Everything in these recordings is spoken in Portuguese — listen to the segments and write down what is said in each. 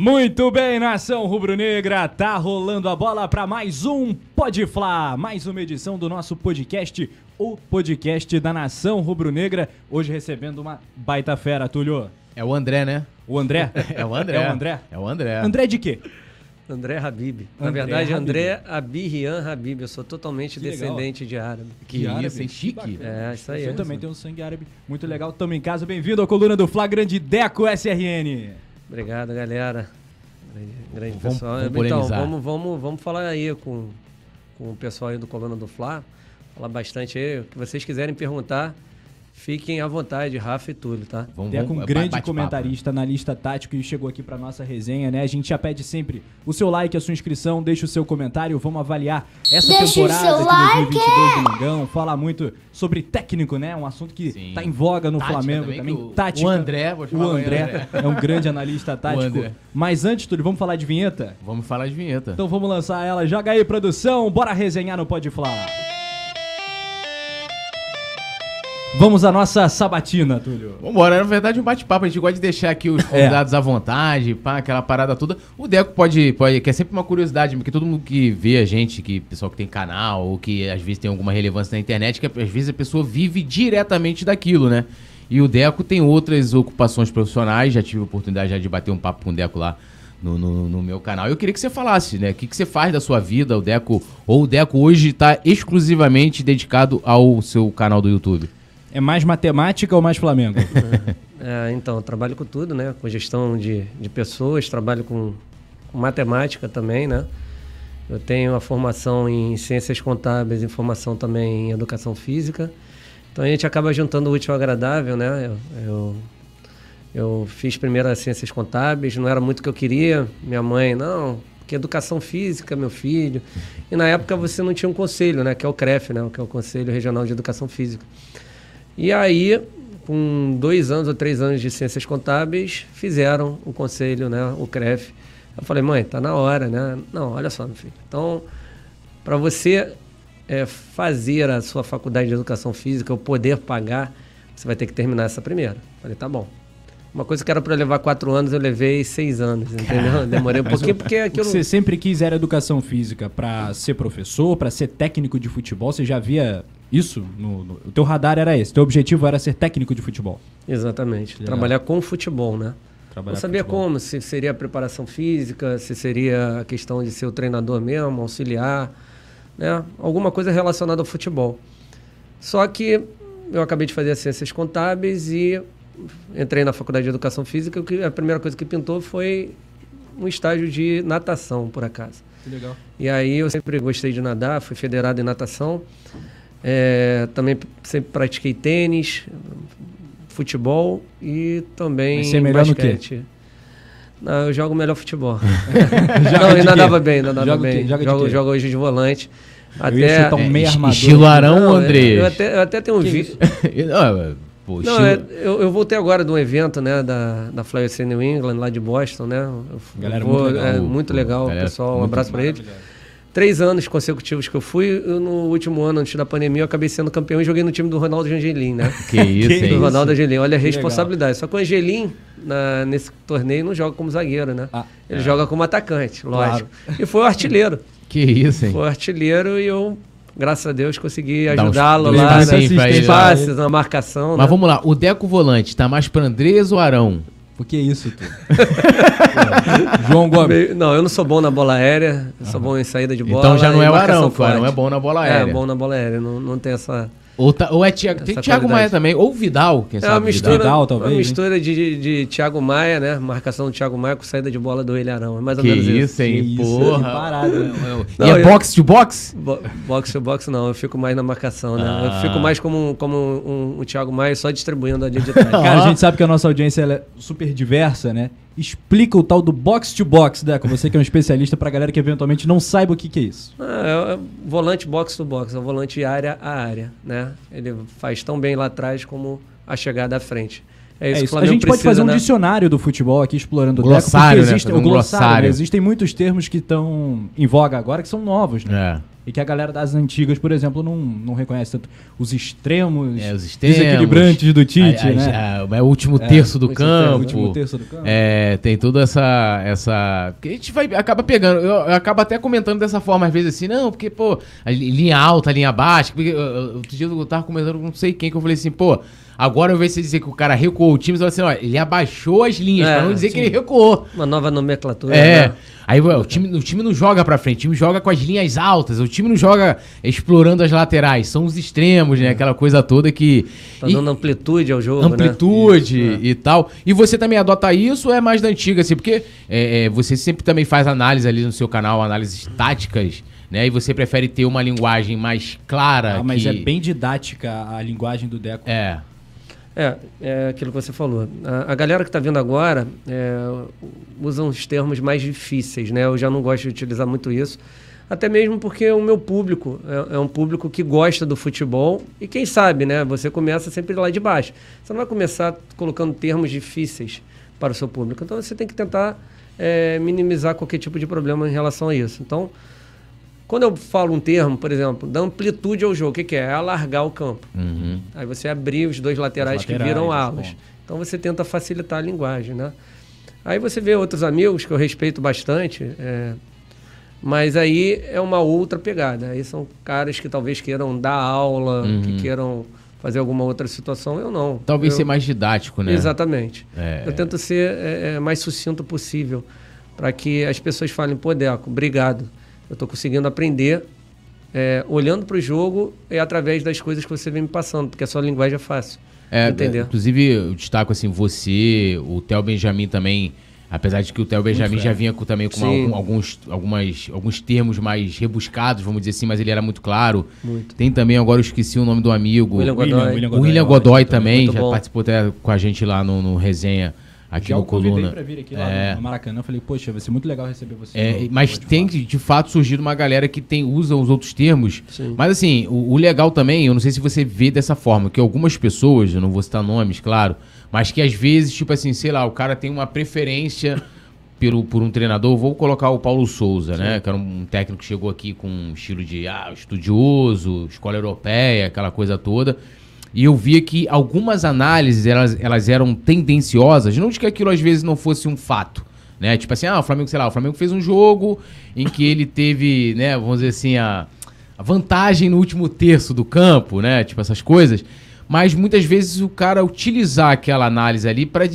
Muito bem, nação rubro-negra, tá rolando a bola para mais um Pode Fla, mais uma edição do nosso podcast, o podcast da nação rubro-negra. Hoje recebendo uma baita fera, Túlio. É o André, né? O André? É o André. É o André? É o André. André de quê? André Habib. Na André verdade, Habib. André Abirian Habib. Eu sou totalmente Que legal. descendente de árabe. Que árabe, isso, hein? que Chique. É, isso aí. Você é. também tem um sangue árabe muito legal. Tamo em casa, bem-vindo à coluna do Fla Grande Deco SRN. Obrigado, galera. Grande, grande Vamos- pessoal. vamos então, vamos, vamos, vamos falar aí com, com o pessoal aí do Coluna do Fla. Falar bastante aí. O que vocês quiserem perguntar, fiquem à vontade, Rafa e Túlio, tá? Vamos, Deco, um vamos- grande bate-papo. comentarista, analista tático e chegou aqui pra nossa resenha, né? A gente já pede sempre o seu like, a sua inscrição, deixa o seu comentário, vamos avaliar essa Deixa temporada de like. 2022 do Mengão, falar muito sobre técnico, né? Um assunto que Sim. tá em voga no Tática Flamengo também, também, tática. o André, vou o chamar o André, André. é um grande analista tático. André. Mas antes, Túlio, vamos falar de vinheta? Vamos falar de vinheta. Então vamos lançar ela. Joga aí, produção. Bora resenhar no Pode Falar. Vamos à nossa sabatina, Túlio. Vambora, na verdade um bate-papo, a gente gosta de deixar aqui os convidados à vontade, pá, aquela parada toda. O Deco pode, pode, que é sempre uma curiosidade, porque todo mundo que vê a gente, que pessoal que tem canal, ou que às vezes tem alguma relevância na internet, que às vezes a pessoa vive diretamente daquilo, né? E o Deco tem outras ocupações profissionais, já tive a oportunidade já de bater um papo com o Deco lá no, no, no meu canal. Eu queria que você falasse, né? O que, que você faz da sua vida, o Deco, ou o Deco hoje está exclusivamente dedicado ao seu canal do YouTube? É mais matemática ou mais Flamengo? É, então, trabalho com tudo, né? Com gestão de, de pessoas, trabalho com, com matemática também, né? Eu tenho a formação em ciências contábeis e formação também em educação física. Então a gente acaba juntando o útil ao agradável, né? Eu, eu, eu fiz primeiro as ciências contábeis, não era muito o que eu queria. Minha mãe, não, porque educação física, meu filho. E na época você não tinha um conselho, né? Que é o CREF, né? Que é o Conselho Regional de Educação Física. E aí, com dois anos ou três anos de ciências contábeis, fizeram o conselho, né, o CREF. Eu falei, mãe, tá na hora, né? Não, olha só, meu filho. Então, para você é, fazer a sua faculdade de educação física, ou poder pagar, você vai ter que terminar essa primeira. Eu falei, tá bom. Uma coisa que era para levar quatro anos, eu levei seis anos, entendeu? Demorei um pouquinho, porque O que aquilo... você sempre quis era educação física pra ser professor, pra ser técnico de futebol. Você já via isso? No, no- o teu radar era esse. Teu objetivo era ser técnico de futebol. Exatamente. Legal. Trabalhar com futebol, né? Trabalhar não sabia futebol. como, se seria a preparação física, se seria a questão de ser o treinador mesmo, auxiliar, né? Alguma coisa relacionada ao futebol. Só que eu acabei de fazer as ciências contábeis e entrei na faculdade de educação física. o que A primeira coisa que pintou foi um estágio de natação, por acaso. Que legal. E aí eu sempre gostei de nadar, fui federado em natação. É, também sempre pratiquei tênis, futebol e também Mas você é melhor no quê? basquete. Não, eu jogo melhor futebol. Não, e nadava quê? bem, nadava Joga o bem. Joga de jogo, jogo hoje de volante. Chutar um É, meio armador. Estilo Arão, Não, André. Eu até, eu até tenho um vídeo. Não, pô, Não, estilo- é, eu, eu voltei agora de um evento, né, da, da Fly FC New England, lá de Boston, né? Eu, eu Galera, vou- muito legal. É, muito legal, Galera, pessoal. Um abraço para eles. Três anos consecutivos que eu fui. Eu, no último ano, antes da pandemia, eu acabei sendo campeão e joguei no time do Ronaldo Angelim, né? Que isso, Que hein? do Ronaldo Angelim. Olha a Que responsabilidade. Só que o Angelim, na- nesse torneio, não joga como zagueiro, né? Ah, Ele joga como atacante, lógico. E foi o artilheiro. Que isso, hein? Foi o artilheiro e eu, graças a Deus, consegui ajudá-lo lá. Né? passes, na marcação. Mas né? vamos lá, o Deco Volante tá mais pra Andrés ou Arão? Por que isso, tu? João Gomes. Não, eu não sou bom na bola aérea, eu sou bom em saída de bola. então já não é o Arão, que o Arão forte. é bom na bola É, aérea. bom na bola aérea, não, não tem essa. Ou, tá- ou é Thiago, tem Thiago. Maia também, ou Vidal, quem É uma sabe mistura, Vidal, talvez, uma mistura de, de, de Thiago Maia, né? Marcação do Thiago Maia com saída de bola do Ilharão. É mais ou Que menos isso. isso, hein? Que Porra. que parada, né? E Não, é eu- boxe de boxe? Bo boxe to boxe não, eu fico mais na marcação, né? Ah. Eu fico mais como, um- como um, um Thiago Maia só distribuindo a linha de trás. Cara, a gente sabe que a nossa audiência ela é super diversa, né? Explica o tal do box to box, Deco. Você que é um especialista pra galera que eventualmente não saiba o que, que é isso. Ah, é, é volante box to box, é o volante área a área, né? Ele faz tão bem lá atrás como a chegada à frente. É isso, É que o isso. A gente pode fazer um né? dicionário do futebol aqui explorando o Glossário, Deco, né? existe, Fazer um o glossário, glossário. né? Existem muitos termos que estão em voga agora que são novos, né? É. e que a galera das antigas, por exemplo, não, não reconhece tanto os extremos, É, os extremos, desequilibrantes do Tite, a- a- né? a- é o último terço do campo. terço, o último terço do campo. É, tem toda essa. essa porque a gente vai, acaba pegando. Eu, eu acabo até comentando dessa forma, às vezes assim, não, porque, pô, linha alta, linha baixa. Porque, eu- outro dia eu tava comentando com não sei quem, que eu falei assim, pô, agora eu vejo você dizer que o cara recuou o time, você fala assim, ó, ele abaixou as linhas, É, pra não dizer que ele recuou. Uma nova nomenclatura. É. né? Aí ué, o, time, o time não joga pra frente, o time joga com as linhas altas, o time não joga explorando as laterais, são os extremos, né? Aquela coisa toda que. Tá e- dando amplitude ao jogo, né? amplitude e tal. E você também adota isso ou é mais da antiga, assim? Porque é, é, você sempre também faz análise ali no seu canal, análises táticas, né? E você prefere ter uma linguagem mais clara. Ah, mas que- é bem didática a linguagem do Deco. É. É, é aquilo que você falou. A, a galera que está vindo agora é, usa uns termos mais difíceis, né? Eu já não gosto de utilizar muito isso. Até mesmo porque o meu público é, é um público que gosta do futebol e quem sabe, né? Você começa sempre lá de baixo. Você não vai começar colocando termos difíceis para o seu público. Então você tem que tentar é, minimizar qualquer tipo de problema em relação a isso. Então, quando eu falo um termo, por exemplo, da amplitude ao jogo, o que, que é? É alargar o campo. Uhum. Aí você abrir os dois laterais, Os que laterais, viram os alas. pontos. Então você tenta facilitar a linguagem, né? Aí você vê outros amigos que eu respeito bastante, é, mas aí é uma outra pegada. Aí são caras que talvez queiram dar aula, que queiram fazer alguma outra situação. Eu não. Talvez eu, ser mais didático, né? Exatamente. É. Eu tento ser é, é, mais sucinto possível para que as pessoas falem, pô, Deco, obrigado. Eu estou conseguindo aprender é, olhando para o jogo e através das coisas que você vem me passando, porque a sua linguagem é fácil. É, de entender. inclusive, eu destaco assim, você, o Theo Benjamin também, apesar de que o Theo Benjamin já vinha com, também com alguns, algumas, alguns termos mais rebuscados, vamos dizer assim, mas ele era muito claro. Muito. Tem também, agora eu esqueci o nome do amigo. William Godoy. O William Godoy também, muito já bom. participou até com a gente lá no, no resenha, aqui Já no Coluna. pra vir aqui lá É. no- Maracanã. Eu falei, poxa, vai ser muito legal receber você. É, no- mas no tem de fato surgido uma galera que tem, usa os outros termos. Sim. Mas assim, o, o legal também, eu não sei se você vê dessa forma, que algumas pessoas, eu não vou citar nomes, claro, mas que às vezes, tipo assim, sei lá, o cara tem uma preferência pelo, por um treinador. Vou colocar o Paulo Souza, né? Que era um técnico que chegou aqui com um estilo de ah, estudioso, escola europeia, aquela coisa toda. E eu via que algumas análises elas, elas eram tendenciosas, não de que aquilo às vezes não fosse um fato. Né? Tipo assim, ah, o Flamengo, sei lá, o Flamengo fez um jogo em que ele teve, né, vamos dizer assim, a, a vantagem no último terço do campo, né? Tipo essas coisas. Mas muitas vezes o cara utilizar aquela análise ali para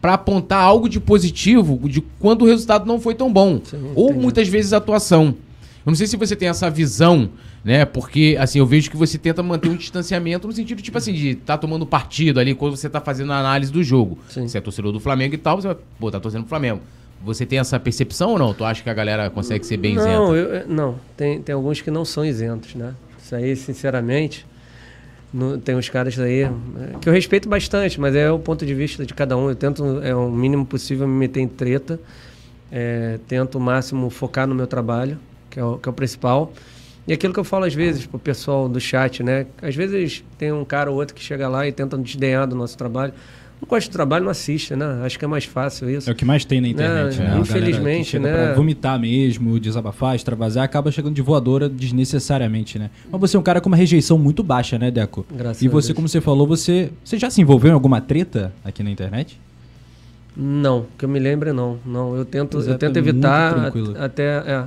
para apontar algo de positivo de quando o resultado não foi tão bom. Sim, Ou muitas vezes a atuação. Eu não sei se você tem essa visão, né? Porque, assim, eu vejo que você tenta manter um distanciamento no sentido, tipo assim, de estar tomando partido ali quando você tá fazendo a análise do jogo. Sim. Você é torcedor do Flamengo e tal, você vai, pô, tá torcendo pro Flamengo. Você tem essa percepção ou não? Tu acha que a galera consegue ser bem não, isenta? eu- eu- não, tem, tem alguns que não são isentos, né? Isso aí, sinceramente, no- tem uns caras aí é, que eu respeito bastante, mas é o ponto de vista de cada um. Eu tento, é o mínimo possível, me meter em treta. É, tento o máximo focar no meu trabalho, que é o, que é o principal. E aquilo que eu falo às vezes pro pessoal do chat, né? Às vezes tem um cara ou outro que chega lá e tenta desdenhar do nosso trabalho. Não gosta do trabalho, não assiste, né? Acho que é mais fácil isso. É o que mais tem na internet, Não, né? Galera infelizmente, né? Pra vomitar mesmo, desabafar, extravasar, acaba chegando de voadora desnecessariamente, né? Mas você é um cara com uma rejeição muito baixa, né, Deco? Graças e você, como você falou, você, você já se envolveu em alguma treta aqui na internet? Não, que eu me lembre não. Não, eu tento, é, eu tento evitar tranquilo. até. é.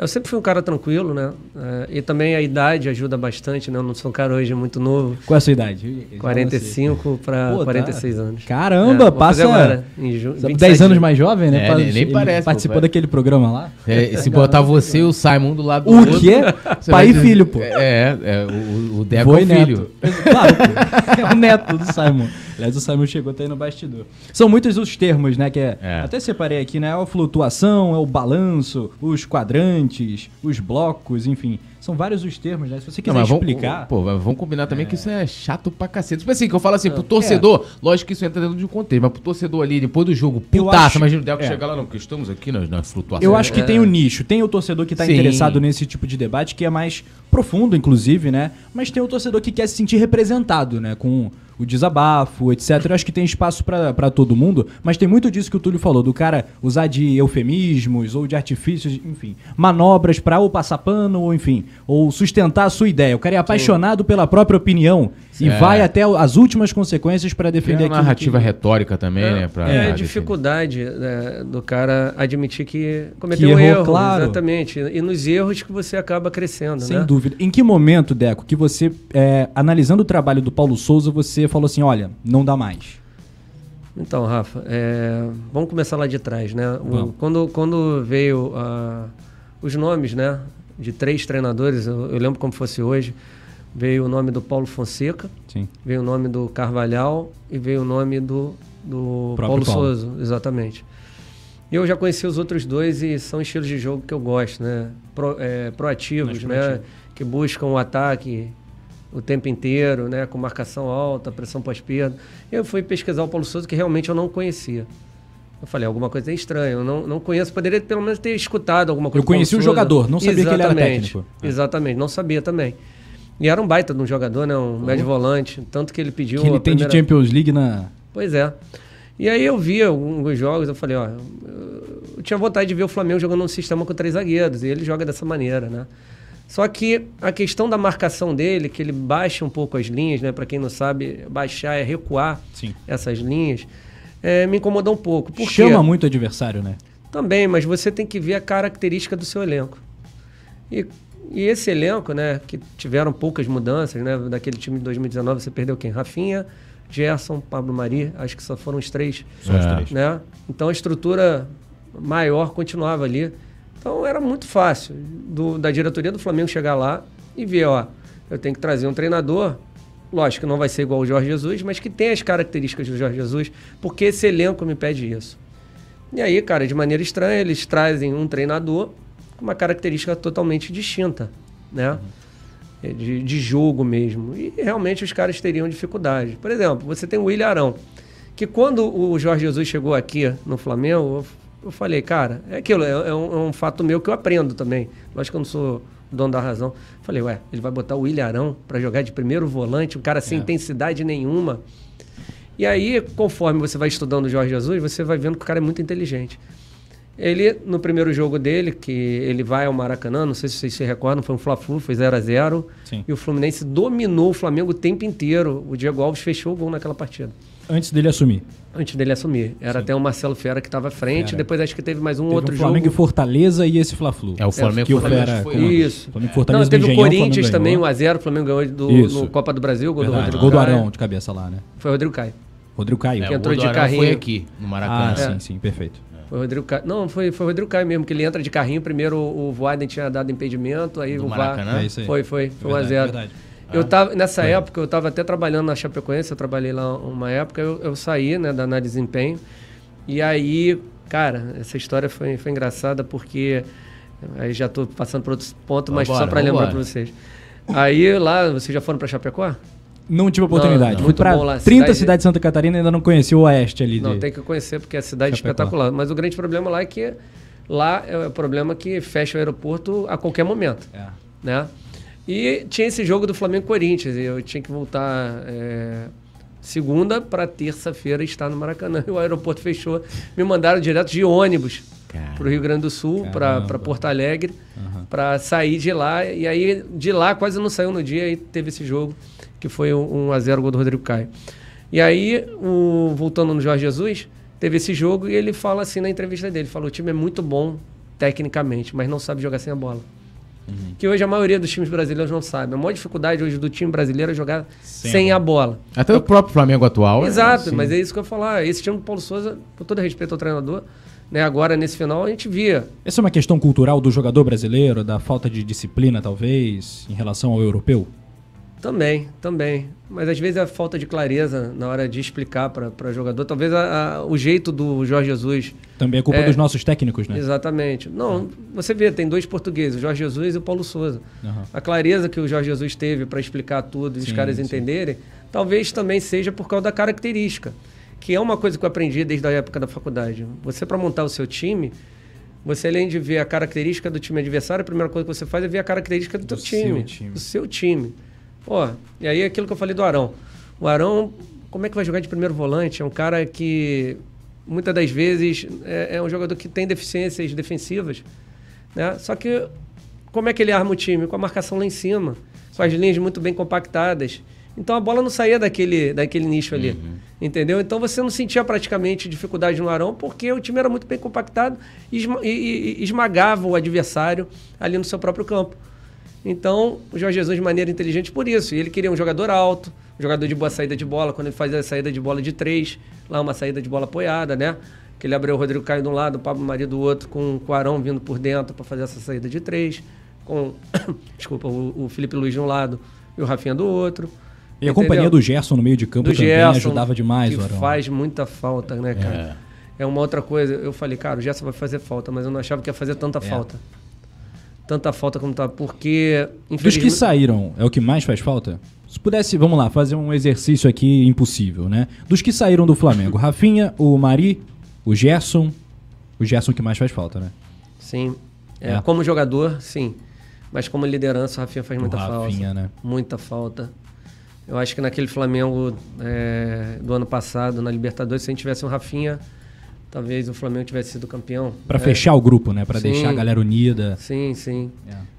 Eu sempre fui um cara tranquilo, né? É, e também a idade ajuda bastante, né? Eu não sou um cara hoje muito novo. Qual é a sua idade? 45 para Pô, tá. 46 anos. Caramba, É, passa agora, em ju- 10 27 anos mais jovem, né? É, nem- parece, pô, Participou vai. daquele programa lá. É, se botar você e o Simon do lado do O outro, quê? você Pai e filho, pô. É, é o, o Deco é e o filho. neto. Claro, pô. É o neto do Simon. Aliás, o Simon chegou até aí no bastidor. São muitos os termos, né? Que é, É. Até separei aqui, né? A flutuação, é o balanço, os quadrantes, os blocos, enfim. São vários os termos, né? Se você Não, quiser vamos, explicar. Pô, mas vamos combinar também que isso é chato pra cacete. Tipo assim, que eu falo assim, pro torcedor, lógico que isso entra dentro de um contexto, mas pro torcedor ali, depois do jogo, putaça, acho- imagina o Deco é. chegar lá, não, porque estamos aqui nas, nas flutuações. Eu acho que É. tem o nicho, tem o torcedor que está Sim. interessado nesse tipo de debate, que é mais profundo, inclusive, né? Mas tem o torcedor que quer se sentir representado, né? Com o desabafo, etc. Eu acho que tem espaço para todo mundo, mas tem muito disso que o Túlio falou, do cara usar de eufemismos ou de artifícios, enfim, manobras para ou passar pano, ou enfim, ou sustentar a sua ideia. O cara é apaixonado Sim. pela própria opinião e é. vai até as últimas consequências para defender é uma narrativa que... retórica também, é, né? Pra, é a dificuldade né, do cara admitir que cometeu que errou, um erro. Claro. Exatamente. E nos erros que você acaba crescendo, Sem né? dúvida. Em que momento, Deco, que você, é, analisando o trabalho do Paulo Souza, você falou assim, olha, não dá mais? Então, Rafa, é, vamos começar lá de trás, né? O, quando, quando veio uh, os nomes, né? De três treinadores, eu, eu lembro como fosse hoje, Veio o nome do Paulo Fonseca, Sim. veio o nome do Carvalhal e veio o nome do, do Paulo, Paulo Souza, exatamente. E eu já conheci os outros dois e são estilos de jogo que eu gosto, né? Pro, é, proativos, né? Que buscam o ataque o tempo inteiro, né? Com marcação alta, pressão pós-perda. Eu fui pesquisar o Paulo Souza que realmente eu não conhecia. Eu falei, alguma coisa é estranha, eu não, não conheço, poderia pelo menos ter escutado alguma coisa. Eu conheci o jogador, não sabia Exatamente. que ele era técnico. Exatamente, não sabia também. E era um baita de um jogador, né? Um médio volante. Tanto que ele pediu. Que ele tem primeira... de Champions League na. Pois é. E aí eu vi alguns jogos, eu falei, ó, eu tinha vontade de ver o Flamengo jogando um sistema com três zagueiros, e ele joga dessa maneira, né? Só que a questão da marcação dele, que ele baixa um pouco as linhas, né? Para quem não sabe, baixar é recuar Sim. essas linhas, é, me incomodou um pouco. Por Chama quê? muito o adversário, né? Também, mas você tem que ver a característica do seu elenco. E e esse elenco, né, que tiveram poucas mudanças, né, daquele time de 2019, você perdeu quem? Rafinha, Gerson, Pablo Mari, acho que só foram os três. Só os três. Né? Então a estrutura maior continuava ali. Então era muito fácil do, da diretoria do Flamengo chegar lá e ver, ó, eu tenho que trazer um treinador, lógico que não vai ser igual o Jorge Jesus, mas que tem as características do Jorge Jesus, porque esse elenco me pede isso. E aí, cara, de maneira estranha, eles trazem um treinador com uma característica totalmente distinta, né? Uhum. De, de jogo mesmo. E realmente os caras teriam dificuldade. Por exemplo, você tem o William Arão, que quando o Jorge Jesus chegou aqui no Flamengo, eu, eu falei, cara, é aquilo, é, é, um, é, um, fato meu que eu aprendo também. Lógico que eu não sou dono da razão. Falei, ué, ele vai botar o William Arão para jogar de primeiro volante, um cara sem é. intensidade nenhuma. E aí, conforme você vai estudando o Jorge Jesus, você vai vendo que o cara é muito inteligente. Ele, no primeiro jogo dele, que ele vai ao Maracanã, não sei se vocês se recordam, foi um Fla-Flu, foi 0 a 0 E o Fluminense dominou o Flamengo o tempo inteiro. O Diego Alves fechou o gol naquela partida. Antes dele assumir. Antes dele assumir. Era Sim. até o Marcelo Fera que estava à frente. Fera. Depois acho que teve mais um teve outro um Flamengo jogo. e Fortaleza e esse Fla-Flu. É, o Flamengo é, que o Fera foi Isso. Flamengo Fortaleza Não, teve o Corinthians também, 1x0. O Flamengo ganhou do, no Copa do Brasil. Gol Verdade. do Rodrigo Gol do Arão de cabeça lá, né? Foi o Rodrigo Caio. Rodrigo Caio. É, que entrou de carrinho. foi aqui, no Maracanã. Ah, sim, sim, perfeito. Foi o Rodrigo Caio. Não, foi, foi o Rodrigo Caio mesmo, que ele entra de carrinho. Primeiro o Voaden tinha dado impedimento, aí Do o VAR. É isso aí. Foi, foi. Foi 1x0. É eu tava, nessa foi. época, eu estava até trabalhando na Chapecoense, eu trabalhei lá uma época, eu, eu saí né, da análise de desempenho. E aí, cara, essa história foi, foi engraçada porque. Aí já estou passando para outro ponto, mas só para lembrar para vocês. Aí lá, vocês já foram para Chapecó? Não tive oportunidade. Não, Fui para 30 cidade... cidades de Santa Catarina e ainda não conheci o oeste ali. Não, de... tem que conhecer porque a cidade é espetacular. Mas o grande problema lá é que lá é o problema que fecha o aeroporto a qualquer momento. É. Né? E tinha esse jogo do Flamengo-Corinthians. E eu tinha que voltar é, segunda para terça-feira estar no Maracanã. E o aeroporto fechou. Me mandaram direto de ônibus para o Rio Grande do Sul, para Porto Alegre, uhum. para sair de lá. E aí, de lá, quase não saiu no dia e teve esse jogo que foi um, a 0 gol do Rodrigo Caio. E aí, o, voltando no Jorge Jesus, teve esse jogo e ele fala assim na entrevista dele, falou, o time é muito bom tecnicamente, mas não sabe jogar sem a bola. Uhum. Que hoje a maioria dos times brasileiros não sabe. A maior dificuldade hoje do time brasileiro é jogar sem, sem a, bola. Até o próprio Flamengo atual. É Exato, é, mas é isso que eu ia falar. Esse time do Paulo Souza, com todo respeito ao treinador, né, agora nesse final a gente via. Essa é uma questão cultural do jogador brasileiro, da falta de disciplina, talvez, em relação ao europeu? Também, também. Mas às vezes é a falta de clareza na hora de explicar para o jogador. Talvez a, a, o jeito do Jorge Jesus. Também é culpa é, dos nossos técnicos, né? Exatamente. Não, você vê, tem dois portugueses, o Jorge Jesus e o Paulo Souza. Uhum. A clareza que o Jorge Jesus teve para explicar tudo e os caras sim. entenderem, talvez também seja por causa da característica. Que é uma coisa que eu aprendi desde a época da faculdade. Você, para montar o seu time, você além de ver a característica do time adversário, a primeira coisa que você faz é ver a característica do, do time, time, do seu time. Pô, e aí aquilo que eu falei do Arão. O Arão, como é que vai jogar de primeiro volante? É um cara que muitas das vezes é, é um jogador que tem deficiências defensivas, né? Só que como é que ele arma o time? Com a marcação lá em cima, com as linhas muito bem compactadas. Então a bola não saía daquele, daquele nicho ali. Uhum. Entendeu? Então você não sentia praticamente dificuldade no Arão, porque o time era muito bem compactado e, esma e, e esmagava o adversário ali no seu próprio campo. Então, o Jorge Jesus de maneira inteligente por isso. E ele queria um jogador alto, um jogador de boa saída de bola, quando ele fazia a saída de bola de três, lá uma saída de bola apoiada, né? Que ele abriu o Rodrigo Caio de um lado, o Pablo Maria do outro, com, o Arão vindo por dentro para fazer essa saída de três, com desculpa, o, o Felipe Luiz de um lado e o Rafinha do outro. E a companhia do Gerson no meio de campo do também Gerson, ajudava demais, que faz muita falta, né, cara? É. é. uma outra coisa. Eu falei, cara, o Gerson vai fazer falta, mas eu não achava que ia fazer tanta é. falta. Tanta falta como tá, porque... Dos que saíram, é o que mais faz falta? Se pudesse, vamos lá, fazer um exercício aqui impossível, né? Dos que saíram do Flamengo, Rafinha, o Mari, o Gerson, o Gerson que mais faz falta, né? Sim. É, é. Como jogador, sim. Mas como liderança, o Rafinha faz muita Rafinha, falta. Né? Muita falta. Eu acho que naquele Flamengo é, do ano passado, na Libertadores, se a gente tivesse um Rafinha, talvez o Flamengo tivesse sido campeão. Para é. fechar o grupo, né? Para deixar a galera unida. Sim, sim.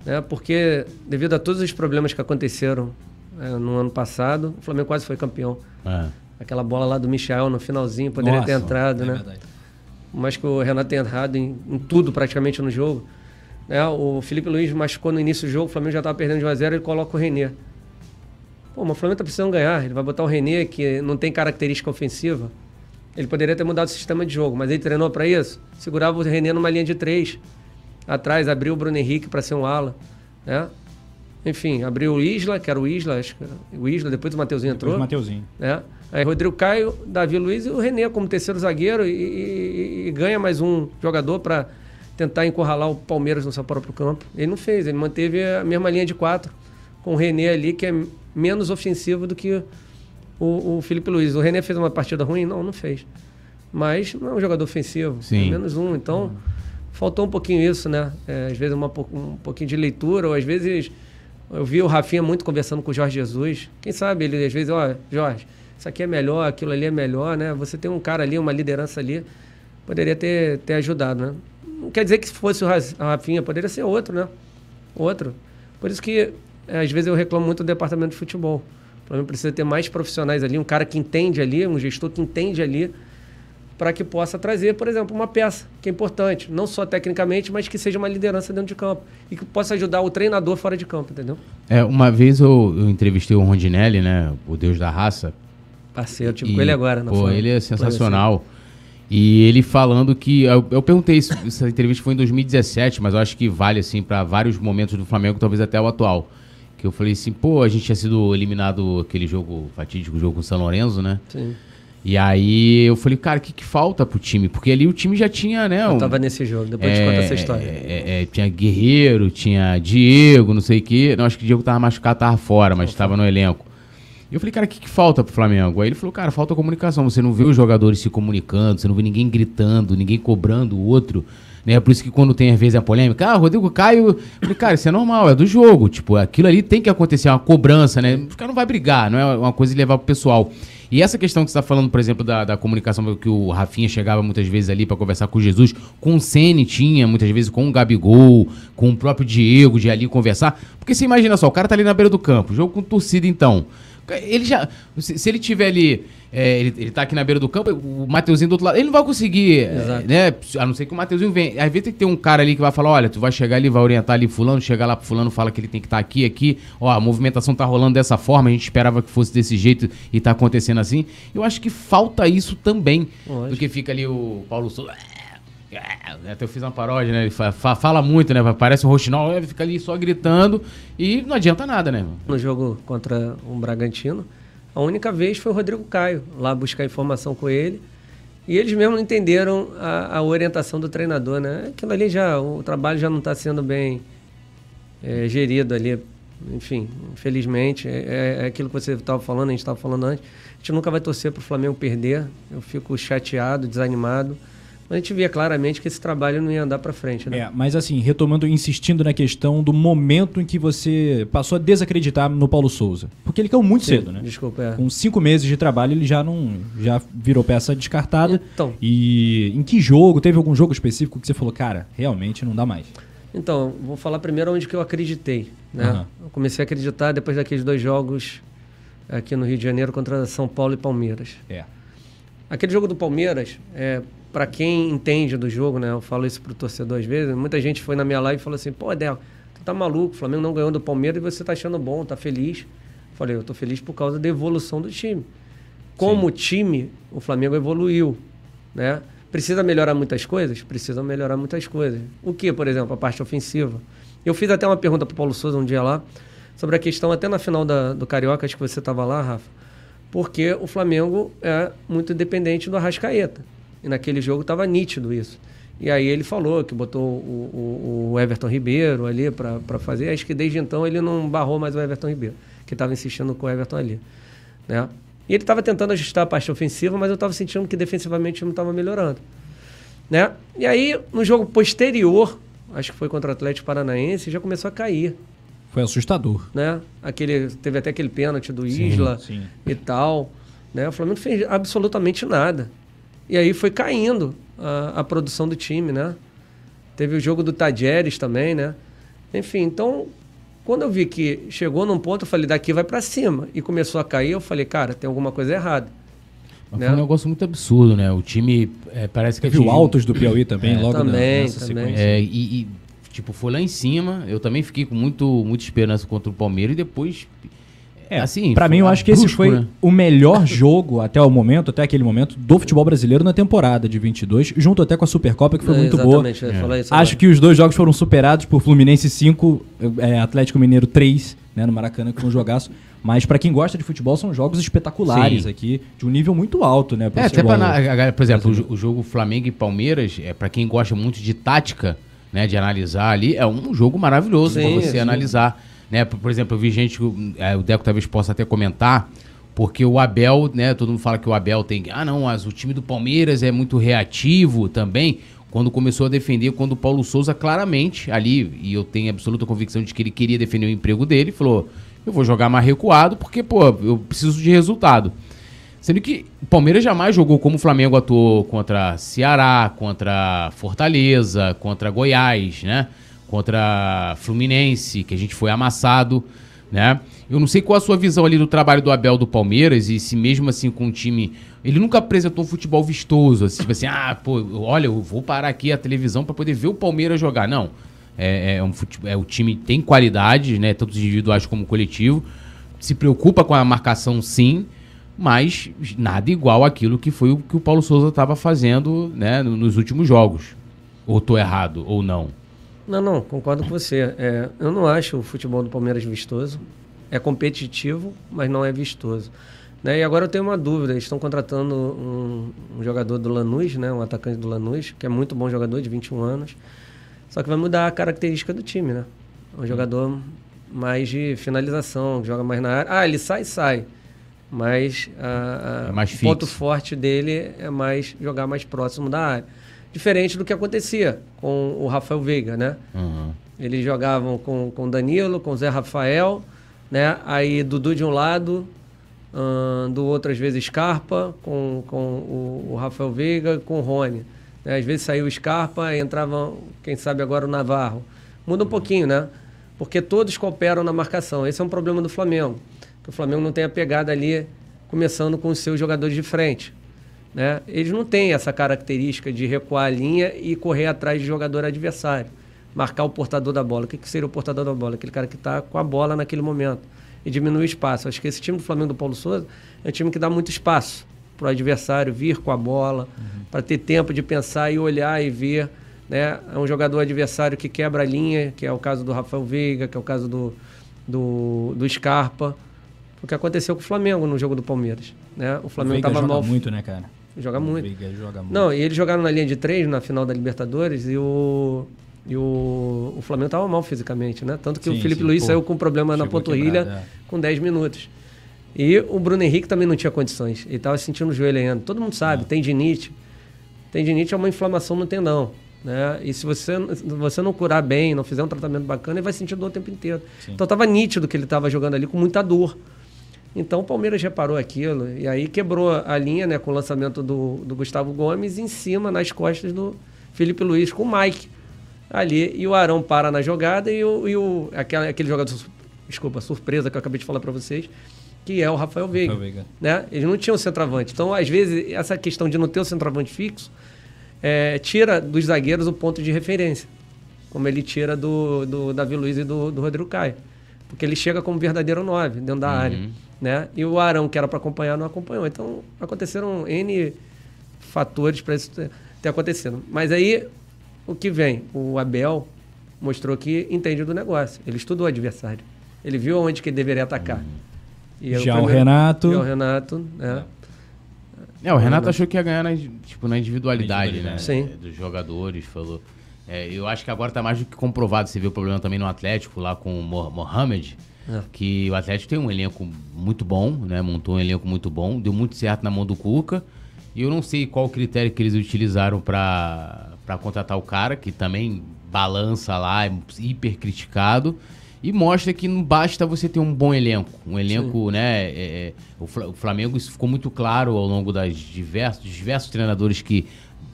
É. é. porque devido a todos os problemas que aconteceram é, no ano passado, o Flamengo quase foi campeão. É. Aquela bola lá do Michel no finalzinho poderia Nossa, ter entrado, é né? Verdade. Mas que o Renato tem errado em, em tudo praticamente no jogo. Né? O Felipe Luiz machucou no início do jogo, o Flamengo já estava perdendo de 1 a 0 ele coloca o Renê. Pô, mas o Flamengo tá precisando ganhar. Ele vai botar o René, que não tem característica ofensiva. Ele poderia ter mudado o sistema de jogo, mas ele treinou para isso. Segurava o René numa linha de três. Atrás, abriu o Bruno Henrique para ser um ala. Né? Enfim, abriu o Isla, que era o Isla, acho que o Isla, depois o Mateuzinho entrou. Depois o Mateuzinho. Né? Aí Rodrigo Caio, Davi Luiz e o René como terceiro zagueiro e, e, e ganha mais um jogador para tentar encurralar o Palmeiras no seu próprio campo. Ele não fez, ele manteve a mesma linha de quatro com o René ali, que é menos ofensivo do que o, o Felipe Luiz. O René fez uma partida ruim? Não, não fez. Mas não é um jogador ofensivo, Sim. É menos um. Então, uhum. faltou um pouquinho isso, né? É, às vezes uma, um pouquinho de leitura, ou às vezes eu vi o Rafinha muito conversando com o Jorge Jesus. Quem sabe ele às vezes, ó, Jorge, isso aqui é melhor, aquilo ali é melhor, né? Você tem um cara ali, uma liderança ali, poderia ter, ter ajudado, né? Não quer dizer que se fosse o Rafinha, poderia ser outro, né? Outro. Por isso que é, às vezes eu reclamo muito do departamento de futebol. Flamengo precisa ter mais profissionais ali, um cara que entende ali, um gestor que entende ali, para que possa trazer, por exemplo, uma peça que é importante, não só tecnicamente, mas que seja uma liderança dentro de campo e que possa ajudar o treinador fora de campo, entendeu? É, uma vez eu, eu entrevistei o Rondinelli, né, o Deus da Raça. Parceiro, tipo e, com ele agora. Pô, ele é sensacional. E ele falando que. Eu, eu perguntei isso, essa entrevista foi em 2017, mas eu acho que vale assim para vários momentos do Flamengo, talvez até o atual. Que eu falei assim, pô, a gente tinha sido eliminado aquele jogo, fatídico jogo com o São Lourenço, né? Sim. E aí eu falei, cara, o que, que falta pro time? Porque ali o time já tinha, né? Eu tava nesse jogo, depois é, de contar essa história. É, é, tinha Guerreiro, tinha Diego, não sei o quê. Não, acho que o Diego tava machucado, tava fora, mas estava no elenco. E eu falei, cara, o que, que falta pro Flamengo? Aí ele falou, cara, falta comunicação. Você não vê os jogadores se comunicando, você não vê ninguém gritando, ninguém cobrando o outro. Né? Por isso que quando tem às vezes a polêmica, ah, Rodrigo Caio. Falei, cara, isso é normal, é do jogo. Tipo, aquilo ali tem que acontecer, é uma cobrança, né? O cara não vai brigar, não é uma coisa de levar pro pessoal. E essa questão que você está falando, por exemplo, da, da comunicação que o Rafinha chegava muitas vezes ali para conversar com Jesus, com o Sene tinha, muitas vezes com o Gabigol, com o próprio Diego, de ali conversar. Porque você imagina só, o cara tá ali na beira do campo, jogo com torcida então. Ele já. Se, se ele tiver ali. É, ele, ele tá aqui na beira do campo, o Mateuzinho do outro lado, ele não vai conseguir, é, né? A não ser que o Mateuzinho venha. Às vezes tem que ter um cara ali que vai falar: olha, tu vai chegar ali, vai orientar ali Fulano, chegar lá pro Fulano, fala que ele tem que estar tá aqui, aqui. Ó, a movimentação tá rolando dessa forma, a gente esperava que fosse desse jeito e tá acontecendo assim. Eu acho que falta isso também. Lógico. Do que fica ali o Paulo Souza. É, até eu fiz uma paródia, né? Ele fala, muito, né? Parece um roxinol, ele fica ali só gritando e não adianta nada, né? No jogo contra um Bragantino, a única vez foi o Rodrigo Caio lá buscar informação com ele. E eles mesmo não entenderam a, a orientação do treinador, né? Aquilo ali já, o trabalho já não está sendo bem é, gerido ali. Enfim, infelizmente, é, é, é aquilo que você estava falando, a gente estava falando antes. A gente nunca vai torcer para o Flamengo perder. Eu fico chateado, desanimado a gente via claramente que esse trabalho não ia andar para frente. Né? É, mas assim, retomando, insistindo na questão do momento em que você passou a desacreditar no Paulo Souza. Porque ele caiu muito Sim, cedo, né? Desculpa, é. Com cinco meses de trabalho, ele já não já virou peça descartada. Então. E em que jogo? Teve algum jogo específico que você falou, cara, realmente não dá mais? Então, vou falar primeiro onde que eu acreditei. Né? Aham. Eu comecei a acreditar depois daqueles dois jogos aqui no Rio de Janeiro contra São Paulo e Palmeiras. É. Aquele jogo do Palmeiras, é, para quem entende do jogo, né? Eu falo isso pro torcedor às vezes. Muita gente foi na minha live e falou assim: pô, Del, tu tá maluco, o Flamengo não ganhou do Palmeiras e você tá achando bom, tá feliz. Eu falei: eu tô feliz por causa da evolução do time. Como time, o Flamengo evoluiu, né? Precisa melhorar muitas coisas? Precisa melhorar muitas coisas. O que, por exemplo, a parte ofensiva? Eu fiz até uma pergunta pro Paulo Souza um dia lá sobre a questão, até na final da, do Carioca, acho que você estava lá, Rafa, porque o Flamengo é muito dependente do Arrascaeta. E naquele jogo estava nítido isso. E aí ele falou que botou o, o- o Everton Ribeiro ali para fazer. Acho que desde então ele não barrou mais o Everton Ribeiro, que estava insistindo com o Everton ali. Né? E ele estava tentando ajustar a parte ofensiva, mas eu estava sentindo que defensivamente não estava melhorando. Né? E aí, no jogo posterior, acho que foi contra o Atlético Paranaense, já começou a cair Foi assustador. né? Aquele, teve até aquele pênalti do Isla sim. e tal. Né? O Flamengo fez absolutamente nada. E aí foi caindo a, a produção do time, né? Teve o jogo do Tajeres também, né? Enfim, então, quando eu vi que chegou num ponto, eu falei, daqui vai pra cima. E começou a cair, eu falei, cara, tem alguma coisa errada. Mas Né? foi um negócio muito absurdo, né? O time é, parece que Teve o Altos do Piauí também, logo na- também, nessa também. sequência. É, e, e, tipo, foi lá em cima. Eu também fiquei com muito, muita esperança contra o Palmeiras e depois. É, assim, pra foi mim eu acho que esse foi né? o melhor jogo até o momento, até aquele momento, do futebol brasileiro na temporada de 22, junto até com a Supercopa, que foi É, muito boa. exatamente, eu ia falar isso Acho agora. que os dois jogos foram superados por Fluminense 5, é, Atlético Mineiro 3, né, no Maracanã, que foi um jogaço. Mas pra quem gosta de futebol, são jogos espetaculares Sim. aqui, de um nível muito alto, né? É, até futebol. pra, na- a galera, por exemplo, o, o jogo Flamengo e Palmeiras, é para quem gosta muito de tática, né, de analisar ali, é um jogo maravilhoso pra você sim. analisar, né? Por, por exemplo, eu vi gente, é, o Deco talvez possa até comentar, porque o Abel, né, todo mundo fala que o Abel tem, ah, não, mas o time do Palmeiras é muito reativo também. Quando começou a defender, quando o Paulo Souza claramente ali, e eu tenho absoluta convicção de que ele queria defender o emprego dele, falou: "Eu vou jogar mais recuado porque, pô, eu preciso de resultado". Sendo que o Palmeiras jamais jogou como o Flamengo atuou contra Ceará, contra Fortaleza, contra Goiás, né? Contra Fluminense, que a gente foi amassado, né? Eu não sei qual a sua visão ali do trabalho do Abel do Palmeiras e se mesmo assim com o time... Ele nunca apresentou um futebol vistoso, assim, tipo assim, ah, pô, olha, eu vou parar aqui a televisão para poder ver o Palmeiras jogar. Não, é, é um futebol, é, o time tem qualidades, né? Tanto individuais como coletivo. Se preocupa com a marcação, sim, mas nada igual àquilo que foi o que o Paulo Souza estava fazendo né, no- nos últimos jogos. Ou tô errado, ou não. Não, não, concordo com você. É, eu não acho o futebol do Palmeiras vistoso. É competitivo, mas não é vistoso. Né? E agora eu tenho uma dúvida. Eles estão contratando um, um jogador do Lanús, né? um atacante do Lanús, que é muito bom jogador, de 21 anos. Só que vai mudar a característica do time, né? É um jogador mais de finalização, que joga mais na área. Ah, ele sai, sai. Mas a- a- É o ponto forte dele é mais jogar mais próximo da área. Diferente do que acontecia com o Rafael Veiga, né? Uhum. Eles jogavam com com Danilo, com Zé Rafael, né? Aí Dudu de um lado, ahn, do outro às vezes Scarpa, com, com o, o Rafael Veiga, com o Rony. né? Às vezes saiu o Scarpa e entrava, quem sabe agora o Navarro. Muda um pouquinho, né? Porque todos cooperam na marcação. Esse é um problema do Flamengo. Que o Flamengo não tem a pegada ali, começando com os seus jogadores de frente. Né? Eles não têm essa característica de recuar a linha e correr atrás de jogador adversário. Marcar o portador da bola. O que, que seria o portador da bola? Aquele cara que está com a bola naquele momento. E diminuir o espaço. Acho que esse time do Flamengo do Paulo Souza é um time que dá muito espaço para o adversário vir com a bola, para ter tempo de pensar e olhar e ver. Né? É um jogador adversário que quebra a linha, que é o caso do Rafael Veiga, que é o caso do, do, do Scarpa. O que aconteceu com o Flamengo no jogo do Palmeiras. Né? O Flamengo estava mal. muito, né, cara? Joga muito. Joga muito. Não, e eles jogaram na linha de três na final da Libertadores e o, e o, o Flamengo estava mal fisicamente, né? Tanto que Sim, o Felipe sim, Luiz pô, saiu com problema na panturrilha é. com 10 minutos. E o Bruno Henrique também não tinha condições. Ele estava sentindo o joelho ainda. Todo mundo É. sabe, tem dinite. Tendinite é uma inflamação no tendão. Né? E se você, você não curar bem, não fizer um tratamento bacana, ele vai sentir dor o tempo inteiro. Sim. Então estava nítido que ele estava jogando ali com muita dor. Então o Palmeiras reparou aquilo e aí quebrou a linha né, com o lançamento do, do Gustavo Gomes em cima, nas costas do Felipe Luiz, com o Mike ali. E o Arão para na jogada e o, e o aquele, aquele jogador, desculpa, surpresa que eu acabei de falar para vocês, que é o Rafael Veiga. Rafael Veiga. Né? Eles não tinham centroavante. Então, às vezes, essa questão de não ter o centroavante fixo é, tira dos zagueiros o ponto de referência, como ele tira do, do Davi Luiz e do, do Rodrigo Caio. Porque ele chega como verdadeiro 9 dentro da Uhum. área. Né? E o Arão, que era para acompanhar, não acompanhou. Então, aconteceram N fatores para isso ter, acontecido. Mas aí, o que vem? O Abel mostrou que entende do negócio. Ele estudou o adversário. Ele viu onde que ele deveria atacar. E aí Já o primeiro- Renato. Já o Renato, né? É, o Renato achou que ia ganhar na, tipo, na individualidade, né? Individualidade. Sim. é, Dos jogadores, falou. É, eu acho que agora tá mais do que comprovado. Você viu o problema também no Atlético, lá com o Mo- Mohamed. É. Que o Atlético tem um elenco muito bom, né? Montou um elenco muito bom, deu muito certo na mão do Cuca. E eu não sei qual critério que eles utilizaram pra contratar o cara, que também balança lá, é hiper criticado. E mostra que não basta você ter um bom elenco. Um elenco, né? é, é, o Fla- o Flamengo, isso ficou muito claro ao longo das diversos, dos diversos treinadores que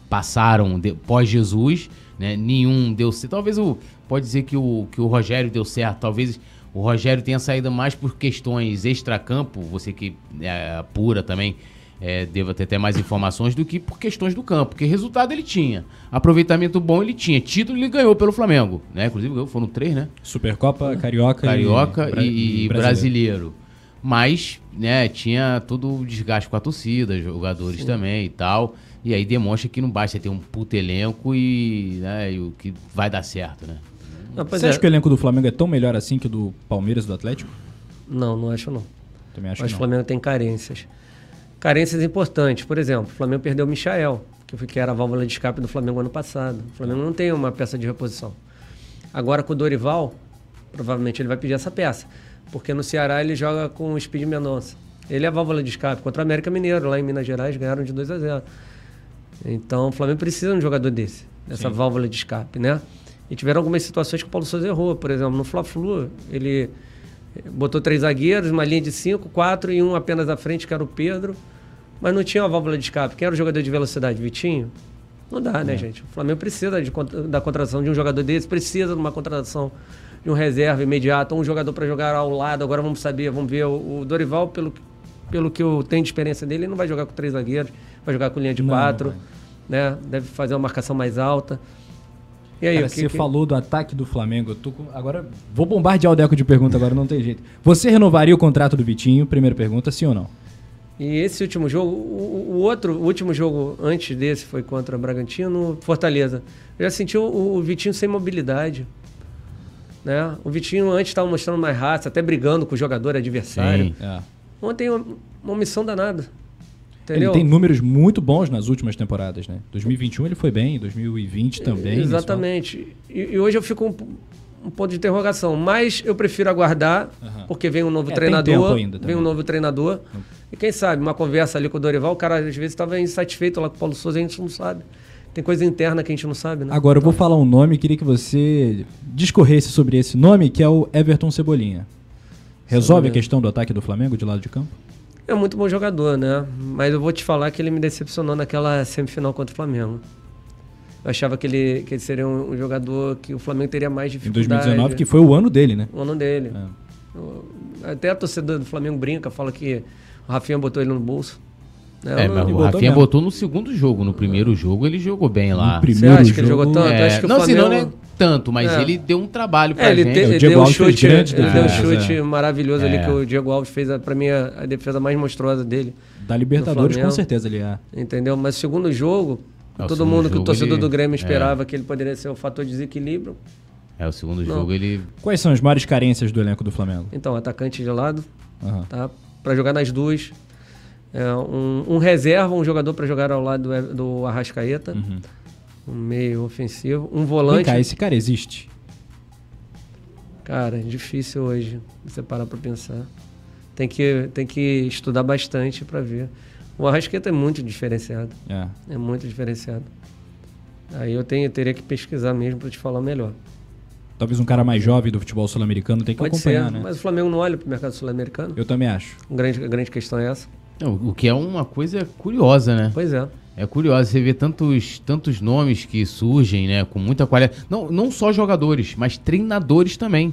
passaram pós-Jesus, né? Nenhum deu certo. Talvez o. Pode dizer que o, que o Rogério deu certo. Talvez o Rogério tenha saído mais por questões extracampo, você que é apura também. É, deva ter até mais informações do que por questões do campo, porque resultado ele tinha, aproveitamento bom ele tinha, título ele ganhou pelo Flamengo, né? Inclusive ganhou, foram três, né? Supercopa, Carioca, Carioca Bra- e, e brasileiro. Mas, né, tinha todo o desgaste com a torcida, jogadores também e tal. E aí demonstra que não basta ter um puto elenco e, né, e o que vai dar certo, né? Não, Você é. acha que o elenco do Flamengo é tão melhor assim que o do Palmeiras e do Atlético? Não, não acho não. Também acho que o. Flamengo tem carências. Carências importantes. Por exemplo, o Flamengo perdeu o Michael, que era a válvula de escape do Flamengo ano passado. O Flamengo não tem uma peça de reposição. Agora com o Dorival, provavelmente ele vai pedir essa peça. Porque no Ceará ele joga com o Speed Mendonça. Ele é a válvula de escape. Contra o América Mineiro, lá em Minas Gerais, ganharam de 2 a 0 Então o Flamengo precisa de um jogador desse, dessa válvula de escape, né? E tiveram algumas situações que o Paulo Souza errou. Por exemplo, no Fla-Flu, ele botou três zagueiros, uma linha de cinco, quatro e um apenas à frente, que era o Pedro. Mas não tinha uma válvula de escape. Quem era o jogador de velocidade? Vitinho? Não dá, né, gente? O Flamengo precisa de, da contratação de um jogador desse, precisa de uma contratação de um reserva imediato, um jogador para jogar ao lado. Agora vamos saber, vamos ver. O, o Dorival, pelo, pelo que eu tenho de experiência dele, ele não vai jogar com três zagueiros, vai jogar com linha de Não, quatro, né? Deve fazer uma marcação mais alta. E aí, Cara, o que, você que- falou do ataque do Flamengo. Eu tô com- Agora, vou bombardear o Deco de pergunta agora, não tem jeito. Você renovaria o contrato do Vitinho? Primeira pergunta, sim ou não? E esse último jogo, o, o outro, o último jogo antes desse foi contra o Bragantino, Fortaleza. Eu já senti o, o Vitinho sem mobilidade. Né? O Vitinho antes estava mostrando mais raça, até brigando com o jogador adversário. Sim. É. Ontem uma, uma omissão danada. Entendeu? Ele tem números muito bons nas últimas temporadas, né? 2021 ele foi bem, 2020 também. Exatamente. E, e hoje eu fico um, um ponto de interrogação. Mas eu prefiro aguardar, Aham. porque vem um novo É, tem treinador. tempo ainda vem um novo treinador. E quem sabe, uma conversa ali com o Dorival, o cara às vezes estava insatisfeito lá com o Paulo Souza, a gente não sabe. Tem coisa interna que a gente não sabe, né? Agora eu vou falar um nome, queria que você discorresse sobre esse nome, que é o Everton Cebolinha. Resolve a questão do ataque do Flamengo de lado de campo? É um muito bom jogador, né? Mas eu vou te falar que ele me decepcionou naquela semifinal contra o Flamengo. Eu achava que ele, que ele seria um, um jogador que o Flamengo teria mais Em dificuldade. 2019, que foi o ano dele, né? O ano dele. É. Até a torcida do Flamengo brinca, fala que o Rafinha botou ele no bolso. Né? É, não- mas o Rafinha mesmo. botou no segundo jogo. No primeiro jogo ele jogou bem lá. No primeiro Você acha que ele jogo, jogou tanto? É, acho que não, senão Flamengo... não é tanto, mas É. ele deu um trabalho pra É, ele, gente. te- ele deu um chute, grandes ele deu um chute é. maravilhoso ali É. que o Diego Alves fez, a- pra mim, a, a defesa mais monstruosa dele. Da Libertadores, com certeza ele é. Entendeu? Mas segundo jogo, É, todo segundo mundo que o jogo torcedor ele- do Grêmio é. esperava que ele poderia ser o fator de desequilíbrio. É, o segundo Não. jogo ele. Quais são as maiores carências do elenco do Flamengo? Então, atacante de lado, Aham. tá? Para jogar nas duas. É, um, um reserva, um jogador para jogar ao lado do, do Arrascaeta. Uhum. Um meio ofensivo. Um Vem volante. cá, esse cara existe? Cara, é difícil hoje você parar para pensar. Tem que, tem que estudar bastante para ver. O Arrasqueta é muito diferenciado. É. É muito diferenciado. Aí eu tenho, teria que pesquisar mesmo para te falar melhor. Talvez um cara mais jovem do futebol sul-americano tem que Pode acompanhar, ser, né? mas o Flamengo não olha para o mercado sul-americano. Eu também acho. Grande, a grande questão é essa. O que é uma coisa curiosa, né? Pois é. É curioso, você vê tantos, tantos nomes que surgem, né? Com muita qualidade. Não, não só jogadores, mas treinadores também.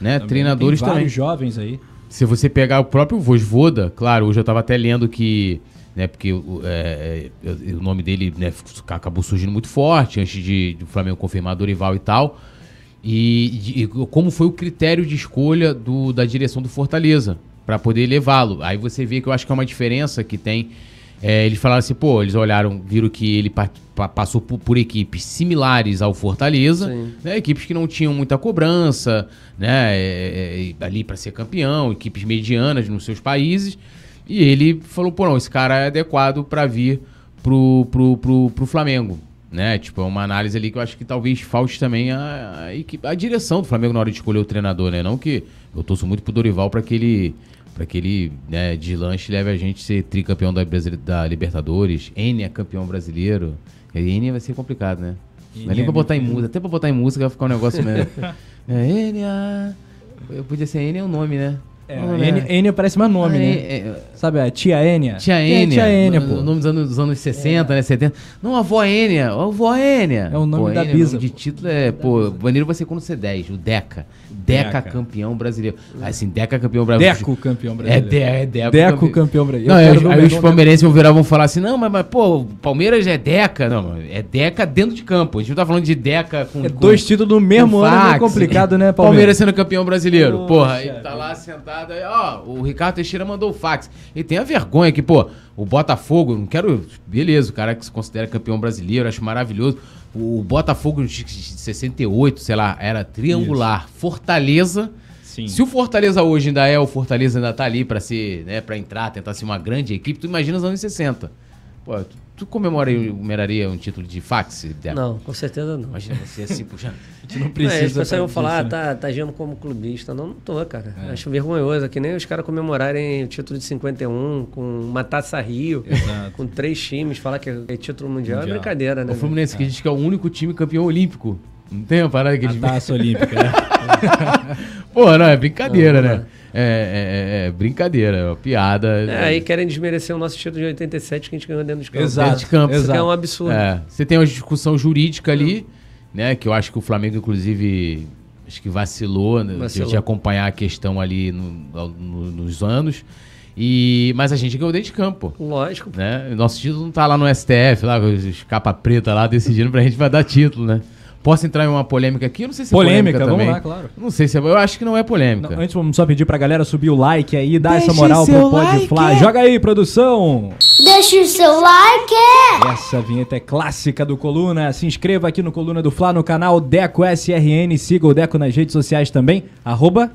Né? Também treinadores tem vários também. jovens aí. Se você pegar o próprio Vosvoda, claro, hoje eu tava até lendo que. Né, porque o, é, é, o nome dele né, acabou surgindo muito forte antes de, de o Flamengo confirmar Dorival e tal. E, e como foi o critério de escolha do, da direção do Fortaleza para poder levá-lo. Aí você vê que eu acho que é uma diferença que tem. É, eles falaram assim, pô, eles olharam, viram que ele pa pa passou por, por, equipes similares ao Fortaleza, né, equipes que não tinham muita cobrança, né, é, é, ali para ser campeão, equipes medianas nos seus países. E ele falou, pô, não, esse cara é adequado para vir pro, pro, pro, pro Flamengo. Né? Tipo, é uma análise ali que eu acho que talvez falte também a, a, a direção do Flamengo na hora de escolher o treinador, né? Não que eu torço muito pro Dorival para que ele para que ele, né, de lanche leve a gente a ser tricampeão da, da Libertadores, N é campeão brasileiro. E N vai ser complicado, né? Não é nem pra botar em música, até pra botar em música vai ficar um negócio mesmo. é, N, a... Eu podia ser N é o um nome, né? É, Enia, Enia parece mais nome, ah, né? É, é, Sabe, a tia Enia? Tia Enia. É tia Enia, pô. O nome dos anos, dos anos 60, né? 70. Não, a avó Enia. A avó Enia. É o nome da Bisa. O nome de título é, pô, o maneiro vai ser quando ser 10, o Deca. Deca, Deca. campeão brasileiro. Assim, Deca campeão brasileiro. Deco campeão brasileiro. É, de, é Deco, Deco campeão, campeão brasileiro. Não, aí, aí os palmeirenses vão virar vão falar assim: não, mas, mas pô, o Palmeiras é Deca. Não, é Deca dentro de campo. A gente não tá falando de Deca com. É dois títulos no mesmo ano, fax, é complicado, né, Palmeiras? Palmeiras sendo campeão brasileiro. Porra, aí tá lá sentado aí, ó, o Ricardo Teixeira mandou o fax. E tem a vergonha que, pô, o Botafogo, não quero. Beleza, o cara que se considera campeão brasileiro, acho maravilhoso. O Botafogo de 68, sei lá, era triangular. Isso. Fortaleza. Sim. Se o Fortaleza hoje ainda é, o Fortaleza ainda tá ali pra ser, né, para entrar, tentar ser uma grande equipe, tu imagina os anos 60. Pô, tu, comemoraria um título de fax? Débora? Não, com certeza não. Imagina você assim, puxando. A gente não precisa. É, as pessoas vão falar, ah, tá, tá agindo como clubista. Não, não tô, cara. É. Acho vergonhoso. Que nem os caras comemorarem o título de 51 com uma taça Rio, Exato. com três times, falar que é título mundial, mundial. é brincadeira, né? O Fluminense, é. que diz que é o único time campeão olímpico. Não tem uma parada que a eles... taça olímpica, né? Pô, não, é brincadeira, não, né? É, é, é, brincadeira, é uma piada. É, aí querem desmerecer o nosso título de 87 que a gente ganhou dentro dos campos. Exato, de campo. Isso é um absurdo. É, você tem uma discussão jurídica ali, né? Que eu acho que o Flamengo, inclusive, acho que vacilou, né, vacilou. de acompanhar a questão ali no, no, nos anos. E, mas a gente ganhou dentro de campo. Lógico. Né? Nosso título não tá lá no STF, lá com os capa preta lá decidindo pra gente vai dar título, né? Posso entrar em uma polêmica aqui? Eu não sei se polêmica, é polêmica vamos também. lá, claro. Não sei se é, eu acho que não é polêmica. Não, antes vamos só pedir pra galera subir o like aí, dar Deixa essa moral pro Pode like. Flá. Joga aí, produção. Deixa o seu like! Essa vinheta é clássica do Coluna. Se inscreva aqui no Coluna do Fla no canal Deco SRN. Siga o Deco nas redes sociais também. Arroba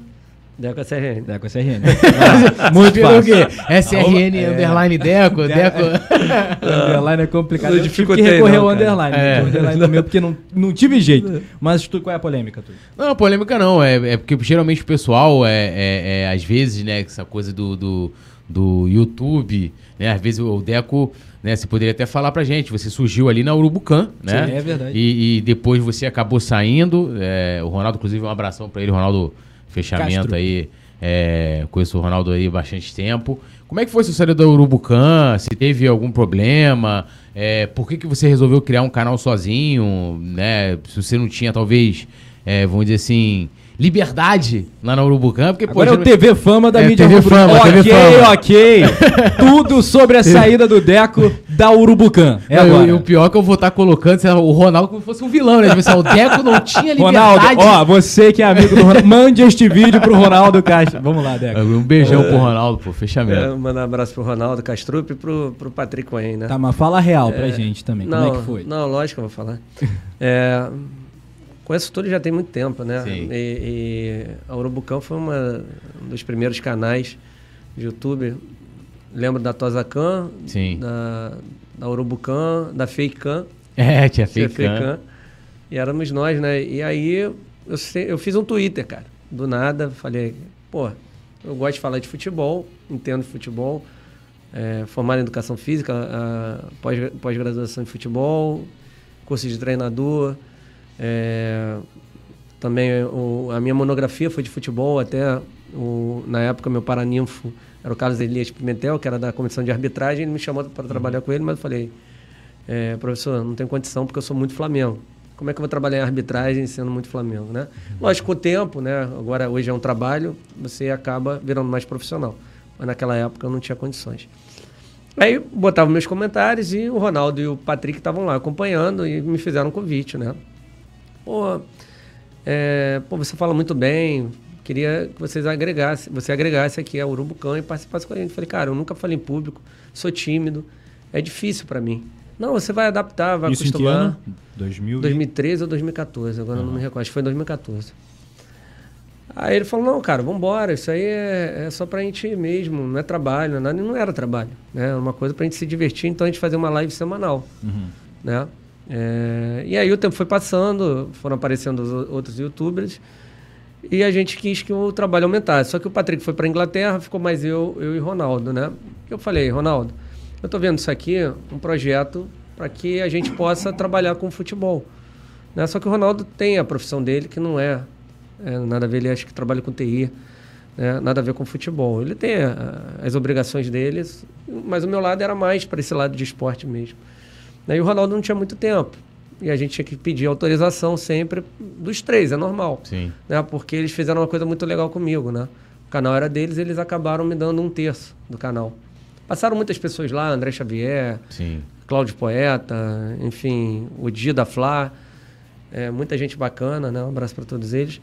Deco SRN. Deco SRN. Ah, muito Virou fácil. o quê? SRN, É. underline Deco, Deco. underline é complicado. Eu Eu tive que dificultei, recorrer não, ao underline. É. O underline meu, porque não, não tive jeito. Mas tu, qual é a polêmica, tu? Não, polêmica não. É, é porque geralmente o pessoal, é, é, é, às vezes, né, essa coisa do, do, do YouTube, né? Às vezes o Deco, né, você poderia até falar pra gente, você surgiu ali na Urubucan, né? Sim, é verdade. E, e depois você acabou saindo. é, o Ronaldo, inclusive, um abração pra ele, Ronaldo Fechamento Castro. aí. É, conheço o Ronaldo aí há bastante tempo. Como é que foi sua saída da Urubucan? Se teve algum problema? É, por que, que você resolveu criar um canal sozinho? Né? Se você não tinha, talvez, é, vamos dizer assim, liberdade lá na Urubucan? Porque, Agora é o TV Fama da É, mídia TV. Fama, ok, TV Fama. ok. Tudo sobre a saída do Deco da Urubucan. É Não, agora. E o pior é que eu vou estar colocando sei lá, o Ronaldo como se fosse um vilão, né? Tipo assim, o Deco não tinha liberdade. Ronaldo, ó, você que é amigo do Ronaldo, mande este vídeo pro Ronaldo Castro. Vamos lá, Deco. Um beijão pro Ronaldo, pô, fechamento. É, mandar um abraço pro Ronaldo Castrup e pro, pro Patrick Wayne, né? Tá, mas fala real pra gente também. não, Como é que foi? Não, lógico que eu vou falar. é, conheço tudo já tem muito tempo, né? Sim. E, e a Urubucão foi uma, um dos primeiros canais de YouTube. Lembro da Tosacan, Sim. da, da Urubucan, da Fakecan. É, tinha. Fakecan. E éramos nós, né? E aí eu, eu fiz um Twitter, cara. Do nada, falei, pô, eu gosto de falar de futebol, entendo de futebol. é, formado em educação física, a- pós- pós-graduação em futebol, curso de treinador. É, também o- a minha monografia foi de futebol, até o- na época meu paraninfo era o Carlos Elias Pimentel, que era da comissão de arbitragem, ele me chamou para trabalhar com ele, mas eu falei, é, professor, não tenho condição porque eu sou muito Flamengo. Como é que eu vou trabalhar em arbitragem sendo muito Flamengo, né? Lógico, com o tempo, né? Agora, hoje é um trabalho, você acaba virando mais profissional. Mas naquela época eu não tinha condições. Aí botava meus comentários e o Ronaldo e o Patrick estavam lá acompanhando e me fizeram um convite, né? Pô, é, pô, você fala muito bem, queria que vocês agregassem, você agregasse aqui a Urubucão e participasse com a gente. Falei, cara, eu nunca falei em público, sou tímido, é difícil para mim. Não, você vai adaptar, vai Isso em que acostumar. ano? 2000 e- 2013 ou 2014, agora eu não me recordo, acho que foi 2014. Aí ele falou, não, cara, vambora, isso aí é, é só pra gente ir mesmo, não é trabalho, não, é nada, não era trabalho, né? É uma coisa pra gente se divertir, então a gente fazia uma live semanal, Uhum. né? É, e aí o tempo foi passando, foram aparecendo outros youtubers, e a gente quis que o trabalho aumentasse. Só que o Patrick foi pra Inglaterra, ficou mais eu, eu e Ronaldo, né? Eu falei, Ronaldo, eu tô vendo isso aqui, um projeto para que a gente possa trabalhar com futebol. Né? Só que o Ronaldo tem a profissão dele, que não é, é, nada a ver, ele acho que trabalha com TI, né? nada a ver com futebol. Ele tem a- as obrigações dele, mas o meu lado era mais para esse lado de esporte mesmo. E o Ronaldo não tinha muito tempo. E a gente tinha que pedir autorização sempre dos três, é normal. Sim. Né? Porque eles fizeram uma coisa muito legal comigo, né? O canal era deles, eles acabaram me dando um terço do canal. Passaram muitas pessoas lá, André Xavier, Sim. Cláudio Poeta, enfim, o Di da Flá, é, muita gente bacana, né? Um abraço para todos eles.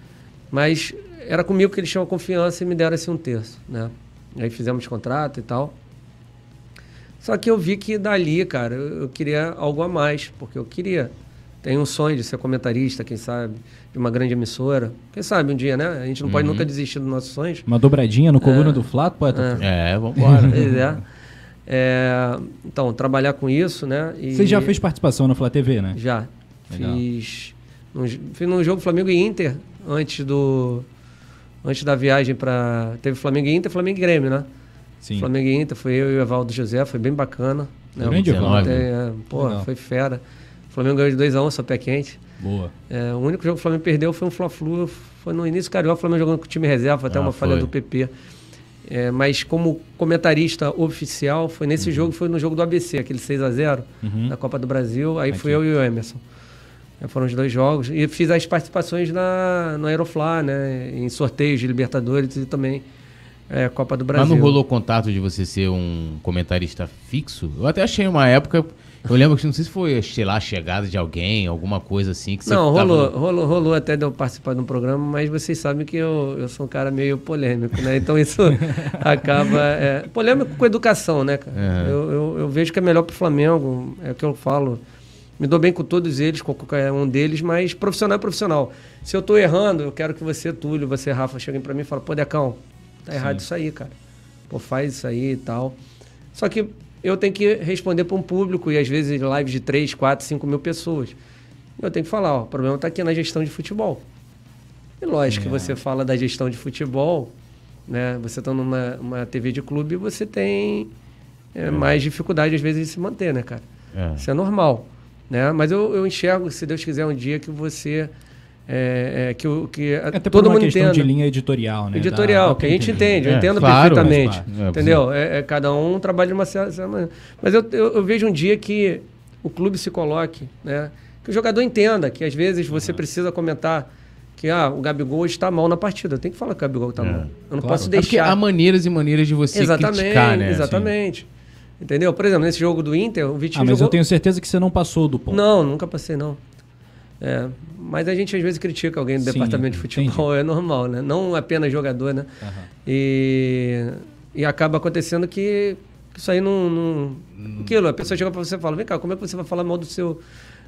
Mas era comigo que eles tinham confiança e me deram esse um terço, né? Aí fizemos contrato e tal. Só que eu vi que dali, cara, eu, eu queria algo a mais, porque eu queria. Tenho um sonho de ser comentarista, quem sabe, de uma grande emissora. Quem sabe um dia, né? A gente não pode nunca desistir dos nossos sonhos. Uma dobradinha no coluna do Flato, poeta? É, vambora. Pois é. É, Então, trabalhar com isso, né? E Você já fez participação na Flá TV, né? Já. Legal. Fiz, num, fiz num jogo Flamengo e Inter, antes do. Antes da viagem para Teve Flamengo e Inter, Flamengo e Grêmio, né? Sim. Flamengo e Inter, foi eu e o Evaldo José, foi bem bacana. Né? Grande Evaldo. é, pô, Legal. foi fera. O Flamengo ganhou de 2x1, só pé quente. Boa. É, o único jogo que o Flamengo perdeu foi um Fla-Flu, foi no início Carioca, o Flamengo jogando com o time reserva, até Ah, uma falha foi. do PP. É, mas como comentarista oficial, foi nesse jogo, foi no jogo do ABC, aquele 6 a 0 Uhum. da Copa do Brasil. Aí Aqui. fui eu e o Emerson. É, foram os dois jogos. E fiz as participações na, no Aeroflá, né? Em sorteios de Libertadores e também é, Copa do Mas Brasil. não rolou contato de você ser um comentarista fixo? Eu até achei uma época. Eu lembro que não sei se foi, sei lá, a chegada de alguém, alguma coisa assim que você Não, tava- rolou, rolou, rolou até de eu participar de um programa, mas vocês sabem que eu, eu sou um cara meio polêmico, né? Então isso acaba. é, polêmico com educação, né, cara? Uhum. Eu, eu, eu vejo que é melhor pro Flamengo, é o que eu falo. Me dou bem com todos eles, com qualquer um deles, mas profissional é profissional. Se eu tô errando, eu quero que você, Túlio, você, Rafa, cheguem pra mim e falem, pô, Decão, tá errado isso aí, cara. Pô, faz isso aí e tal. Só que eu tenho que responder para um público e às vezes lives de 3, 4, 5 mil pessoas. Eu tenho que falar, ó, o problema está aqui na gestão de futebol. E lógico que você fala da gestão de futebol, né? Você está numa uma TV de clube, você tem é, mais dificuldade às vezes de se manter, né, cara? É. Isso é normal, né? Mas eu, eu enxergo, se Deus quiser, um dia que você é, é, que, o- que a- Até por todo uma mundo questão entenda. de linha editorial, né? Editorial, dá que a gente entende, eu É, entendo claro, perfeitamente. mas claro. É, entendeu? É, é cada um trabalha de uma certa maneira. Mas eu, eu, eu vejo um dia que o clube se coloque, né? Que o jogador entenda que às vezes você precisa comentar que ah, o Gabigol está mal na partida. Eu tenho que falar que o Gabigol está É. mal. Eu não Claro. posso É porque deixar. há maneiras e maneiras de você exatamente, criticar, né? exatamente. Entendeu? Por exemplo, nesse jogo do Inter, o Vitinho Ah, mas jogou... eu tenho certeza que você não passou do ponto. Não, nunca passei, não. É, mas a gente às vezes critica alguém do Sim, departamento de futebol, é normal, né? Não apenas jogador, né? Aham. E, e acaba acontecendo que isso aí não. não aquilo, a pessoa chega pra você e fala: vem cá, como é que você vai falar mal do seu,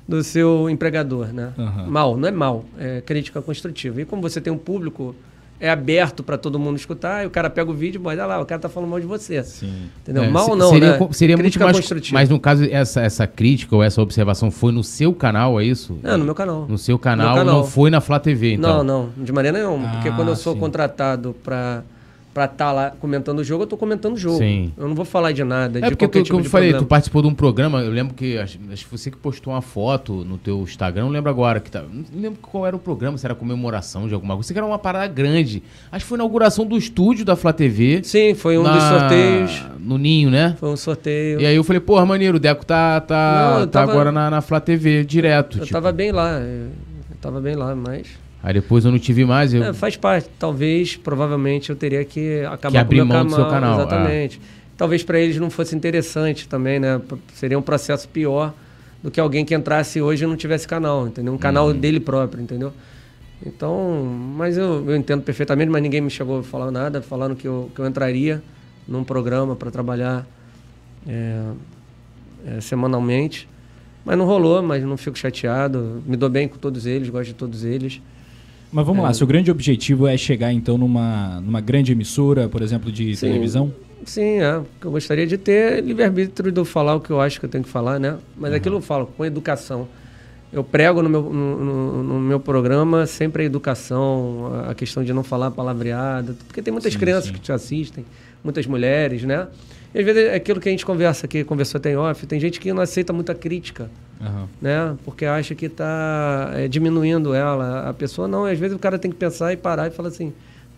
do seu empregador, né? Aham. Mal, não é mal, é crítica construtiva. E como você tem um público, é aberto para todo mundo escutar, e o cara pega o vídeo e bota olha lá, o cara tá falando mal de você. Sim. Entendeu? É, mal se- não, seria, né? seria muito crítica mais, construtiva. Mas no caso, essa, essa crítica ou essa observação foi no seu canal, é isso? Não, no meu canal. No seu canal, canal. não foi na Flá TV, então. Não, não, de maneira nenhuma. porque Ah, quando eu sou sim. contratado para pra estar lá comentando o jogo, eu tô comentando o jogo. Sim. Eu não vou falar de nada, É de porque tu, tipo como eu falei, tu participou de um programa, eu lembro que, acho, acho que você que postou uma foto no teu Instagram, não lembro agora, que tá, não lembro qual era o programa, se era comemoração de alguma coisa, sei que era uma parada grande. Acho que foi a inauguração do estúdio da Flá TV. Sim, foi um na- dos sorteios. No Ninho, né? Foi um sorteio. E aí eu falei, porra, maneiro, o Deco tá, tá, Não, tá tava- agora na, na Flá TV, direto. eu tipo. tava bem lá. Eu tava bem lá, mas. Aí depois eu não te vi mais, eu... É, faz parte. Talvez, provavelmente, eu teria que acabar Que abrir com o meu mão do seu canal, é. Exatamente. Talvez para eles não fosse interessante também, né? Seria um processo pior do que alguém que entrasse hoje e não tivesse canal, entendeu? Um canal Uhum. dele próprio, entendeu? Então, mas eu, eu entendo perfeitamente, mas ninguém me chegou a falar nada, falando que eu, que eu entraria num programa para trabalhar é, é, semanalmente. Mas não rolou, mas não fico chateado. Me dou bem com todos eles, gosto de todos eles. Mas vamos É. lá, seu grande objetivo é chegar então numa, numa grande emissora, por exemplo, de Sim. televisão? Sim, é. Eu gostaria de ter livre-arbítrio de eu falar o que eu acho que eu tenho que falar, né? Mas aquilo eu falo com educação. Eu prego no meu, no, no- no meu programa sempre a educação, a questão de não falar palavreada, porque tem muitas Sim, crianças sim. que te assistem, muitas mulheres, né? E às vezes é aquilo que a gente conversa aqui, conversou até em off, tem gente que não aceita muita crítica, Aham. né? Porque acha que está diminuindo ela. A pessoa não, às vezes o cara tem que pensar e parar e falar assim,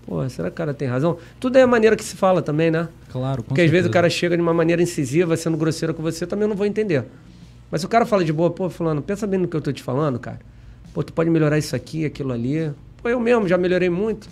pô, será que o cara tem razão? Tudo é a maneira que se fala também, né? Claro, com Porque às vezes o certeza. cara chega de uma maneira incisiva, sendo grosseiro com você, também eu não vou entender. Mas se o cara fala de boa, pô, fulano, pensa bem no que eu tô te falando, cara. Pô, tu pode melhorar isso aqui, aquilo ali. Pô, eu mesmo já melhorei muito.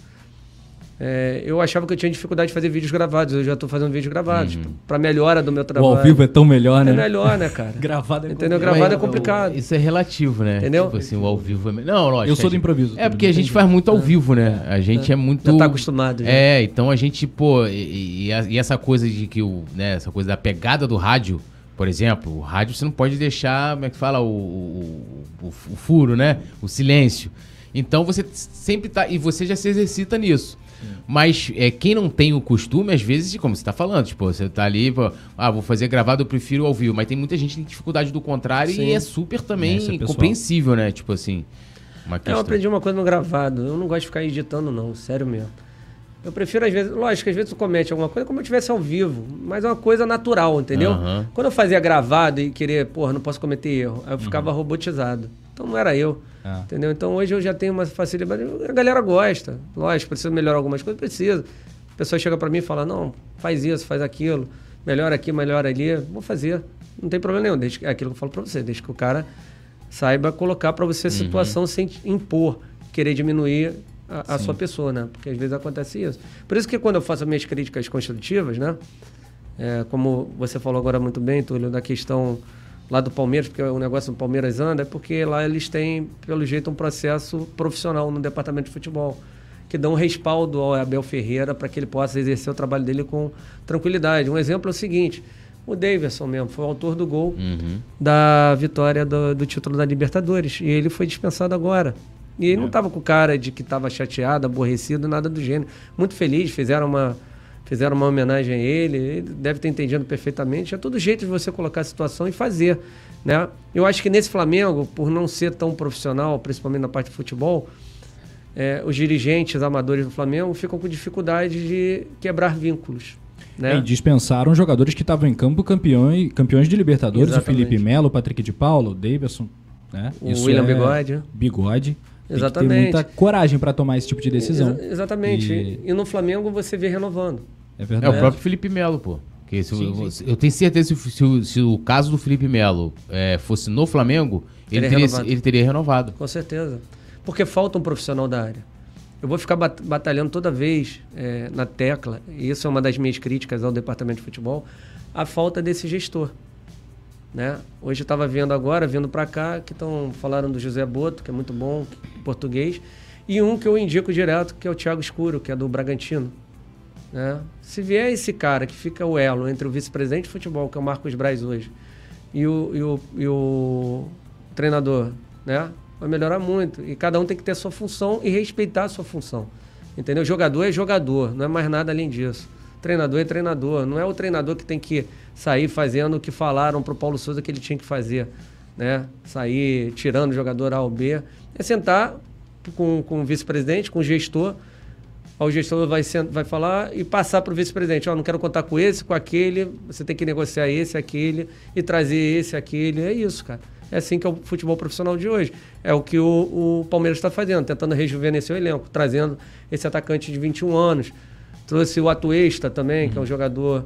É, eu achava que eu tinha dificuldade de fazer vídeos gravados, eu já tô fazendo vídeos gravados. Pra melhora do meu O trabalho. ao vivo é tão melhor, né? É melhor, né, cara? Gravado é Entendeu? complicado. Gravado é complicado. Isso é relativo, né? Entendeu? Tipo assim, o ao vivo é... me- Não, lógico. Eu sou do improviso. É porque a gente faz muito ao vivo, né? A gente é, muito... Já tá acostumado. Já. É, então a gente, pô, e, e e essa coisa de que o, né, essa coisa da pegada do rádio, por exemplo, o rádio você não pode deixar, como é que fala, o, o, o- o furo, né? O silêncio. Então você sempre tá, e você já se exercita nisso. Mas é, quem não tem o costume, às vezes, como você tá falando, tipo, você tá ali, pô, ah, vou fazer gravado, eu prefiro ao vivo. Mas tem muita gente que tem dificuldade do contrário Sim. e é super também É, é compreensível, né? Tipo assim, Eu aprendi uma coisa no gravado. Eu não gosto de ficar editando, não, sério mesmo. Eu prefiro, às vezes, lógico, às vezes tu comete alguma coisa como eu estivesse ao vivo, mas é uma coisa natural, entendeu? Aham. Quando eu fazia gravado e querer, porra, não posso cometer erro, aí eu ficava robotizado. Então não era eu. Ah. Entendeu? Então hoje eu já tenho uma facilidade. A galera gosta. Lógico, precisa melhorar algumas coisas, precisa. A pessoa chega pra mim e fala: não, faz isso, faz aquilo, melhora aqui, melhora ali. Vou fazer. Não tem problema nenhum. Desde, que- é aquilo que eu falo pra você, desde que o cara saiba colocar pra você a situação sem impor, querer diminuir a, a sua pessoa, né? Porque às vezes acontece isso. Por isso que quando eu faço as minhas críticas construtivas, né? É, como você falou agora muito bem, Túlio, da questão lá do Palmeiras, porque o negócio do Palmeiras anda, é porque lá eles têm, pelo jeito, um processo profissional no departamento de futebol, que dá um respaldo ao Abel Ferreira para que ele possa exercer o trabalho dele com tranquilidade. Um exemplo é o seguinte: o Davidson mesmo foi o autor do gol Uhum. da vitória do, do título da Libertadores. E ele foi dispensado agora. E ele não estava com cara de que estava chateado, aborrecido, nada do gênero. Muito feliz, fizeram uma, fizeram uma homenagem a ele. Ele deve ter entendido perfeitamente. É todo jeito de você colocar a situação e fazer. Né? Eu acho que nesse Flamengo, por não ser tão profissional, principalmente na parte de futebol, é, os dirigentes amadores do Flamengo ficam com dificuldade de quebrar vínculos. Né? É, e dispensaram jogadores que estavam em campo campeões, campeões de Libertadores, Exatamente. o Felipe Melo, o Patrick de Paulo, o Davidson, né? O William Bigode. Bigode. Tem Exatamente. que ter muita coragem para tomar esse tipo de decisão. Exa- exatamente. E- E... no Flamengo você vê renovando. É É verdade. o próprio Felipe Melo, pô. Que se, Sim, eu, eu tenho certeza que se, se o- se o caso do Felipe Melo é, fosse no Flamengo, ele Teria teria, renovado. ele teria renovado. Com certeza. Porque falta um profissional da área. Eu vou ficar bat- batalhando toda vez é, na tecla, e isso é uma das minhas críticas ao departamento de futebol, a falta desse gestor. Né? Hoje eu estava vendo agora, vindo para cá, que estão falaram do José Boto, que é muito bom, português, e um que eu indico direto, que é o Thiago Escuro, que é do Bragantino. Né? Se vier esse cara que fica o elo entre o vice-presidente de futebol, que é o Marcos Braz hoje, e o, e o, e o treinador, né? Vai melhorar muito. E cada um tem que ter a sua função e respeitar a sua função. Entendeu? Jogador é jogador, não é mais nada além disso. Treinador é treinador. Não é o treinador que tem que sair fazendo o que falaram pro Paulo Souza que ele tinha que fazer. Né? Sair tirando o jogador A ou B. É sentar com, com o vice-presidente, com o gestor, o gestor vai, vai falar e passar para o vice-presidente, ó, oh, não quero contar com esse, com aquele, você tem que negociar esse, aquele e trazer esse, aquele. É isso, cara. É assim que é o futebol profissional de hoje. É o que o, o Palmeiras está fazendo, tentando rejuvenescer o elenco, trazendo esse atacante de 21 anos. Trouxe o Atuesta também, uhum. que é um jogador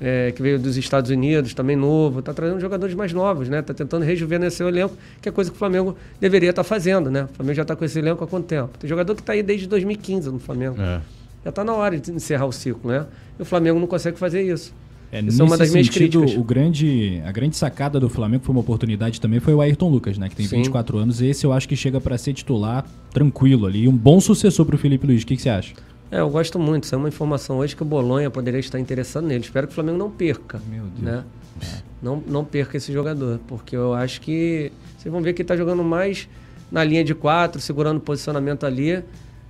é, que veio dos Estados Unidos, também novo. Está trazendo jogadores mais novos, né? Está tentando rejuvenescer o elenco, que é coisa que o Flamengo deveria estar tá fazendo, né? O Flamengo já está com esse elenco há quanto tempo? Tem jogador que está aí desde 2015 no Flamengo. É. Já está na hora de encerrar o ciclo, né? E o Flamengo não consegue fazer isso. É, Isso é uma das minhas sentido, críticas. O grande, a grande sacada do Flamengo foi uma oportunidade também foi o Ayrton Lucas, né? Que tem Sim. 24 anos. Esse eu acho que chega para ser titular tranquilo ali. E um bom sucessor para o Felipe Luiz. O que, que você acha? É, eu gosto muito. Isso é uma informação hoje que o Bolonha poderia estar interessado nele. Espero que o Flamengo não perca. Meu Deus. Né? É. Não, não perca esse jogador. Porque eu acho que. Vocês vão ver que ele está jogando mais na linha de quatro, segurando o posicionamento ali,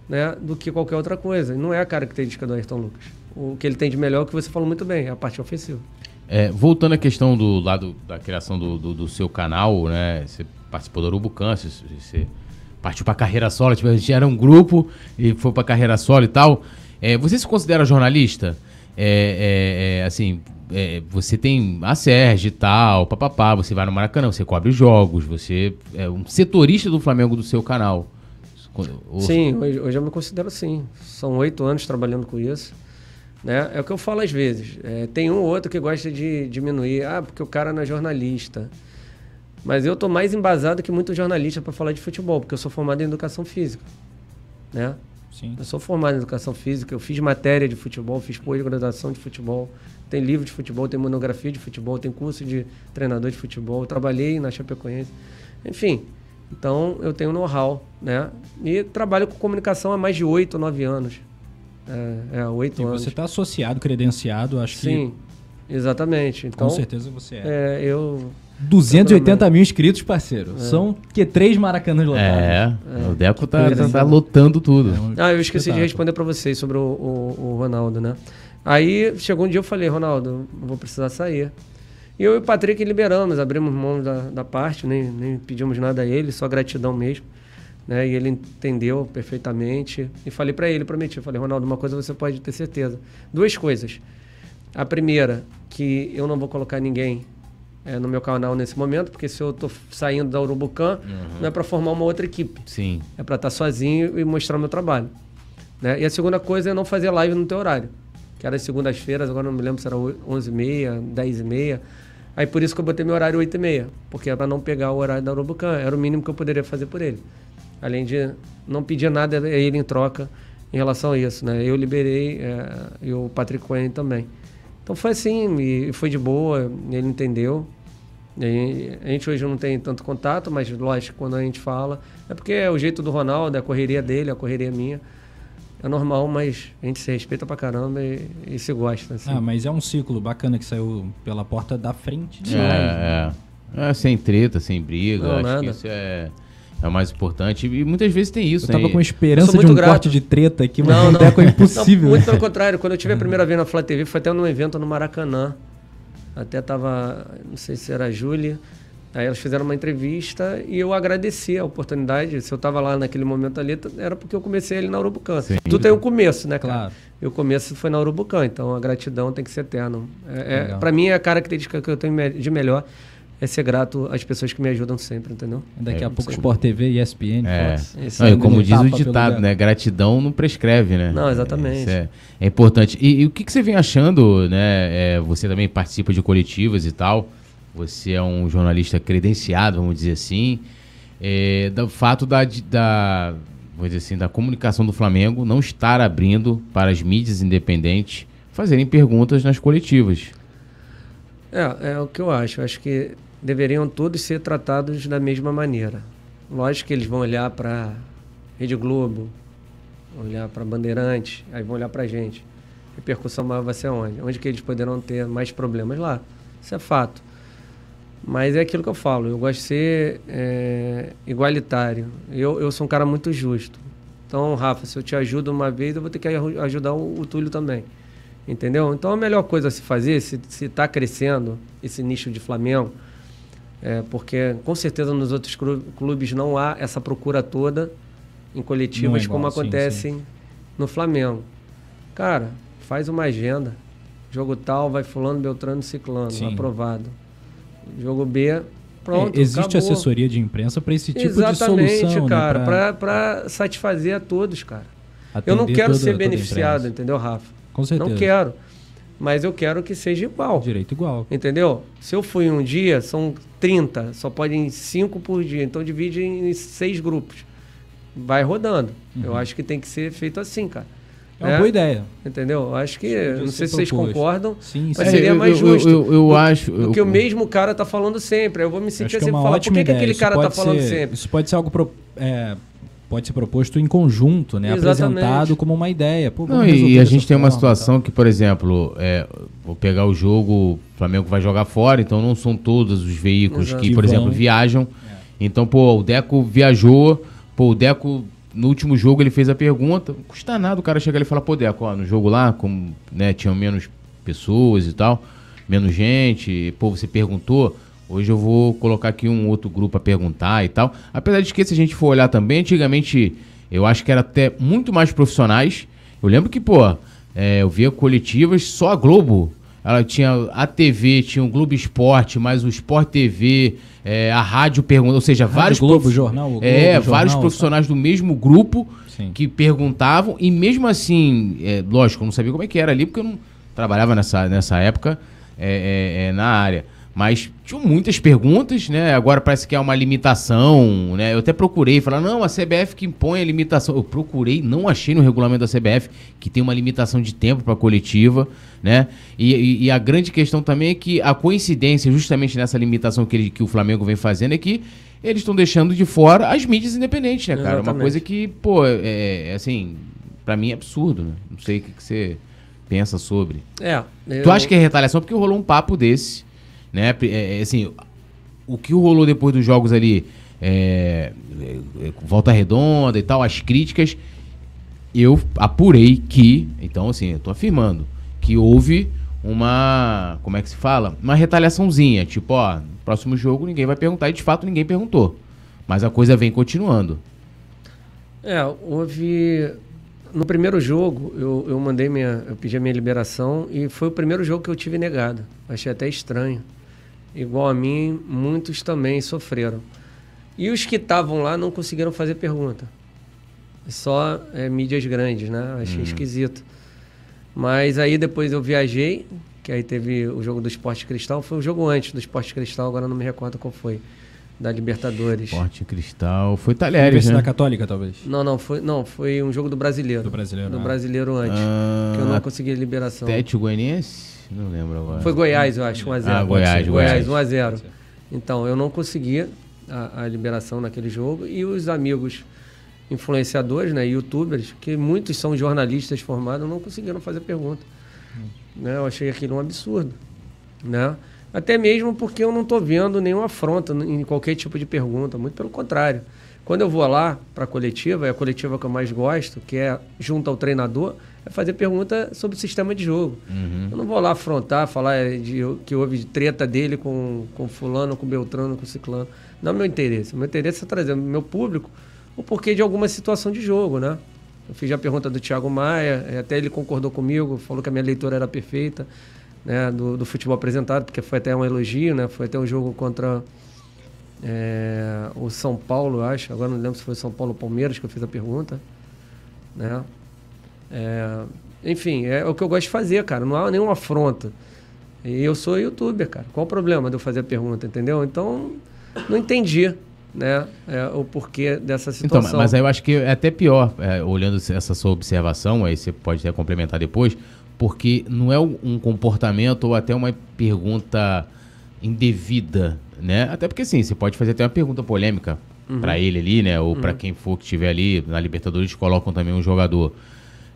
né? Do que qualquer outra coisa. Não é a característica do Ayrton Lucas o que ele tem de melhor, que você falou muito bem, é a parte ofensiva. É, voltando à questão do lado da criação do, do, do seu canal, né? Você participou do Urubucan, você, você partiu para carreira solo, tipo, a gente era um grupo e foi para carreira solo e tal. É, você se considera jornalista? É, é, é assim, é, você tem a Sérgio e tal, papapá, você vai no Maracanã, você cobre jogos, você é um setorista do Flamengo do seu canal. Sim, hoje, hoje eu me considero sim. São oito anos trabalhando com isso. Né? É o que eu falo às vezes. É, tem um ou outro que gosta de diminuir, ah, porque o cara não é jornalista. Mas eu estou mais embasado que muito jornalista para falar de futebol, porque eu sou formado em educação física. Né? Sim. Eu sou formado em educação física, eu fiz matéria de futebol, fiz pós-graduação de futebol, tem livro de futebol, tem monografia de futebol, tem curso de treinador de futebol, trabalhei na Chapecoense. Enfim, então eu tenho know-how, né? E trabalho com comunicação há mais de oito, nove anos. É, é oito anos. você está associado, credenciado, acho Sim, que. Sim, exatamente. Então, com certeza você é. é eu. 280 mil inscritos, parceiro. É. São que três maracanãs lotados. É, é. o Deco tá, tá, tá lotando tudo. É ah, eu esqueci de responder para vocês sobre o, o, o, Ronaldo, né? Aí chegou um dia eu falei, Ronaldo, vou precisar sair. E eu e o Patrick liberamos, abrimos mão da, da parte, nem, nem pedimos nada a ele, só gratidão mesmo. Né? E ele entendeu perfeitamente. E falei para ele, prometi, falei, Ronaldo, uma coisa você pode ter certeza. Duas coisas. A primeira, que eu não vou colocar ninguém é, no meu canal nesse momento, porque se eu estou saindo da Urubucan, uhum. não é para formar uma outra equipe. Sim. É para estar tá sozinho e mostrar o meu trabalho. Né? E a segunda coisa é não fazer live no teu horário. Que era segundas-feiras, agora não me lembro se era 11h30, 10h30. Aí por isso que eu botei meu horário 8h30, porque era para não pegar o horário da Urubucan. Era o mínimo que eu poderia fazer por ele. Além de não pedir nada a ele em troca em relação a isso, né? Eu liberei é, e o Patrick Cohen também. Então foi assim, e foi de boa, ele entendeu. A gente hoje não tem tanto contato, mas lógico, quando a gente fala, é porque é o jeito do Ronaldo, é a correria dele, a correria minha. É normal, mas a gente se respeita pra caramba e, e se gosta. Assim. Ah, mas é um ciclo bacana que saiu pela porta da frente. É, é. é. sem treta, sem briga. Não, acho nada. que isso é é o mais importante. E muitas vezes tem isso, eu né? tava com esperança de um grato. corte de treta aqui, mas não, não. é impossível. Não, muito pelo contrário. Quando eu tive a primeira vez na Flá TV, foi até num evento no Maracanã. Até tava, não sei se era a Júlia. Aí elas fizeram uma entrevista e eu agradeci a oportunidade. Se eu estava lá naquele momento ali, era porque eu comecei ali na Urubucan. Sim. Tudo tem um começo, né, claro. E o começo foi na Urubucan, então a gratidão tem que ser eterna. É, é, para mim é a característica que eu tenho de melhor é ser grato às pessoas que me ajudam sempre, entendeu? Daqui é, a pouco Sport TV e ESPN. É. Não, e como diz o ditado, né? Gratidão não prescreve, né? Não, exatamente. É, é importante. E, e, o que, que, você vem achando, né? É, você também participa de coletivas e tal. Você é um jornalista credenciado, vamos dizer assim. É, do fato da, da, vamos dizer assim, da comunicação do Flamengo não estar abrindo para as mídias independentes fazerem perguntas nas coletivas. É, é o que eu acho. Eu acho que deveriam todos ser tratados da mesma maneira. Lógico que eles vão olhar para Rede Globo, olhar para Bandeirantes, aí vão olhar para a gente. A repercussão maior vai ser onde? Onde que eles poderão ter mais problemas lá. Isso é fato. Mas é aquilo que eu falo, eu gosto de ser é, igualitário. Eu, eu sou um cara muito justo. Então, Rafa, se eu te ajudo uma vez, eu vou ter que ajudar o, o Túlio também. Entendeu? Então a melhor coisa a se fazer, se está crescendo esse nicho de Flamengo, é, porque com certeza nos outros clubes não há essa procura toda em coletivas é igual, como acontece sim, sim. no Flamengo. Cara, faz uma agenda. Jogo tal, vai fulano, beltrano, ciclano, Sim. aprovado. Jogo B, pronto, É, existe acabou. assessoria de imprensa para esse tipo Exatamente, de solução, cara, né? pra satisfazer a todos, cara. Eu atender não quero toda- ser beneficiado, entendeu, Rafa? Com certeza. Não quero. Mas eu quero que seja igual. Direito igual. Entendeu? Se eu fui um dia, são 30, só podem 5 por dia. Então divide em seis grupos. Vai rodando. Eu acho que tem que ser feito assim, cara. Uhum. É uma boa ideia. Entendeu? Eu acho que. Não sei se vocês concordam. Sim, Mas sim. seria É, eu- mais eu- justo. Eu, eu, do- acho. Do eu- que o mesmo cara tá falando sempre. Aí Eu vou me Eu sentir assim é e uma falar, por que, que aquele Isso cara tá falando ser- sempre? Isso pode ser algo pro- é, pode ser proposto em conjunto, né? Exatamente. Apresentado como uma ideia. Pô, Não, e a gente tem uma situação que, por exemplo, é, vou pegar o jogo, o Flamengo vai jogar fora, então não são todos os veículos Exato. que, por exemplo, viajam. Então, pô, o Deco viajou, pô, o Deco, no último jogo, ele fez a pergunta. Não custa nada o cara chegar ali e falar, pô, Deco, ó, no jogo lá, como né, tinham menos pessoas e tal, menos gente, pô, você perguntou. Hoje eu vou colocar aqui um outro grupo a perguntar e tal. Apesar de que, se a gente for olhar também, antigamente eu acho que era até muito mais profissionais. Eu lembro que, pô, é, eu via coletivas, só a Globo. Ela tinha a TV, tinha o Globo Esporte, mais o Sport TV, é, a rádio pergunta, ou seja, Rádio vários Globo, profi- jornal, o Globo, é, jornal, vários tá? profissionais do mesmo grupo Sim. que perguntavam e mesmo assim, é, lógico, eu não sabia como é que era ali porque eu não trabalhava nessa, nessa época é, é, é, na área. Mas tinham muitas perguntas, né? Agora parece que é uma limitação, né? Eu até procurei, falar, não, a CBF que impõe a limitação. Eu procurei, não achei no regulamento da CBF que tem uma limitação de tempo para coletiva, né? E, e- e a grande questão também é que a coincidência, justamente nessa limitação que, ele- que o Flamengo vem fazendo, é que eles estão deixando de fora as mídias independentes, né, cara? Uma Exatamente. coisa que, pô, é, é, assim, pra mim é absurdo, né? Não sei o que, que você pensa sobre. É. Tu acha que é retaliação? Porque rolou um papo desse, né? É, é, assim, o que rolou depois dos jogos ali, é, é, é, volta redonda e tal, as críticas, eu apurei que, então assim, eu tô afirmando, que houve uma, como é que se fala? Uma retaliaçãozinha, tipo, ó, próximo jogo ninguém vai perguntar, e de fato ninguém perguntou. Mas a coisa vem continuando. É, houve. No primeiro jogo, eu, eu mandei minha. Eu pedi a minha liberação e foi o primeiro jogo que eu tive negado. Achei até estranho. Igual a mim, muitos também sofreram. E os que estavam lá não conseguiram fazer pergunta. Só é, mídias grandes, né? Achei esquisito. Mas aí depois eu viajei, que aí teve o jogo do Esporte Cristal. Foi o jogo antes do Esporte Cristal, agora não me recordo qual foi. Da Libertadores. Forte Cristal, foi Talheres, Universidade né? Católica, talvez. Não, não, foi, não, foi um jogo do brasileiro. Do brasileiro, Do ah. brasileiro antes. Ah, que eu não consegui liberação. Atlético Goianiense? Não lembro agora. Foi Goiás, eu acho, 1x0. Ah, Goiás, Goiás, Goiás. 1x0. Então, eu não consegui a, a liberação naquele jogo. E os amigos influenciadores, né, youtubers, que muitos são jornalistas formados, não conseguiram fazer pergunta. Né? Eu achei aquilo um absurdo. Né? Até mesmo porque eu não estou vendo nenhuma afronta em qualquer tipo de pergunta, muito pelo contrário. Quando eu vou lá para a coletiva, é a coletiva que eu mais gosto, que é junto ao treinador, é fazer pergunta sobre o sistema de jogo. Eu não vou lá afrontar, falar de, que houve treta dele com, com fulano, com Beltrano, com Ciclano. Não é meu interesse. O meu interesse é trazer ao meu público o porquê de alguma situação de jogo, né? Eu fiz a pergunta do Thiago Maia, eh, até ele concordou comigo, falou que a minha leitura era perfeita, né, do, do futebol apresentado, porque foi até um elogio, né? Foi até um jogo contra eh, o São Paulo, eu acho. Agora não lembro se foi o São Paulo ou Palmeiras que eu fiz a pergunta, né? É, enfim, é o que eu gosto de fazer, cara. Não há nenhuma afronta. E eu sou youtuber, cara. Qual o problema de eu fazer a pergunta, entendeu? Então, não entendi, né? é, o porquê dessa Então, situação. mas aí eu acho que é até pior, é, olhando essa sua observação, aí você pode até complementar depois, porque não é um comportamento ou até uma pergunta indevida, né? Até porque assim, você pode fazer até uma pergunta polêmica Uhum. pra ele ali, né? Ou pra quem for que estiver ali, na Libertadores colocam também um jogador.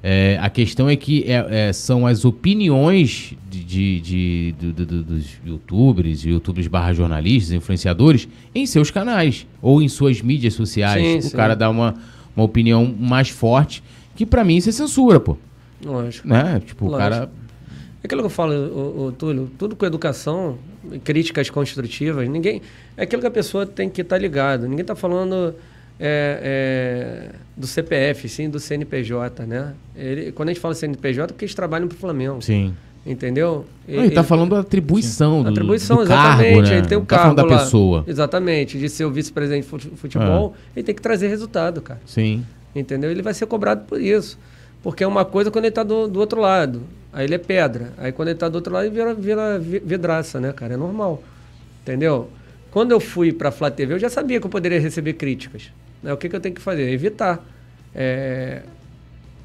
É, a questão é que é- é, são as opiniões de, de- de- do- dos youtubers, youtubers barra jornalistas, influenciadores, em seus canais ou em suas mídias sociais. Sim, o sim. cara dá uma, uma opinião mais forte, que pra mim isso é censura, pô. Lógico. Né? Tipo, o Lógico. cara. É aquilo que eu falo, ô, ô, Túlio, tudo com educação, críticas construtivas, ninguém. É aquilo que a pessoa tem que estar ligado. Ninguém está falando é, é, do CPF, sim do CNPJ, né? Ele, quando a gente fala CNPJ, é porque eles trabalham para o Flamengo. Sim. Entendeu? Não, ele tá falando da atribuição do, atribuição, do exatamente. cargo, né? Ele tem o tá cargo da lá. pessoa. Exatamente. De ser o vice-presidente de fute- futebol, ele tem que trazer resultado, cara. Sim. Entendeu? Ele vai ser cobrado por isso. Porque é uma coisa quando ele tá do, do outro lado. Aí ele é pedra. Aí quando ele tá do outro lado, ele vira, vira vi- vidraça, né, cara? É normal. Entendeu? Quando eu fui pra Flá TV, eu já sabia que eu poderia receber críticas. Né? O que, que eu tenho que fazer? Evitar. É,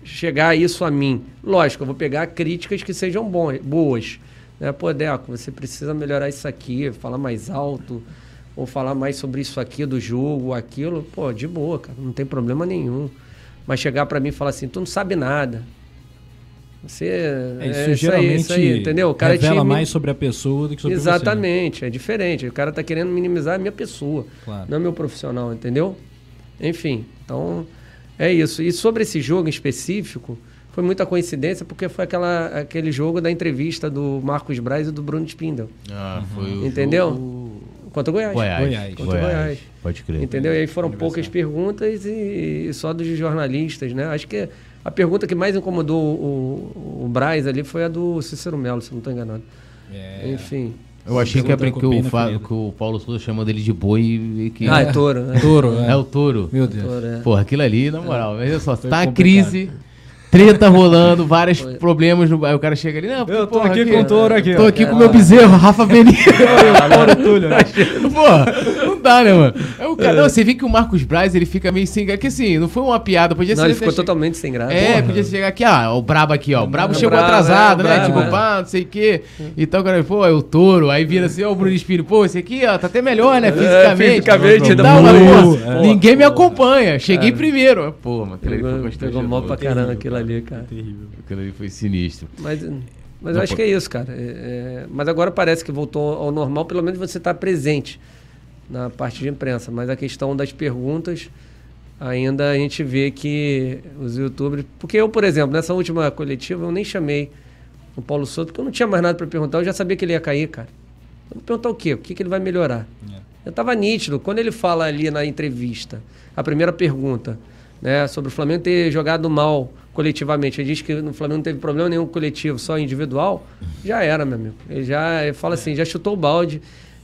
chegar isso a mim. Lógico, eu vou pegar críticas que sejam bom, boas. Né? Pô, Deco, você precisa melhorar isso aqui, falar mais alto, ou falar mais sobre isso aqui do jogo, aquilo. Pô, de boa, cara, não tem problema nenhum. Mas chegar pra mim e falar assim, tu não sabe nada. Você. É, isso é aí, geralmente isso aí, entendeu? O cara revela me- mais sobre a pessoa do que sobre você. né? Exatamente, é diferente. O cara tá querendo minimizar a minha pessoa, Claro. não meu profissional, entendeu? Enfim, então é isso. E sobre esse jogo em específico, foi muita coincidência porque foi aquela, aquele jogo da entrevista do Marcos Braz e do Bruno Spindel. Ah, foi o Entendeu? jogo- Contra o Goiás. Goiás. Goiás. Contra o Goiás. Pode crer. Entendeu? E aí foram poucas perguntas e, e só dos jornalistas, né? Acho que a pergunta que mais incomodou o, o Braz ali foi a do Cícero Melo, se não estou enganado. É. Enfim. Eu achei que, é porque o, que o Paulo Souza chamando ele de boi e que. Ah, é touro, né? Touro, É o touro. Meu Deus. Touro, é. Porra, aquilo ali, na moral, veja só, Foi tá a complicado. crise, treta rolando, vários problemas, no, aí o cara chega ali, não, Eu tô porra, aqui com o touro aqui. Tô aqui com o meu bezerro, Rafa Benito. Touro Túlio. né? Porra, não dá, né, mano? É o cara, não, você vê que o Marcos Braz, ele fica meio sem... É que assim, não foi uma piada, podia Não, ser... ele ficou totalmente sem graça. É, Porra. podia chegar aqui, ah, o Brabo aqui, ó. O Brabo É, chegou atrasado, é, né? Tipo, é. pá, não sei o quê. Então, cara, pô, é o touro. Aí vira assim, ó, o Bruno Espírito, pô, esse aqui, ó, tá até melhor, né? Fisicamente. fisicamente, ainda Não, mas, pô, ninguém me acompanha. Cheguei primeiro. Pô, mano, aquilo ali foi Pegou, pegou mal pra caramba aquilo ali, cara. Aquilo ali foi sinistro. Mas, mas Não, eu acho pô. que é isso, cara. É, é, mas agora parece que voltou ao normal, pelo menos você está presente na parte de imprensa. Mas a questão das perguntas, ainda a gente vê que os youtubers. Porque eu, por exemplo, nessa última coletiva, eu nem chamei o Paulo Souto, porque eu não tinha mais nada para perguntar, eu já sabia que ele ia cair, cara. Eu vou perguntar o quê? O que, que ele vai melhorar? Eu estava nítido. Quando ele fala ali na entrevista, a primeira pergunta, né, sobre o Flamengo ter jogado mal coletivamente, ele diz que no Flamengo não teve problema nenhum coletivo, só individual, já era, meu amigo. Ele já ele fala assim, já chutou o balde,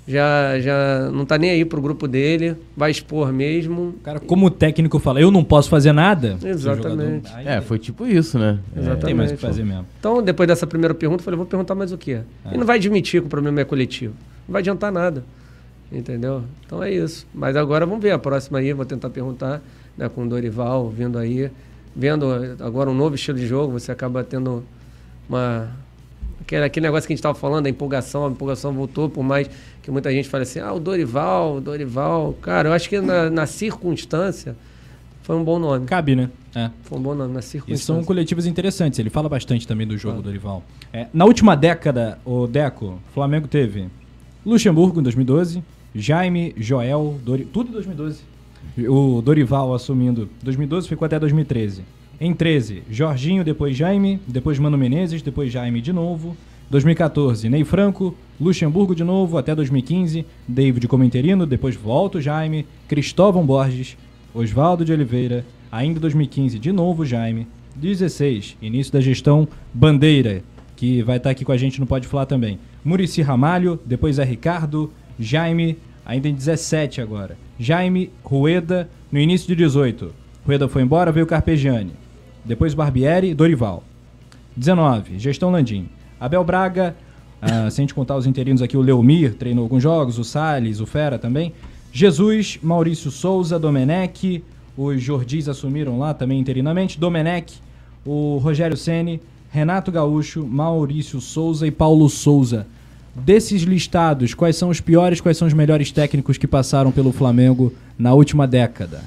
já, já não tá nem aí pro grupo dele, vai expor mesmo. Cara, como o técnico fala, eu não posso fazer nada. Exatamente. jogador- É, foi tipo isso, né? Exatamente. Não tem mais o que fazer mesmo. Então, depois dessa primeira pergunta, eu falei, vou perguntar mais o quê? Ah. Ele não vai admitir que o problema é coletivo. Não vai adiantar nada. Entendeu? Então é isso. Mas agora vamos ver a próxima aí, vou tentar perguntar, né, com o Dorival vindo aí, vendo agora um novo estilo de jogo, você acaba tendo uma aquele, aquele negócio que a gente estava falando, a empolgação, a empolgação voltou, por mais que muita gente fale assim, ah, o Dorival, o Dorival. Cara, eu acho que na, na circunstância foi um bom nome. Cabe, né? É. Foi um bom nome, na E circunstância. são coletivas interessantes. Ele fala bastante também do jogo, Dorival. É, na última década, o Deco, Flamengo teve Luxemburgo em 2012, Jaime, Joel, Dori... tudo em 2012. O Dorival assumindo 2012 ficou até 2013. Em 13, Jorginho, depois Jaime, depois Mano Menezes, depois Jaime de novo. 2014, Ney Franco, Luxemburgo de novo até 2015, David como interino, depois volta o Jaime, Cristóvão Borges, Oswaldo de Oliveira, ainda 2015 de novo Jaime, 16, início da gestão Bandeira, que vai estar aqui com a gente no Pode Falar também. Murici Ramalho, depois é Ricardo, Jaime, ainda em 17 agora. Jaime, Rueda, no início de 18. Rueda foi embora, veio Carpegiani. Depois Barbieri, Dorival. 19, gestão Landim. Abel Braga, ah, sem te contar os interinos aqui, o Leomir treinou alguns jogos, o Salles, o Fera também. Jesus, Maurício Souza, Domenech, os Jordis assumiram lá também interinamente. Domenech, o Rogério Ceni, Renato Gaúcho, Maurício Souza e Paulo Souza. Desses listados, quais são os piores, quais são os melhores técnicos que passaram pelo Flamengo na última década?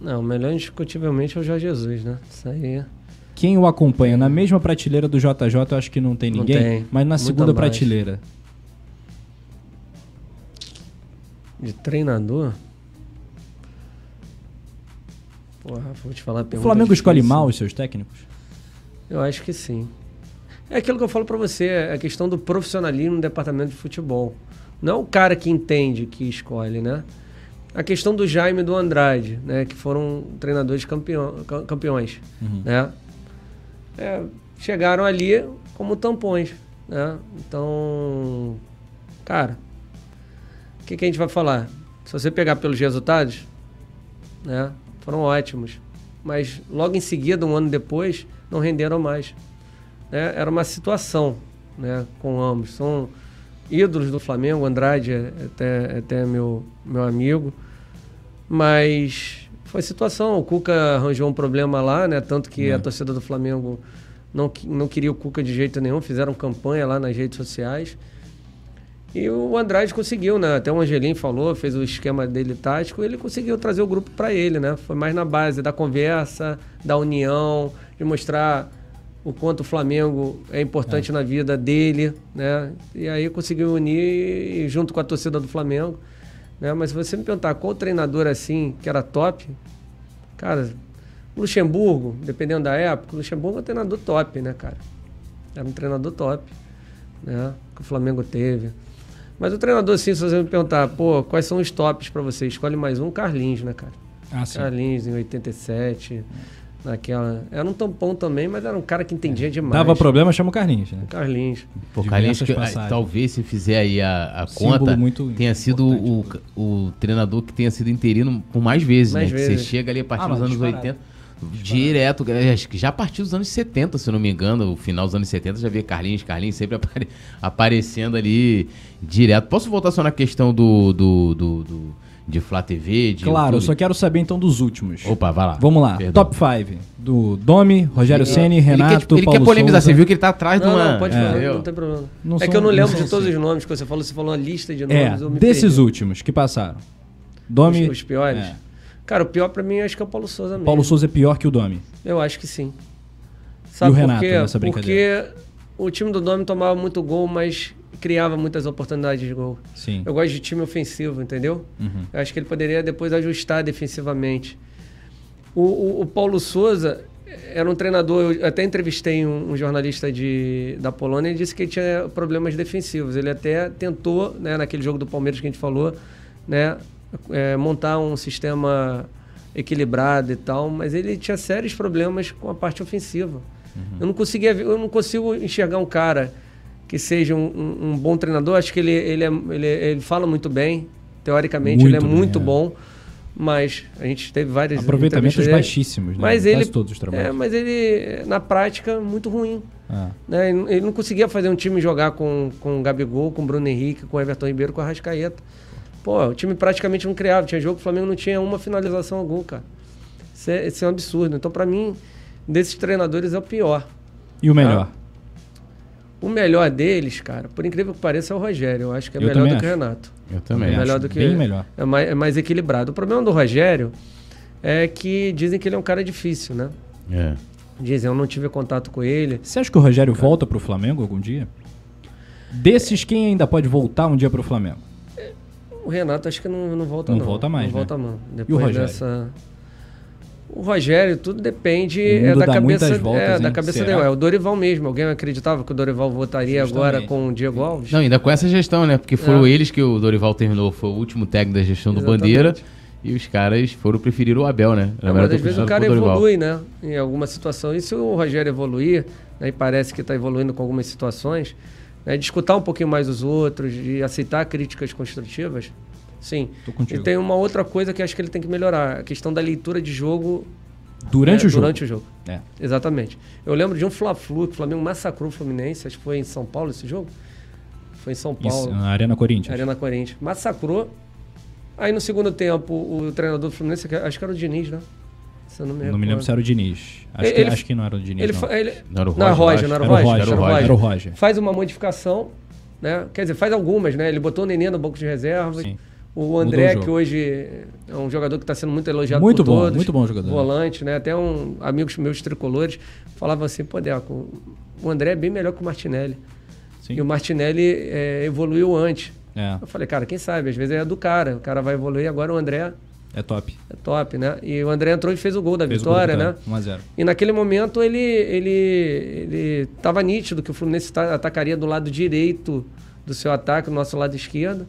Não, o melhor indiscutivelmente é o Jorge Jesus, né? Isso aí. é- Quem o acompanha na mesma prateleira do JJ, eu acho que não tem Não ninguém, tem. mas na Muito segunda abaixo. prateleira. De treinador? Porra, vou te falar. a O pergunta Flamengo escolhe difícil. mal os seus técnicos? Eu acho que sim. É aquilo que eu falo pra você, é a questão do profissionalismo no departamento de futebol. Não é o cara que entende que escolhe, né? a questão do Jaime e do Andrade, né? Que foram treinadores campeão, cam- campeões, né? É, chegaram ali como tampões, né? Então, cara, o que, que a gente vai falar? Se você pegar pelos resultados, né? Foram ótimos. Mas logo em seguida, um ano depois, não renderam mais. Né? Era uma situação né? com ambos. São ídolos do Flamengo, o Andrade é até, é até meu, meu amigo. Mas foi situação. O Cuca arranjou um problema lá, né? Tanto que a torcida do Flamengo não, não queria o Cuca de jeito nenhum, fizeram campanha lá nas redes sociais. E o Andrade conseguiu, né? Até o Angelim falou, fez o esquema dele tático, ele conseguiu trazer o grupo para ele, né? Foi mais na base da conversa, da união, de mostrar o quanto o Flamengo é importante na vida dele, né? E aí conseguiu unir junto com a torcida do Flamengo, né? Mas se você me perguntar qual treinador assim que era top, cara, o Luxemburgo, dependendo da época, o Luxemburgo é um treinador top, né, cara? Era um treinador top, né? Que o Flamengo teve. Mas o treinador, assim, se você me perguntar, pô, quais são os tops pra você? Escolhe mais um, Carlinhos, né, cara? Ah, sim. Carlinhos, em 87, naquela... Era um tampão também, mas era um cara que entendia demais. Dava problema, chama o Carlinhos, né? Carlinhos. Pô, Carlinhos, que, ah, talvez se fizer aí a, a conta, muito tenha sido o, o treinador que tenha sido interino por mais vezes, Mais né? Que vezes. você chega ali a partir Ah, dos anos disparado. 80, direto, é, acho que já a partir dos anos 70, se eu não me engano, o final dos anos 70 já vê Carlinhos, Carlinhos sempre apare- aparecendo ali direto. Posso voltar só na questão do, do, do, do- de Flá TV, de Claro, eu YouTube? só quero saber então dos últimos. Opa, vai lá. Vamos lá. Perdão. Top 5 do Domi, Rogério Ceni, Ele Renato, quer, ele Paulo quer polemizar, Souza. você viu que ele tá atrás de Não, uma... não, pode É. falar, não tem problema. Não é que eu não lembro de todos assim. os nomes que você falou, você falou uma lista de É, nomes. eu me desses perdi. últimos que passaram. Domi. Os, os piores? É. Cara, o pior pra mim acho que é o Paulo Souza mesmo. Paulo Souza é pior que o Domi. Eu acho que sim. E o por Renato quê? nessa Porque brincadeira? o time do Domi tomava muito gol, mas criava muitas oportunidades de gol. Sim. Eu gosto de time ofensivo, entendeu? Uhum. Eu acho que ele poderia depois ajustar defensivamente. O, o- o Paulo Souza era um treinador, eu até entrevistei um, um jornalista de, da Polônia e disse que ele tinha problemas defensivos. Ele até tentou, né, naquele jogo do Palmeiras que a gente falou, né, é, montar um sistema equilibrado e tal, mas ele tinha sérios problemas com a parte ofensiva. Eu não conseguia, eu não consigo enxergar um cara que seja um, um- um bom treinador. Acho que ele, ele, é- ele, ele fala muito bem, teoricamente ele é Muito bem, muito é. bom, mas a gente teve várias Aproveitamentos dele. baixíssimos, né? Mas Quase ele, todos os trabalhos. é, mas ele na prática muito ruim. Ah. Né? Ele, não conseguia fazer um time jogar com, com o Gabigol, com o Bruno Henrique, com o Everton Ribeiro, com o Arrascaeta. Pô, o time praticamente não criava. Tinha jogo que o Flamengo não tinha uma finalização algum, cara. Isso é, isso é um absurdo. Então, pra mim, desses treinadores é o pior. E o melhor? O melhor deles, cara, por incrível que pareça, é o Rogério. Eu acho que é Eu melhor do que o. Renato. Eu também. Também melhor acho do que- Bem melhor. É mais, é mais equilibrado. O problema do Rogério é que dizem que ele é um cara difícil, né? É. Dizem, eu não tive contato com ele. Você acha que o Rogério volta pro Flamengo algum dia? Desses, quem ainda pode voltar um dia pro Flamengo? O Renato acho que não, não volta Não não. volta mais, Não né? volta não. Depois Rogério? dessa... O Rogério, tudo depende é, da cabeça, muitas voltas, é, da cabeça Será? dele. É o Dorival mesmo. Alguém acreditava que o Dorival votaria Justamente. agora com o Diego Alves? Não, ainda com essa gestão, né? Porque foram É. eles que o Dorival terminou, foi o último técnico da gestão do Exatamente. Bandeira. E os caras foram preferir o Abel, né? É, mas às vezes o cara evolui, né? Em alguma situação. E se o Rogério evoluir, né, e parece que está evoluindo com algumas situações, né, de escutar um pouquinho mais os outros, de aceitar críticas construtivas, sim. Tô contigo. E tem uma outra coisa que acho que ele tem que melhorar, a questão da leitura de jogo Durante né, o jogo. Durante o jogo. É. Exatamente. Eu lembro de um Fla-Flu, que o Flamengo massacrou o Fluminense, acho que foi em São Paulo esse jogo. Foi em São Isso, Paulo, na Arena Corinthians. Arena Corinthians. Massacrou. Aí no segundo tempo, o treinador do Fluminense, acho que era o Diniz, né? Se eu não me Não me lembro se era o Diniz. Acho, Ele- que, acho que não era o Diniz. Ele, não. ele, Não era o não, é Roger, não era o Roger, era o Roger. era o Roger. Faz uma modificação, né? Quer dizer, faz algumas, né? Ele botou o Nenê no banco de reservas. Sim. O André, o que hoje é um jogador que está sendo muito elogiado Muito por bom, todos. muito bom jogador. Volante, né? Até um, amigos meus tricolores falavam assim, pô, Deco, o André é bem melhor que o Martinelli. Sim. E o Martinelli é, evoluiu antes. É, Eu falei, cara, quem sabe? Às vezes é do cara. O cara vai evoluir, agora o André é top. é top, né? E o André entrou e fez o gol da Fez o gol vitória, né? vitória, 1x0. E naquele momento ele ele ele estava nítido que o Fluminense ta- atacaria do lado direito do seu ataque, do nosso lado esquerdo.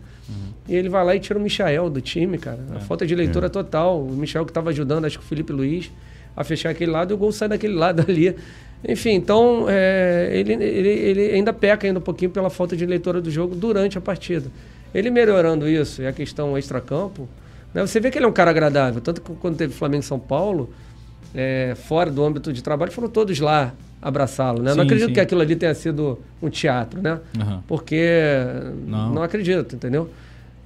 E ele vai lá e tira o Michael do time, cara. A falta de leitura total. O Michael que estava ajudando, acho que o Felipe Luiz, a fechar aquele lado e o gol sai daquele lado ali. Enfim, então é, ele, ele, ele ainda peca ainda um pouquinho pela falta de leitura do jogo durante a partida. Ele melhorando isso e a questão extra-campo, né, você vê que ele é um cara agradável. Tanto que quando teve Flamengo e São Paulo, é, fora do âmbito de trabalho, foram todos lá abraçá-lo. Né? Sim, não acredito sim. que aquilo ali tenha sido um teatro, né? Aham. Porque Não. não, acredito, entendeu?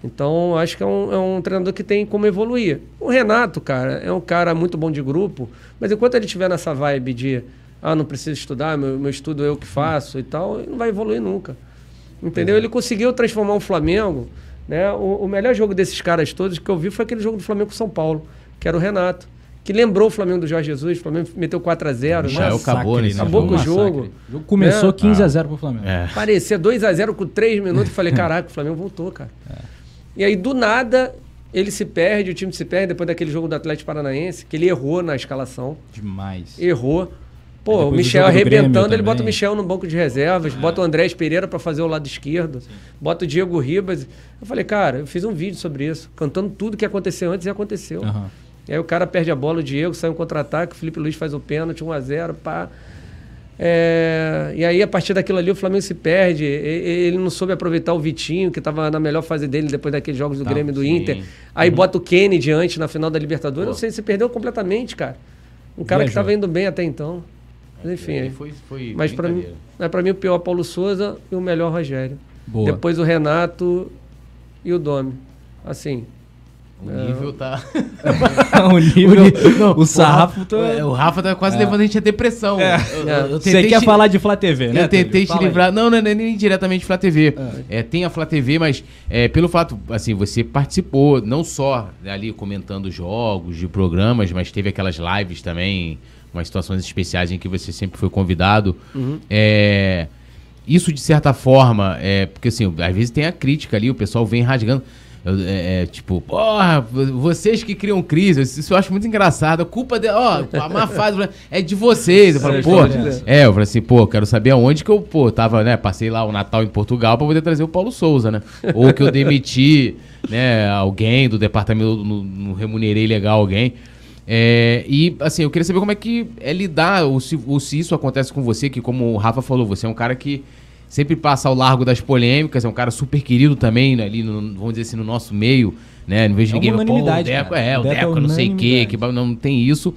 Então, acho que é um, é um treinador que tem como evoluir. O Renato, cara, é um cara muito bom de grupo, mas enquanto ele estiver nessa vibe de ah, não preciso estudar, meu, meu estudo eu que faço e tal, ele não vai evoluir nunca. Entendeu? Ele conseguiu transformar o Flamengo, né? O, o melhor jogo desses caras todos que eu vi foi aquele jogo do Flamengo com São Paulo, que era o Renato, que lembrou o Flamengo do Jorge Jesus, o Flamengo meteu 4 a 0 Michael né? acabou nesse né? Acabou com o jogo. O jogo começou É. 15 a 0 pro Flamengo. É. Parecia 2 a 0 com 3 minutos. Falei, caraca, o Flamengo voltou, cara. E aí, do nada, ele se perde, o time se perde depois daquele jogo do Atlético Paranaense, que ele errou na escalação. Demais. Errou. Pô, o Michel arrebentando, ele bota o. Michel no banco de reservas, bota o Andrés Pereira pra fazer o lado esquerdo, bota o Diego Ribas. Eu falei, cara, eu fiz um vídeo sobre isso, cantando tudo que aconteceu antes e aconteceu. Aham. E aí o cara perde a bola, o Diego sai um contra-ataque, o Felipe Luiz faz o pênalti, 1x0, pá. É, e aí, a partir daquilo ali, o Flamengo se perde. Ele não soube aproveitar o Vitinho, que estava na melhor fase dele depois daqueles jogos do Tá, Grêmio e do sim. Inter. Aí bota o Kennedy antes na final da Libertadores. Não sei, se perdeu completamente, cara. Um cara que Viajou. estava indo bem até então. Mas enfim, foi, foi Mas para mim, mas pra mim o pior é Paulo Souza e o melhor Rogério. Boa. Depois o Renato e o Domi. Assim, O nível tá. o nível, Não, o sarrafo tá... É, O Rafa tá quase levando a gente a depressão. Eu- eu- eu Você quer te- falar de Flá TV, né? Eu tentei te livrar. Não, não é nem diretamente Flá TV. É, tem a Flá TV, mas é, pelo fato, assim, você participou, não só ali comentando jogos, de programas, mas teve aquelas lives também, umas situações especiais em que você sempre foi convidado. É, isso, de certa forma, é, porque assim, às vezes tem a crítica ali, o pessoal vem rasgando. É, é, tipo, porra, vocês que criam crise, isso eu acho muito engraçado. A culpa de, ó, a má fase é de vocês. Eu falo, pô, é. é, eu falei assim, pô, quero saber aonde que eu, pô, tava, né, passei lá o Natal em Portugal pra poder trazer o Paulo Souza, né? Ou que eu demiti, né, alguém do departamento, não, não remunerei legal alguém. É, e, assim, eu queria saber como é que é lidar, ou se, ou se isso acontece com você, que como o Rafa falou, você é um cara que sempre passa ao largo das polêmicas, é um cara super querido também, né, ali, no, vamos dizer assim, no nosso meio, né, não vejo É ninguém, pô, o unanimidade, Deco, cara. é, o O Deco é Deco não sei o quê, que não tem isso.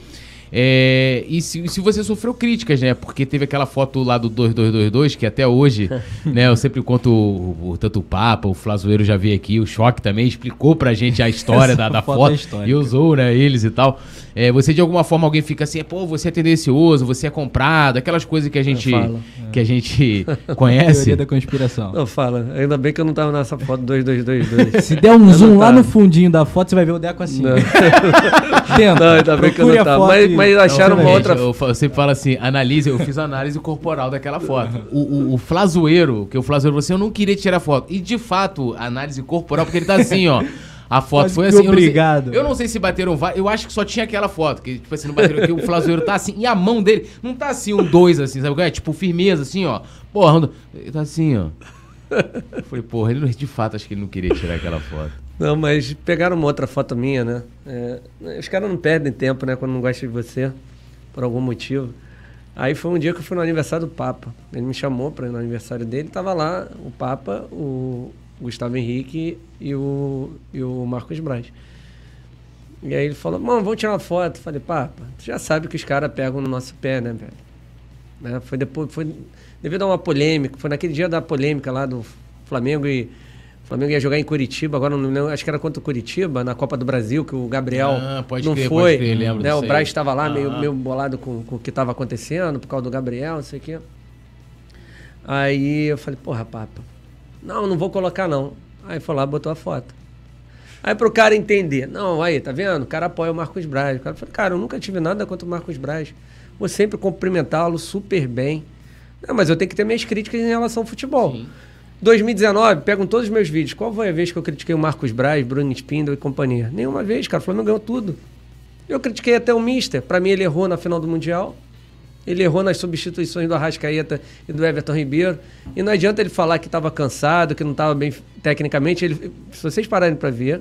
É, e se, se você sofreu críticas, né? Porque teve aquela foto lá do 2222, que até hoje, né? Eu sempre conto o, o- tanto o Papa, o Flazoeiro já veio aqui, o Choque também explicou pra gente a história da, da foto foto, é e usou, né? Eles e tal. É, você de alguma forma alguém fica assim, pô, você é tendencioso, você é comprado, aquelas coisas que a gente, falo, que a gente conhece. Teoria da conspiração. não fala. Ainda bem que eu não tava nessa foto 2222. Se der um Eu zoom não lá no fundinho da foto, você vai ver o Deco assim. Não. Tenta. Não, ainda bem que eu não tava. Mas, mas acharam uma Gente, outra. Eu, fa- eu sempre falo assim, analise, eu fiz a análise corporal daquela foto. O, o, o Flazoeiro, que o Flazoeiro, você, eu não queria tirar foto. E de fato, a análise corporal, porque ele tá assim, ó. A foto Quase foi assim. eu não sei- obrigado. Eu não, sei se bateram vários. Eu acho que só tinha aquela foto. Que, tipo assim, não bateram aqui. O Flazoeiro tá assim. E a mão dele não tá assim, um dois, assim, sabe? o que É tipo firmeza, assim, ó. Porra, ando- ele tá assim, ó. Eu falei, porra, ele não- de fato acho que ele não queria tirar aquela foto. Não, mas pegaram uma outra foto minha, né? É, os caras não perdem tempo, né? Quando não gostam de você, por algum motivo. Aí foi um dia que eu fui no aniversário do Papa. Ele me chamou para ir no aniversário dele. Tava lá o Papa, o Gustavo Henrique e o, e o Marcos Braz. E aí ele falou, mano, vamos tirar uma foto. Falei, Papa, tu já sabe que os caras pegam no nosso pé, né, velho? Né? Foi depois, foi devido a uma polêmica, foi naquele dia da polêmica lá do Flamengo e o Flamengo ia jogar em Curitiba, agora não lembro, acho que era contra o Curitiba, na Copa do Brasil, que o Gabriel Ah, não crer, pode foi. crer, lembro né? O. Braz estava lá meio, Ah. meio bolado com, com o que estava acontecendo, por causa do Gabriel, não sei o quê. Aí eu falei, porra, Papa, não, não vou colocar não. Aí foi lá, botou a foto. Aí pro cara entender, não, aí, tá vendo? O cara apoia o Marcos Braz. O cara falou, cara, eu nunca tive nada contra o Marcos Braz. Vou sempre cumprimentá-lo super bem. Não, mas eu tenho que ter minhas críticas em relação ao futebol. 2019, pegam todos os meus vídeos. Qual foi a vez que eu critiquei o Marcos Braz, Bruno Spindle e companhia? Nenhuma vez, cara. O Flamengo ganhou tudo. Eu critiquei até o Mister. Pra mim, ele errou na final do Mundial. Ele errou nas substituições do Arrascaeta e do Everton Ribeiro. E não adianta ele falar que estava cansado, que não estava bem tecnicamente. Ele, se vocês pararem para ver,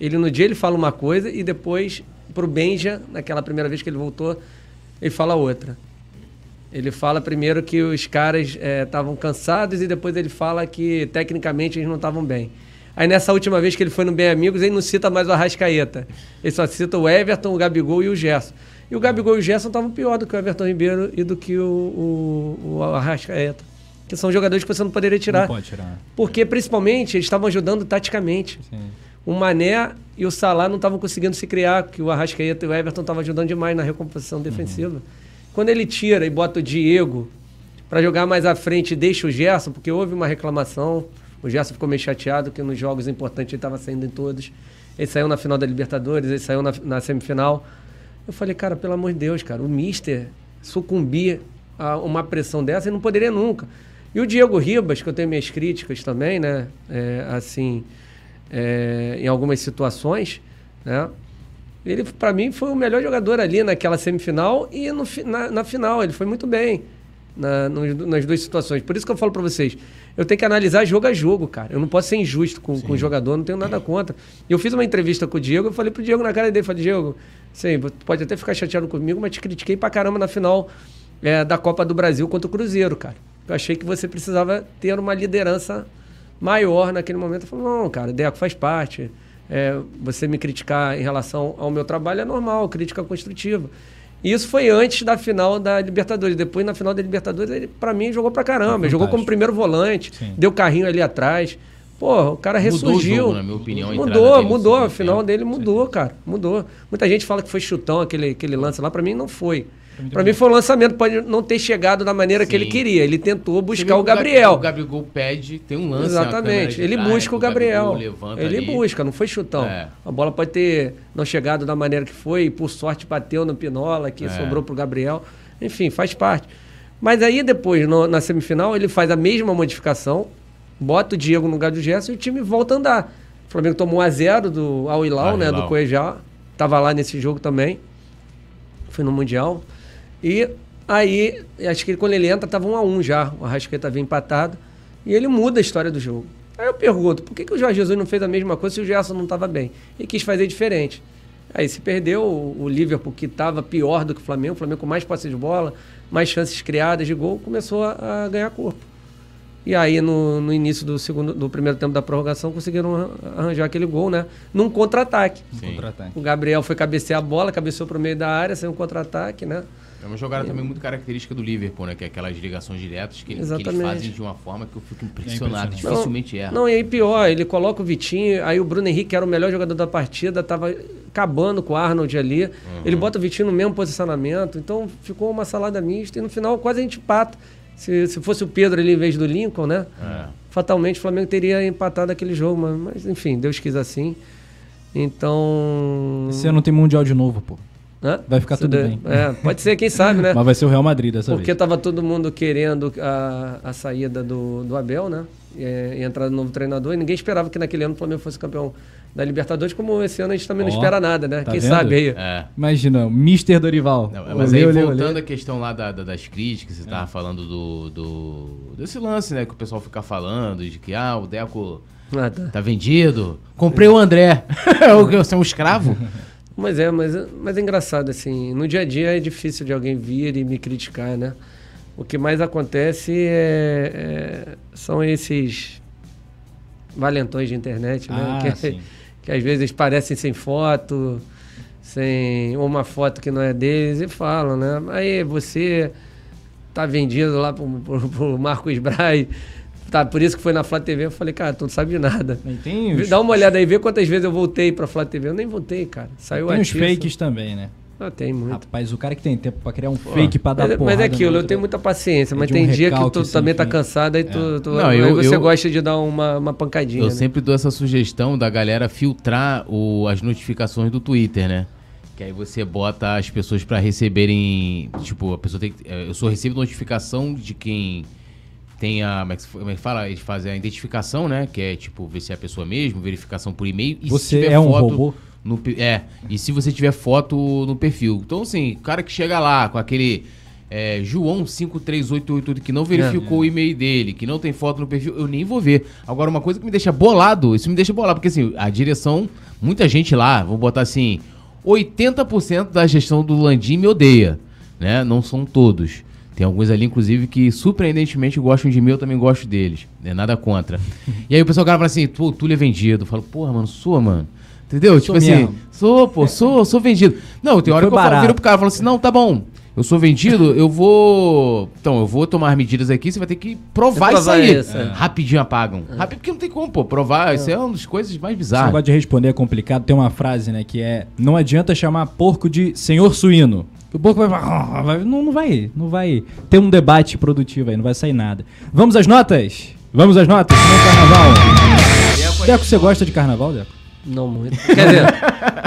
ele no dia ele fala uma coisa e depois pro Benja, naquela primeira vez que ele voltou, ele fala outra. Ele fala primeiro que os caras estavam cansados e depois ele fala que tecnicamente eles não estavam bem. Aí nessa última vez que ele foi no Bem Amigos, ele não cita mais o Arrascaeta. Ele só cita o Everton, o Gabigol e o Gerson. E o Gabigol e o Gerson estavam pior do que o Everton Ribeiro e do que o, o, o Arrascaeta. Que são jogadores que você não poderia tirar. Não pode tirar. Porque, principalmente, eles estavam ajudando taticamente. Sim. O Mané e o Salah não estavam conseguindo se criar, que o Arrascaeta e o Everton estavam ajudando demais na recomposição defensiva. Quando ele tira e bota o Diego para jogar mais à frente e deixa o Gerson, porque houve uma reclamação, o Gerson ficou meio chateado que nos jogos importantes ele estava saindo em todos. Ele saiu na final da Libertadores, ele saiu na, na semifinal. Eu falei, cara, pelo amor de Deus, cara, o Mister sucumbir a uma pressão dessa, ele não poderia nunca. E o Diego Ribas, que eu tenho minhas críticas também, né? É, assim, é, em algumas situações, né? Ele, para mim, foi o melhor jogador ali naquela semifinal e no, na, na final. Ele foi muito bem na, no, nas duas situações. Por isso que eu falo para vocês, eu tenho que analisar jogo a jogo, cara. Eu não posso ser injusto com, com o jogador, não tenho nada contra. Eu fiz uma entrevista com o Diego, eu falei pro Diego na cara dele, falei, Diego, sim, pode até ficar chateado comigo, mas te critiquei pra caramba na final é, da Copa do Brasil contra o Cruzeiro, cara. Eu achei que você precisava ter uma liderança maior naquele momento. Eu falei, não, cara, Deco faz parte. É, você me criticar em relação ao meu trabalho é normal, crítica construtiva. E isso foi antes da final da Libertadores. Depois, na final da Libertadores, ele, pra mim, jogou pra caramba. Jogou como primeiro volante, Sim. deu carrinho ali atrás. Pô, o cara Mudou ressurgiu. jogo, na minha opinião, a Mudou, no mudou. A segundo final tempo, dele mudou, cara. Mudou. Muita gente fala que foi chutão aquele, aquele lance lá. Pra mim, não foi. Pra mim, foi um lançamento. Pode não ter chegado da maneira que ele Sim. queria. Ele tentou buscar o Gabriel. O Gabigol pede, tem um lance. Exatamente. Ele trás, busca o Gabriel. levanta Ele ali. busca, não foi chutão. É. A bola pode ter não chegado da maneira que foi, e por sorte bateu no Pinola, que É. sobrou pro Gabriel. Enfim, faz parte. Mas aí depois, no- na semifinal, ele faz a mesma modificação, bota o Diego no lugar do Gerson e o time volta a andar. O Flamengo tomou 1 a 0 do Al Hilal, Al né, Hilal. do Cuejá. Tava lá nesse jogo também. Foi no Mundial. E aí, acho que quando ele entra, tava 1 a 1 já. O Arrascaeta havia empatado. E ele muda a história do jogo. Aí eu pergunto, por que, que o Jorge Jesus não fez a mesma coisa se o Gerson não estava bem? E quis fazer diferente. Aí se perdeu o o Liverpool, que estava pior do que o Flamengo, o Flamengo com mais posse de bola, mais chances criadas de gol, começou a, a ganhar corpo. E aí, no, no início do segundo, do primeiro tempo da prorrogação, conseguiram arran- arranjar aquele gol, né? Num contra-ataque. Sim. Contra-ataque. O Gabriel foi cabecear a bola, cabeceou para o meio da área, saiu um contra-ataque, né? É uma jogada também muito característica do Liverpool, né? Que é aquelas ligações diretas que, ele- que eles fazem de uma forma que eu fico impressionado. impressionante. Dificilmente erra. Não, e aí pior, ele coloca o Vitinho, aí o Bruno Henrique, que era o melhor jogador da partida, tava acabando com o Arnold ali. Ele bota o Vitinho no mesmo posicionamento, então ficou uma salada mista e no final quase a gente empata. Se, se fosse o Pedro ali em vez do Lincoln, né? É. Fatalmente o Flamengo teria empatado aquele jogo, mas, mas, enfim, Deus quis assim. Então. Esse ano tem Mundial de novo, pô. Hã? vai ficar Se tudo der- bem. É, pode ser, quem sabe, né? Mas vai ser o Real Madrid dessa Porque vez. tava todo mundo querendo a, a saída do, do Abel, né? E, e a entrada do novo treinador. E ninguém esperava que naquele ano o Flamengo fosse campeão da Libertadores, como esse ano a gente também não Ó, espera nada, né? tá Quem vendo? sabe aí. É. Imagina, Mr. Dorival. Não, mas Olê, aí, olê, voltando olê. à questão lá da- da- das críticas, você tava falando do, do- desse lance, né? Que o pessoal fica falando, de que, ah, o Deco Ah, tá. tá vendido. Comprei o André. O que, Você é um escravo? Mas é, mas, mas é engraçado, assim, no dia a dia é difícil de alguém vir e me criticar, né? O que mais acontece é, é- são esses valentões de internet, né? Ah, que, que às vezes parecem sem foto, sem ou uma foto que não é deles e falam, né? Aí você tá vendido lá pro, pro, pro Marcos Braz, tá, por isso que foi na Flá TV, eu falei, cara, tu não sabe de nada. E tem os, Dá uma olhada aí, vê quantas vezes eu voltei pra Flá TV. Eu nem voltei, cara. Saiu tem os atiço. fakes também, né? Ah, tem muito. Rapaz, o cara que tem tempo pra criar um fake pra dar Mas, porrada mas é aquilo, eu tenho muita paciência, É mas um tem dia que tu também tá fim. cansado aí, tu, tu- Não, aí eu- você eu- gosta de dar uma, uma pancadinha. Eu né? sempre dou essa sugestão da galera filtrar o- as notificações do Twitter, né? Que aí você bota as pessoas pra receberem. Tipo, a pessoa tem que. eh, Eu só recebo notificação de quem tem a. Como é que, como é que fala? Eles fazem a identificação, né? Que é tipo, ver se é a pessoa mesmo, verificação por e-mail. E se Você tiver é um foto robô? No, é, e se você tiver foto no perfil. Então, assim, o cara que chega lá com aquele. é, João 5388 que não verificou o e-mail dele, que não tem foto no perfil, eu nem vou ver. Agora, uma coisa que me deixa bolado, isso me deixa bolado, porque assim, a direção, muita gente lá, vou botar assim, 80% da gestão do Landim me odeia, né? Não são todos. Tem alguns ali, inclusive, que surpreendentemente gostam de mim, eu também gosto deles. Né? Nada contra. e aí o pessoal cara fala assim, pô, o Túlio é vendido. Eu falo, porra, mano, sou, mano. Entendeu? tipo assim, mesmo. sou, pô, sou, sou vendido. Não, tem hora foi que eu falo, viro pro cara e falo assim, não, tá bom. Eu sou vendido, eu vou. Então, eu vou tomar medidas aqui, você vai ter que provar, que isso provar aí. isso, é. Rapidinho apagam. Rápido, porque não tem como, pô. Provar, isso é uma das coisas mais Esse bizarras. negócio de responder é complicado. Tem uma frase, né, que é: Não adianta chamar porco de senhor suíno. O vai, falar, vai- não, não vai, não vai ter um debate produtivo aí, não vai sair nada. Vamos às notas? Vamos às notas? Como é o carnaval? Deco, você gosta de carnaval, Deco? Não muito. Quer dizer,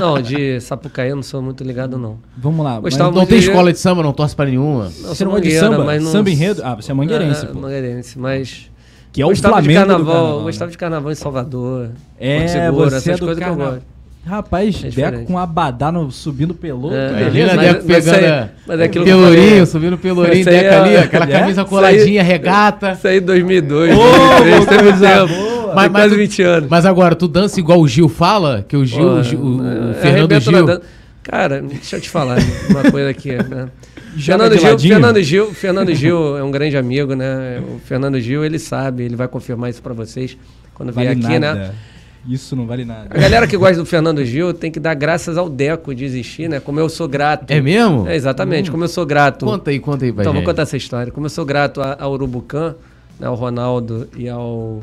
não, de Sapucaí eu não sou muito ligado, não. Vamos lá. Gostava Não muito tem de- escola de samba, não torce pra nenhuma. Não, Você sou não gosta de mangueira, samba? mas não- Samba enredo? Ah, você é mangueirense, É, pô. mangueirense, mas... Que é o gostava Flamengo de do carnaval, carnaval, né? Gostava de carnaval em Salvador. É, Porto Seguro, você é essas do coisas que eu carnaval. gosto. Rapaz, É Deco com abadá no, subindo peloto, É, beleza. mas- Deco mas pegando aí- mas é pelourinho, falei. subindo pelourinho, Deco é- ali, aquela é? camisa coladinha, aí- regata. Isso aí em 2002, Ô, 2003, teve tempo. Mas- tu- 20 anos. Mas agora, tu dança igual o Gil fala? Que o Gil, Pô, o, Gil- o- o é, Fernando Gil. Cara, deixa eu te falar uma coisa aqui. Né? Fernando de Gil? Fernando Gil, Fernando Gil é um grande amigo, né? O Fernando Gil, ele sabe, ele vai confirmar isso pra vocês quando vier Vale aqui, nada. né? Isso não vale nada. A galera que gosta do Fernando Gil tem que dar graças ao Deco de existir, né? Como eu sou grato. É mesmo? É, exatamente, como eu sou grato. Conta aí, conta aí pra Então, vou gente. contar essa história. Como eu sou grato ao Urubucan, né, ao Ronaldo e ao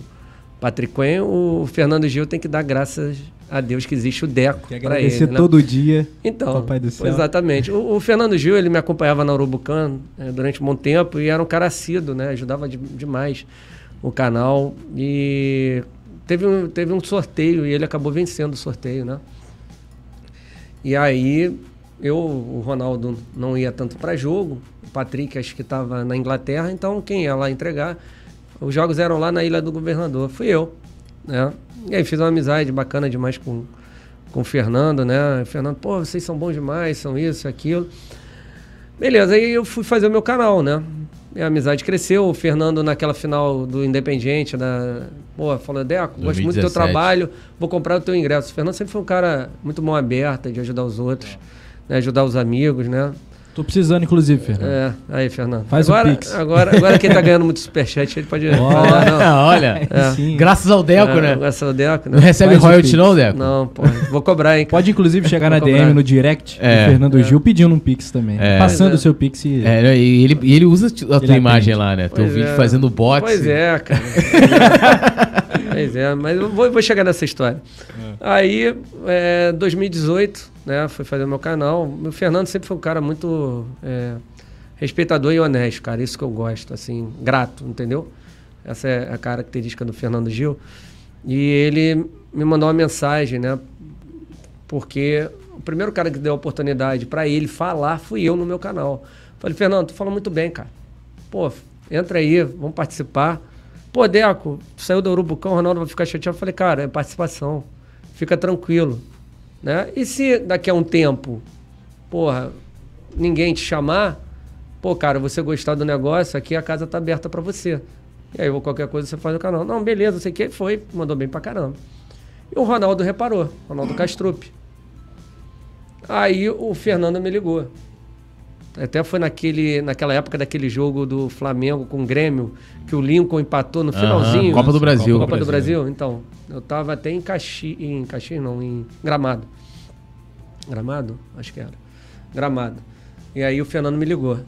Patrick Quen, o Fernando Gil tem que dar graças a Deus que existe o Deco para agradecer ele. né? todo dia. Então, Papai do céu. exatamente. O, o Fernando Gil, ele me acompanhava na Urubucan eh, durante um bom tempo e era um cara assíduo, né? Ajudava de- demais o canal. E teve um, teve um sorteio e ele acabou vencendo o sorteio, né? E aí, eu, o Ronaldo não ia tanto para jogo, o Patrick acho que estava na Inglaterra, então quem ia lá entregar? Os jogos eram lá na Ilha do Governador, fui eu, né? E aí fiz uma amizade bacana demais com, com o Fernando, né? O Fernando, pô, vocês são bons demais, são isso, aquilo. Beleza, aí eu fui fazer o meu canal, né? Minha amizade cresceu, o Fernando naquela final do Independiente, da... pô, falou, Deco, gosto muito do teu 2017. trabalho, vou comprar o teu ingresso. O Fernando sempre foi um cara muito mão aberta de ajudar os outros, né? ajudar os amigos, né? Tô precisando, inclusive, Fernando. É, aí, Fernando. Faz o agora, Pix. Agora, agora quem tá ganhando muito superchat, ele pode... Ah, não. Olha, É. Graças ao Deco, É, né? Graças ao Deco, Não né? recebe Faz o royalty não, Deco? Não, pô, vou cobrar, hein? Pode, inclusive, chegar na DM cobrar. no direct É. do Fernando Gil pedindo um Pix também. É. Passando o é. seu Pix e... É, e ele, e ele usa a tua Ele imagem lá, né? Teu vídeo é. fazendo boxe. Pois é, cara. pois é, mas eu vou, vou chegar nessa história. Aí, é, 2018, né, fui fazer meu canal. O Fernando sempre foi um cara muito é, respeitador e honesto, cara. Isso que eu gosto, assim, grato, entendeu? Essa é a característica do Fernando Gil. E ele me mandou uma mensagem, né? Porque o primeiro cara que deu a oportunidade para ele falar fui eu no meu canal. Falei, Fernando, tu fala muito bem, cara. Pô, entra aí, vamos participar. Pô, Deco, saiu do Urubucão, o Ronaldo vai ficar chateado. Eu falei, cara, é participação. Fica tranquilo. Né? E se daqui a um tempo, porra, ninguém te chamar, pô, cara, você gostar do negócio, aqui a casa tá aberta para você. E aí, qualquer coisa você faz no canal. Não, beleza, sei que foi, mandou bem pra caramba. E o Ronaldo reparou, Ronaldo Castrupe. Aí o Fernando me ligou. Até foi naquele, naquela época daquele jogo do Flamengo com o Grêmio, que o Lincoln empatou no finalzinho. Copa do Brasil. Copa do Brasil. Então, eu tava até em Caxias, em Caxias não, em Gramado. Gramado? Acho que era. Gramado. E aí o Fernando me ligou.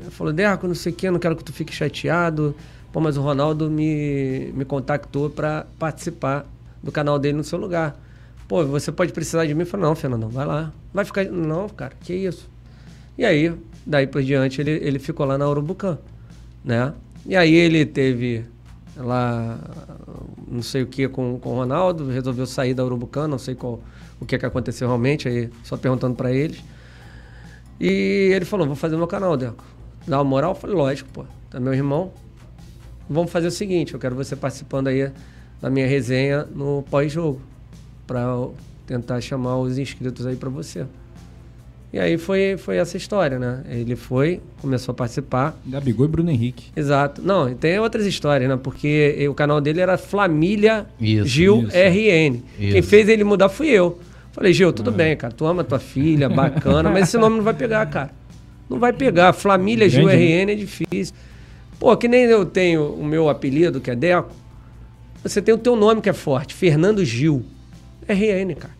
Ele falou, Deco, não sei o que, não quero que tu fique chateado. Pô, mas o Ronaldo me, me contactou para participar do canal dele no seu lugar. Pô, você pode precisar de mim? Eu falei, não, Fernando, vai lá. Vai ficar. Não, cara, que isso? E aí, daí por diante, ele, ele ficou lá na Urubucan, né? E aí ele teve lá não sei o que com, com o Ronaldo, resolveu sair da Urubucan, não sei qual, o que, que aconteceu realmente, aí só perguntando para eles. E ele falou, vou fazer meu canal, Deco. Dá uma moral? Eu falei, lógico, pô, tá meu irmão. Vamos fazer o seguinte, eu quero você participando aí da minha resenha no pós-jogo, para tentar chamar os inscritos aí para você. E aí foi, foi essa história, né? Ele foi, começou a participar. Gabigol e Bruno Henrique. Exato. Não, e tem outras histórias, né? Porque o canal dele era Família Isso, Gil isso. RN. Quem Isso. fez ele mudar fui eu. Falei, Gil, tudo bem, cara. Tu ama tua filha, bacana, mas esse nome não vai pegar, cara. Não vai pegar. Família Gil RN é difícil. Pô, que nem eu tenho o meu apelido, que é Deco. Você tem o teu nome que é forte, Fernando Gil. RN, cara.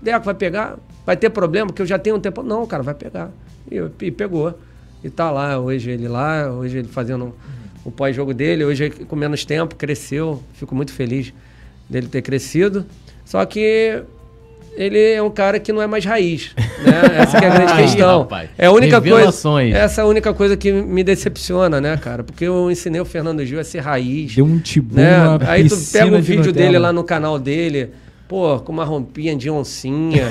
Deco vai pegar? Vai ter problema? Porque eu já tenho um tempo. Não, cara, vai pegar. E, e pegou. E tá lá, hoje ele lá, hoje ele fazendo o pós-jogo dele, hoje com menos tempo, cresceu. Fico muito feliz dele ter crescido. Só que ele é um cara que não é mais raiz. Né? Essa que é a grande questão. rapaz. É a única coisa. Essa é a única coisa que me decepciona, né, cara? Porque eu ensinei o Fernando Gil a ser raiz Deu um tibum, né? Aí tu pega o de vídeo Nutella. dele lá no canal dele, pô, com uma roupinha de oncinha,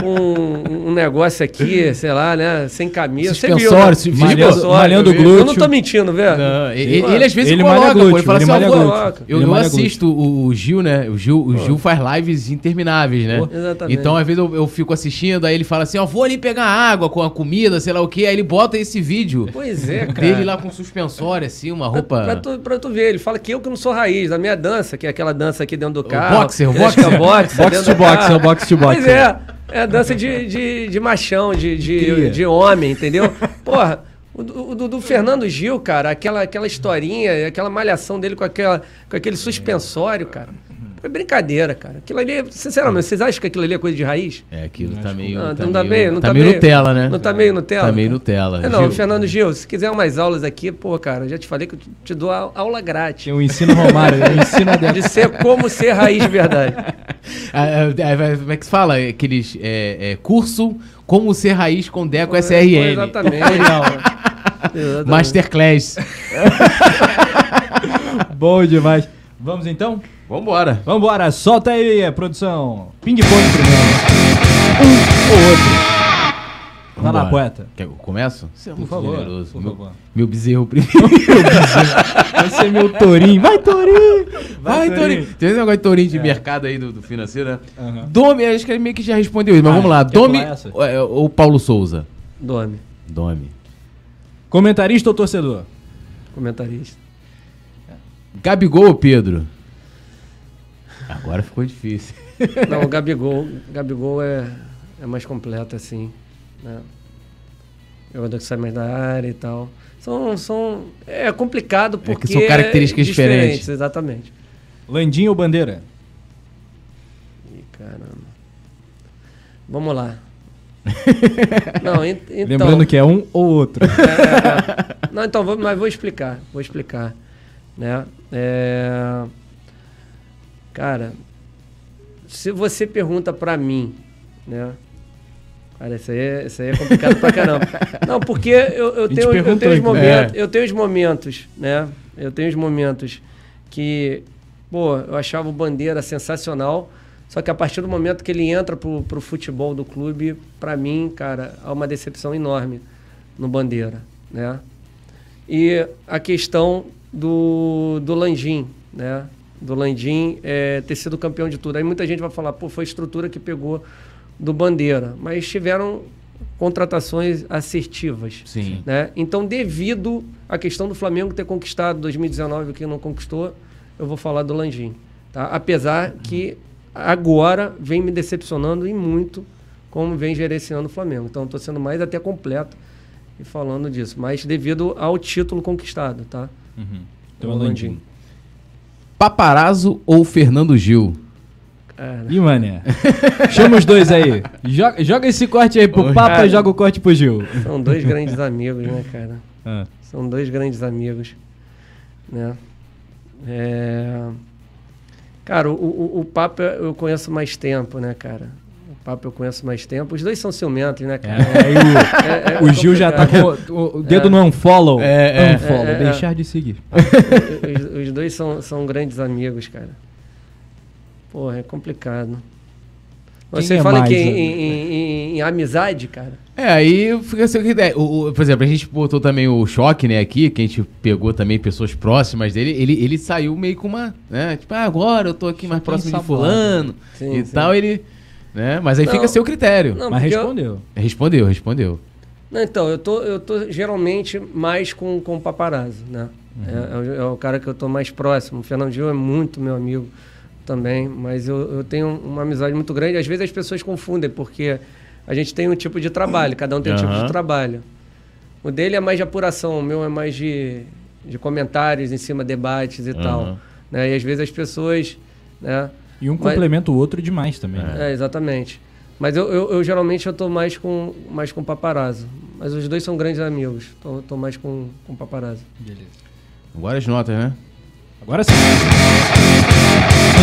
com um, um negócio aqui, sei lá, né? Sem camisa. Você viu, né? Malhando- malhando glúteo. Eu não tô mentindo, velho. Não, ele, Pô, ele às vezes ele coloca, malha pô, glúteo, ele fala ele assim, glúteo. eu, Ele eu assisto o, o Gil, né? O Gil, o Gil faz lives intermináveis, né? Exatamente. Então, às vezes, eu, eu fico assistindo, aí ele fala assim, ó, vou ali pegar água com a comida, sei lá o quê, aí ele bota esse vídeo Pois é, cara. dele lá com suspensório, assim, uma roupa... Pra, tu, pra tu ver, ele fala que eu que não sou raiz, a minha dança, que é aquela dança aqui dentro do carro. boxer, o que acho que é boxer. boxer, Box dentro to do box, carro. é o box to box. Pois é, é a dança de, de, de machão, de, de, de homem, entendeu? Porra, o, do- o do, do Fernando Gil, cara, aquela, aquela historinha, aquela malhação dele com, aquela, com aquele suspensório, cara. Foi brincadeira, cara. Aquilo ali, sinceramente, vocês acham que aquilo ali é coisa de raiz? É, aquilo tá meio... Ah, tá não tá meio, meio, não tá tá meio meio- Nutella, né? Não tá meio Nutella? Tá meio Nutella. É, não, Gil, Fernando Gil, se quiser umas aulas aqui, pô, cara, já te falei que eu te- dou a- aula grátis. O ensino Romário, o ensino a De ser como ser raiz de verdade. Ah, ah, ah, Como é que se fala? Aqueles é, é, curso Como Ser Raiz com Deco SRN. Exatamente. Exatamente. Masterclass. Bom demais. Vamos então? Vambora. Vambora, solta aí, produção. Ping-pong primeiro. Um ou outro. Vai lá, poeta. Quer que eu começo? Você é Por muito favor, generoso. por meu, favor. meu bezerro primeiro. Vai ser meu tourinho. Vai, tourinho! Vai, Torinho. Tem esse negócio de Torinho de mercado aí do, do financeiro, né? Aham. Domi, acho que ele meio que já respondeu isso, mas Ah, vamos lá. essa? ou, é, ou Paulo Souza? Dome, Domi. Comentarista ou torcedor? comentarista. Gabigol ou Pedro? Agora ficou difícil. Não, o Gabigol, Gabigol é, é mais completo, assim. Né? Jogador que sai mais da área e tal. São, são, é complicado É que porque... são características diferentes. Exatamente. Landim ou bandeira? Ih, caramba. Vamos lá. Não, en- então... Lembrando que é um ou outro. Não, então, vou, mas vou explicar, vou explicar, né? É, Cara, se você pergunta pra mim, né? Cara, isso aí, é, isso aí é complicado pra caramba. Não, porque eu, eu tenho, eu tenho os então. momentos, É. eu tenho os momentos, né? Eu tenho os momentos que, pô, eu achava o Bandeira sensacional, só que a partir do momento que ele entra pro, pro futebol do clube, pra mim, cara, há uma decepção enorme no Bandeira, né? E a questão do, do Landim, né? Do Landim é, ter sido campeão de tudo. Aí muita gente vai falar, pô, foi a estrutura que pegou do Bandeira. Mas tiveram contratações assertivas. Sim. Né? Então, devido à questão do Flamengo ter conquistado 2019 o que não conquistou, eu vou falar do Landim. Tá? Apesar que agora vem me decepcionando e muito como vem gerenciando o Flamengo. Então, estou sendo mais até completo e falando disso. Mas devido ao título conquistado, tá? Então, O Landim. Paparazzo ou Fernando Gil? Cara, Ih, mané. Chama os dois aí. Joga, joga esse corte aí pro Oi. Papa Cara. e joga o corte pro Gil. são dois grandes amigos, né, cara? Ah. São dois grandes amigos, né? É... Cara, o, o, o Papa eu conheço mais tempo, né, cara? O Papa eu conheço mais tempo. Os dois são ciumentos, né, cara? É, aí o, É- é o Gil já tá com o, o dedo no unfollow. É, é. unfollow, É, é, é. deixar de seguir. os, os dois são, são grandes amigos, cara. Porra, é complicado. Você é fala mais, que em, né? em- em- em amizade, cara. É, aí fica essa ideia. O, o- por exemplo, a gente botou também o choque, né, aqui, que a gente pegou também pessoas próximas dele. Ele, ele saiu meio com uma, né, tipo, ah, agora eu tô aqui mais próximo de fulano Sim, e sim. tal. Ele né? Mas aí Não. fica a seu critério. Não, Mas porque eu- respondeu. Respondeu, respondeu. Não, então, eu tô, eu tô geralmente mais com, com o paparazzo, né? É, é o, é o cara que eu tô mais próximo. O Fernando Gil é muito meu amigo também, mas eu, eu tenho uma amizade muito grande. Às vezes as pessoas confundem, porque a gente tem um tipo de trabalho, cada um tem um tipo de trabalho. O dele é mais de apuração, o meu é mais de, de comentários em cima, debates e tal. Aham. Né? E às vezes as pessoas, né? E um Mas- complementa o outro demais também. né? É, exatamente. Mas eu, eu, eu geralmente eu tô mais com mais com paparazzo. Mas os dois são grandes amigos. Tô, tô mais com, com paparazzo. Beleza. Agora as notas, né? Agora sim.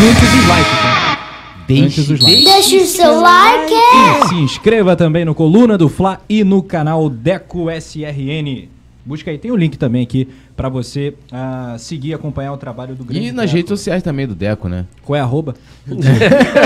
Antes dos likes, tá? Antes dos likes. Deixa o seu like. E se inscreva também no Coluna do Fla e no canal Deco SRN. Busca aí, tem o link também aqui pra você ah, seguir e acompanhar o trabalho do grande E nas Deco. redes sociais também do Deco, né? Qual é a arroba?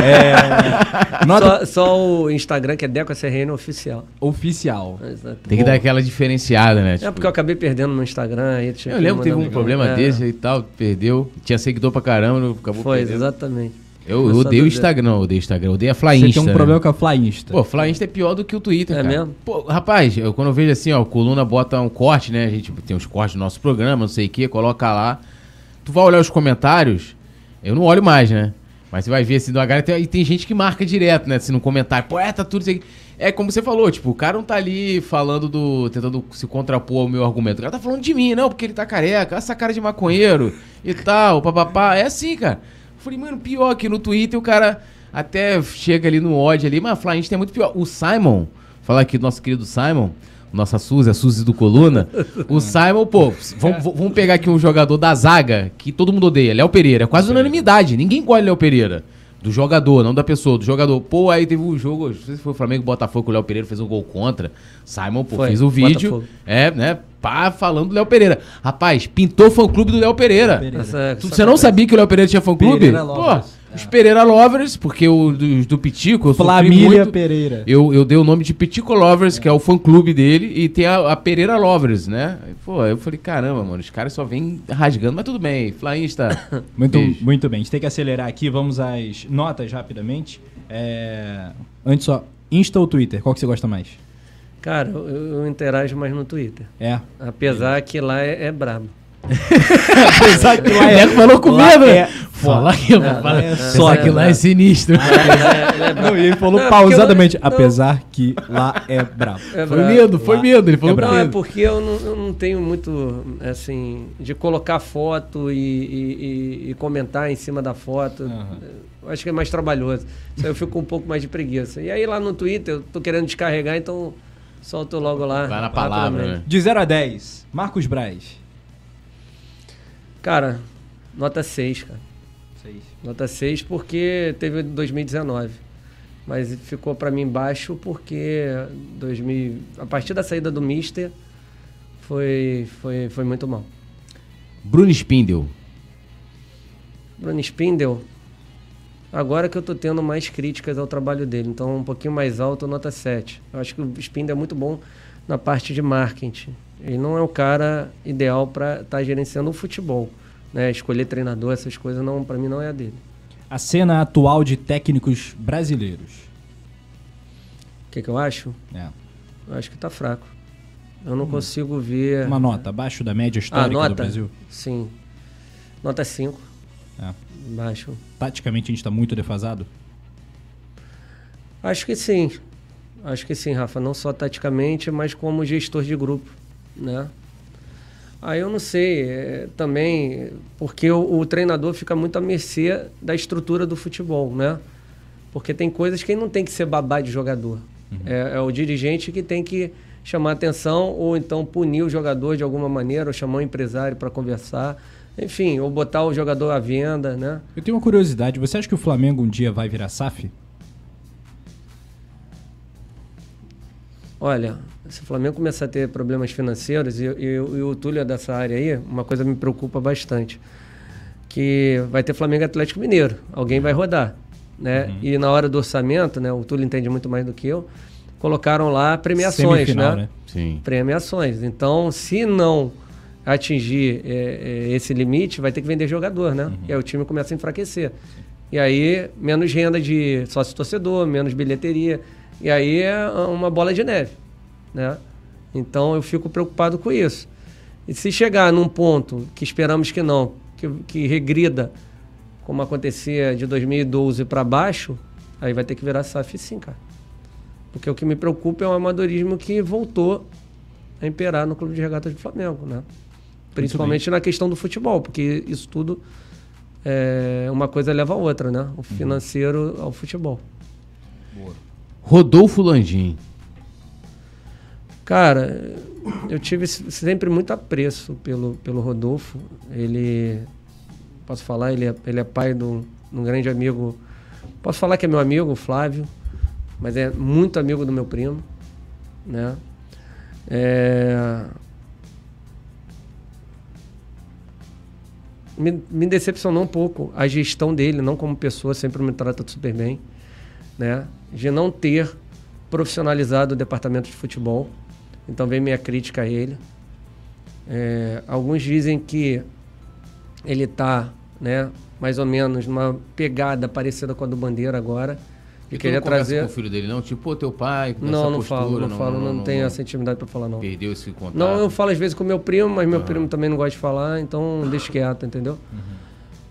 é, nota Só, só o Instagram, que é Deco SRN Oficial. oficial. Exato. Tem que dar aquela diferenciada, né? É Tipo, porque eu acabei perdendo no Instagram. Aí tinha eu lembro que teve um problema É, desse e tal, perdeu. Tinha seguidor pra caramba, acabou Foi, perdendo. exatamente. Eu, eu odeio o. Instagram, não, eu odeio o Instagram, eu odeio a Fla Você tem um né? problema com a Fla Insta. Pô, Fla Insta é pior do que o Twitter, É cara. mesmo? Pô, rapaz, eu, quando eu vejo assim, ó, o Coluna bota um corte, né? A gente tem os cortes do nosso programa, não sei o que, coloca lá. Tu vai olhar os comentários, eu não olho mais, né? Mas você vai ver assim, do H tem, e tem gente que marca direto, né? Assim, no comentário, pô, é, tá tudo isso aqui. É como você falou, tipo, o cara não tá ali falando do. tentando se contrapor ao meu argumento. O cara tá falando de mim, não, porque ele tá careca, essa cara de maconheiro e tal, papapá. É assim, cara. Eu falei, mano, pior que no Twitter o cara até chega ali no ódio ali, mas a Insta é muito pior. O Simon, falar aqui do nosso querido Simon, nossa Suzy, a Suzy do Coluna. o Simon, pô, vamos, vamos pegar aqui um jogador da zaga que todo mundo odeia, Léo Pereira. É quase unanimidade, ninguém gosta de Léo Pereira. Do jogador, não da pessoa, do jogador. Pô, aí teve um jogo, não sei se foi o Flamengo Botafogo, o Léo Pereira fez um gol contra. Simon, pô, Foi, fez o vídeo. Botafogo. É, né? Pá, falando do Léo Pereira. Rapaz, pintou fã clube do Léo Pereira. Pereira. Essa- Tu- Você não sabia que o Léo Pereira tinha fã clube? Pereira Pô, Lovers. os Pereira Lovers, porque o do, do Pitico, eu Flamília muito. Pereira. Eu, eu dei o nome de Pitico Lovers, que é o fã clube dele, e tem a, a Pereira Lovers, né? Pô, eu falei, caramba, mano, os caras só vêm rasgando, mas tudo bem, Flainsta. Muito, beijo. muito bem, a gente tem que acelerar aqui, vamos às notas rapidamente. É, Antes só, Insta ou Twitter, qual que você gosta mais? Cara, eu, eu interajo mais no Twitter. É. Apesar que lá é, é brabo. Apesar que lá É, falou com lá medo, é né? Fala que, é, é, só é, que lá é. é sinistro. Não, e ele falou Não, pausadamente, apesar que lá é brabo. É Foi medo, foi Lá medo, ele falou é Não, é porque eu não, eu não tenho muito, assim, de colocar foto e, e- e- e comentar em cima da foto. Eu acho que é mais trabalhoso. Isso aí eu fico com um pouco mais de preguiça. E aí lá no Twitter, eu tô querendo descarregar, então solto logo lá. Vai na palavra, né? De 0 a 10, Marcos Braz. Cara, nota 6, cara. Seis. Nota 6 porque teve 2019. Mas ficou pra mim baixo porque 2000, a partir da saída do Mister foi, foi, foi muito mal. Bruno Spindel. Bruno Spindel, agora que eu tô tendo mais críticas ao trabalho dele, então um pouquinho mais alto, nota 7. Eu acho que o Spindel é muito bom na parte de marketing. Ele não é o cara ideal para estar gerenciando o futebol. Né? Escolher treinador, essas coisas, não para mim não é a dele. A cena atual de técnicos brasileiros. O que, que eu acho? É. Eu acho que tá fraco. Eu não consigo ver. Uma nota abaixo da média ah, histórica nota? do Brasil. Sim. Nota 5. Baixo. Taticamente a gente tá muito defasado. Acho que sim. Acho que sim, Rafa. Não só taticamente, mas como gestor de grupo, né? Aí eu não sei, é, também, porque o, o treinador fica muito à mercê da estrutura do futebol, né? Porque tem coisas que não tem que ser babá de jogador. É, é o dirigente que tem que chamar atenção ou então punir o jogador de alguma maneira, ou chamar o empresário para conversar. Enfim, ou botar o jogador à venda, né? Eu tenho uma curiosidade, você acha que o Flamengo um dia vai virar SAF? Olha, se o Flamengo começar a ter problemas financeiros, e, e- e o Túlio é dessa área aí, uma coisa me preocupa bastante. Que vai ter Flamengo e Atlético Mineiro. Alguém vai rodar. Né? Uhum. E na hora do orçamento, né? O Túlio entende muito mais do que eu, colocaram lá premiações, Semifinal, né? né? Sim. Premiações. Então, se não atingir é, é, esse limite, vai ter que vender jogador, né? Uhum. E aí o time começa a enfraquecer. E aí, menos renda de sócio-torcedor, menos bilheteria. E aí é uma bola de neve, né? Então eu fico preocupado com isso. E se chegar num ponto que esperamos que não, que, que regrida, como acontecia de 2012 para baixo, aí vai ter que virar SAF sim, cara. Porque o que me preocupa é o amadorismo que voltou a imperar no Clube de Regatas do Flamengo, né? Principalmente na questão do futebol, porque isso tudo é, uma coisa leva a outra, né? O financeiro ao futebol. Rodolfo Landim. Cara, eu tive sempre muito apreço pelo, pelo Rodolfo. Ele, posso falar, ele é, ele é pai de um, de um grande amigo. Posso falar que é meu amigo, o Flávio, mas é muito amigo do meu primo, né? É... Me, me decepcionou um pouco a gestão dele, não como pessoa, sempre me trata super bem, né? De não ter profissionalizado o departamento de futebol. Então vem minha crítica a ele. É, alguns dizem que ele está, né, mais ou menos numa pegada parecida com a do Bandeira agora. E queria trazer com o filho dele não, tipo, pô, teu pai, não, não postura, falo, não, não falo, não, não, tenho essa intimidade para falar não. Perdeu esse contato. Não, eu falo às vezes com meu primo, mas meu uhum. primo também não gosta de falar, então deixa quieto, entendeu? Uhum.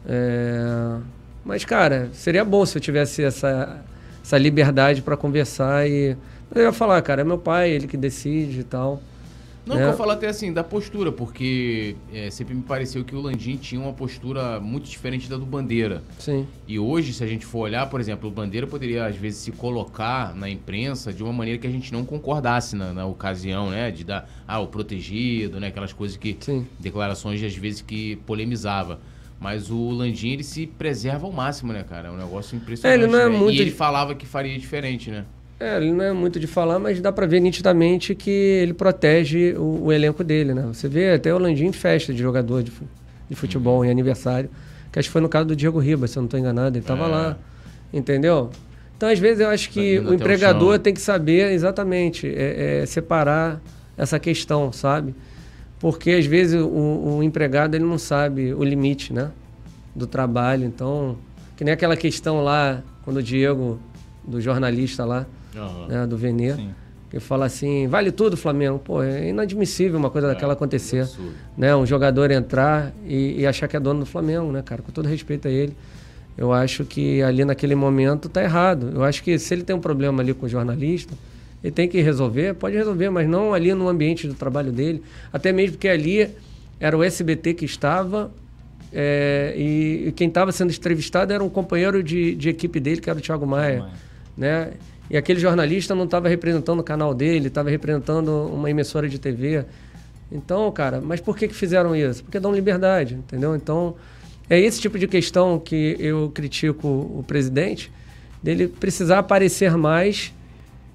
É... Mas cara, seria bom se eu tivesse essa essa liberdade para conversar e eu ia falar, cara, é meu pai, ele que decide e tal. Não, né? que eu falo até assim, da postura, porque é, sempre me pareceu que o Landim tinha uma postura muito diferente da do Bandeira. Sim. E hoje, se a gente for olhar, por exemplo, o Bandeira poderia, às vezes, se colocar na imprensa de uma maneira que a gente não concordasse na, na ocasião, né? De dar, ah, o protegido, né? Aquelas coisas que. Sim. Declarações, às vezes, que polemizava. Mas o Landim, ele se preserva ao máximo, né, cara? É um negócio impressionante. É, ele não é né? muito... E ele falava que faria diferente, né? É, ele não é muito de falar, mas dá para ver nitidamente que ele protege o, o, elenco dele, né? Você vê até o Landim em festa de jogador de, de futebol em aniversário, que acho que foi no caso do Diego Ribas, se eu não estou enganado, ele estava é. lá, entendeu? Então, às vezes, eu acho que o empregador o tem que saber exatamente é, é, separar essa questão, sabe? Porque, às vezes, o, o empregado ele não sabe o limite, né? Do trabalho. Então, que nem aquela questão lá, quando o Diego, do jornalista lá, uhum. né, do Venê. Que fala assim, vale tudo Flamengo. Pô, é inadmissível uma coisa é, daquela acontecer. Né? Um jogador entrar e, e, achar que é dono do Flamengo, né, cara? Com todo respeito a ele. Eu acho que ali naquele momento tá errado. Eu acho que se ele tem um problema ali com o jornalista, ele tem que resolver, pode resolver, mas não ali no ambiente do trabalho dele. Até mesmo porque ali era o SBT que estava é, e, e, quem estava sendo entrevistado era um companheiro de, de equipe dele, que era o Thiago Maia. Maia. Né? E aquele jornalista não estava representando o canal dele, estava representando uma emissora de TV. Então, cara, mas por que, que fizeram isso? Porque dão liberdade, entendeu? Então, é esse tipo de questão que eu critico o presidente, dele precisar aparecer mais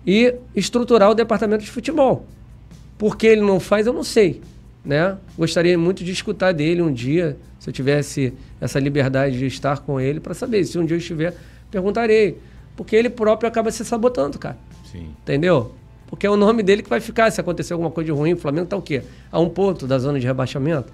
e estruturar o departamento de futebol. Por que ele não faz, eu não sei. Né? Gostaria muito de escutar dele um dia, se eu tivesse essa liberdade de estar com ele, para saber. Se um dia eu estiver, perguntarei. Porque ele próprio acaba se sabotando, cara. Sim. Entendeu? Porque é o nome dele que vai ficar se acontecer alguma coisa de ruim. O Flamengo tá o quê? A um ponto da zona de rebaixamento.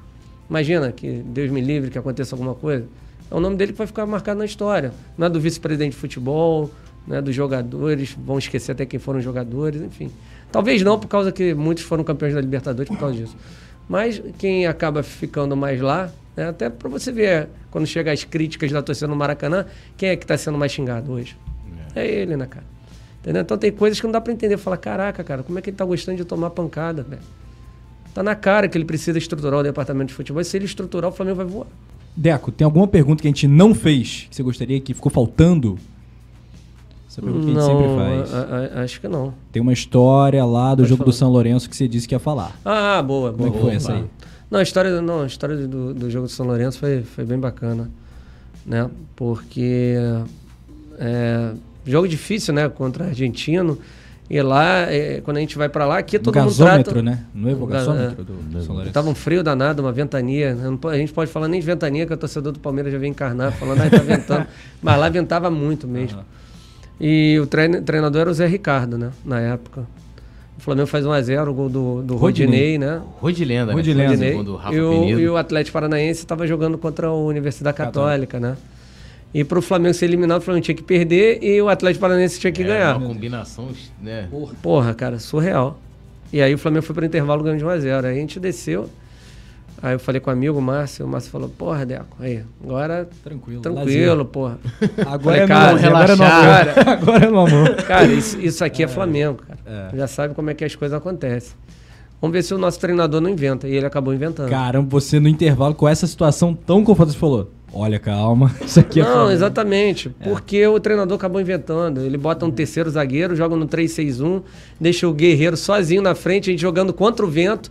Imagina que Deus me livre que aconteça alguma coisa. É o nome dele que vai ficar marcado na história. Não é do vice-presidente de futebol, não é dos jogadores, vão esquecer até quem foram jogadores, enfim. Talvez não, por causa que muitos foram campeões da Libertadores por causa disso. Mas quem acaba ficando mais lá, né, até para você ver, quando chega as críticas da torcida no Maracanã, quem é que está sendo mais xingado hoje? É ele, né, cara? Entendeu? Então tem coisas que não dá para entender. Falar, caraca, cara, como é que ele tá gostando de tomar pancada, velho? Tá na cara que ele precisa estruturar o departamento de futebol. E se ele estruturar, o Flamengo vai voar. Deco, tem alguma pergunta que a gente não fez que você gostaria que ficou faltando? Essa pergunta que a gente sempre faz. A, a, acho que não. Tem uma história lá do Pode jogo falar. do São Lourenço que você disse que ia falar. Ah, boa, boa. Como é que foi essa aí? Não, a história, não, a história do, do jogo do São Lourenço foi, foi bem bacana. Né? Porque é, jogo difícil, né? Contra argentino. E lá, é, quando a gente vai para lá, aqui todo mundo trata... né? No evocasômetro do, do Tava um frio danado, uma ventania. A gente pode falar nem de ventania, que o torcedor do Palmeiras já vem encarnar, falando, ah, tá ventando. Mas lá ventava muito mesmo. Uhum. E o treinador era o Zé Ricardo, né? Na época. O Flamengo faz 1x0, o gol do, do Rodinei, né? Rodilenda, né? Rodilenda. E o, e o Atlético Paranaense estava jogando contra a Universidade Católica, Católica, né? E pro Flamengo ser eliminado, o Flamengo tinha que perder e o Atlético Paranaense tinha que É ganhar. uma combinação, né? Porra, cara, surreal. E aí o Flamengo foi pro intervalo ganhando de 1x0. Aí a gente desceu. Aí eu falei com o amigo, o Márcio, o Márcio falou, porra, Deco, aí, agora Tranquilo. tranquilo, porra. Agora é, Falei, no, cara, agora é no amor. relaxar. Agora é no amor. Cara, isso, isso aqui é Flamengo, cara. É. Já sabe como é que as coisas acontecem. Vamos ver se o nosso treinador não inventa. E ele acabou inventando. Caramba, você no intervalo com essa situação tão confortável, você falou: Olha, calma, isso aqui é. Não, Flamengo." exatamente. Porque o treinador acabou inventando. Ele bota um terceiro zagueiro, joga no 3-6-1, deixa o Guerreiro sozinho na frente, a gente jogando contra o vento.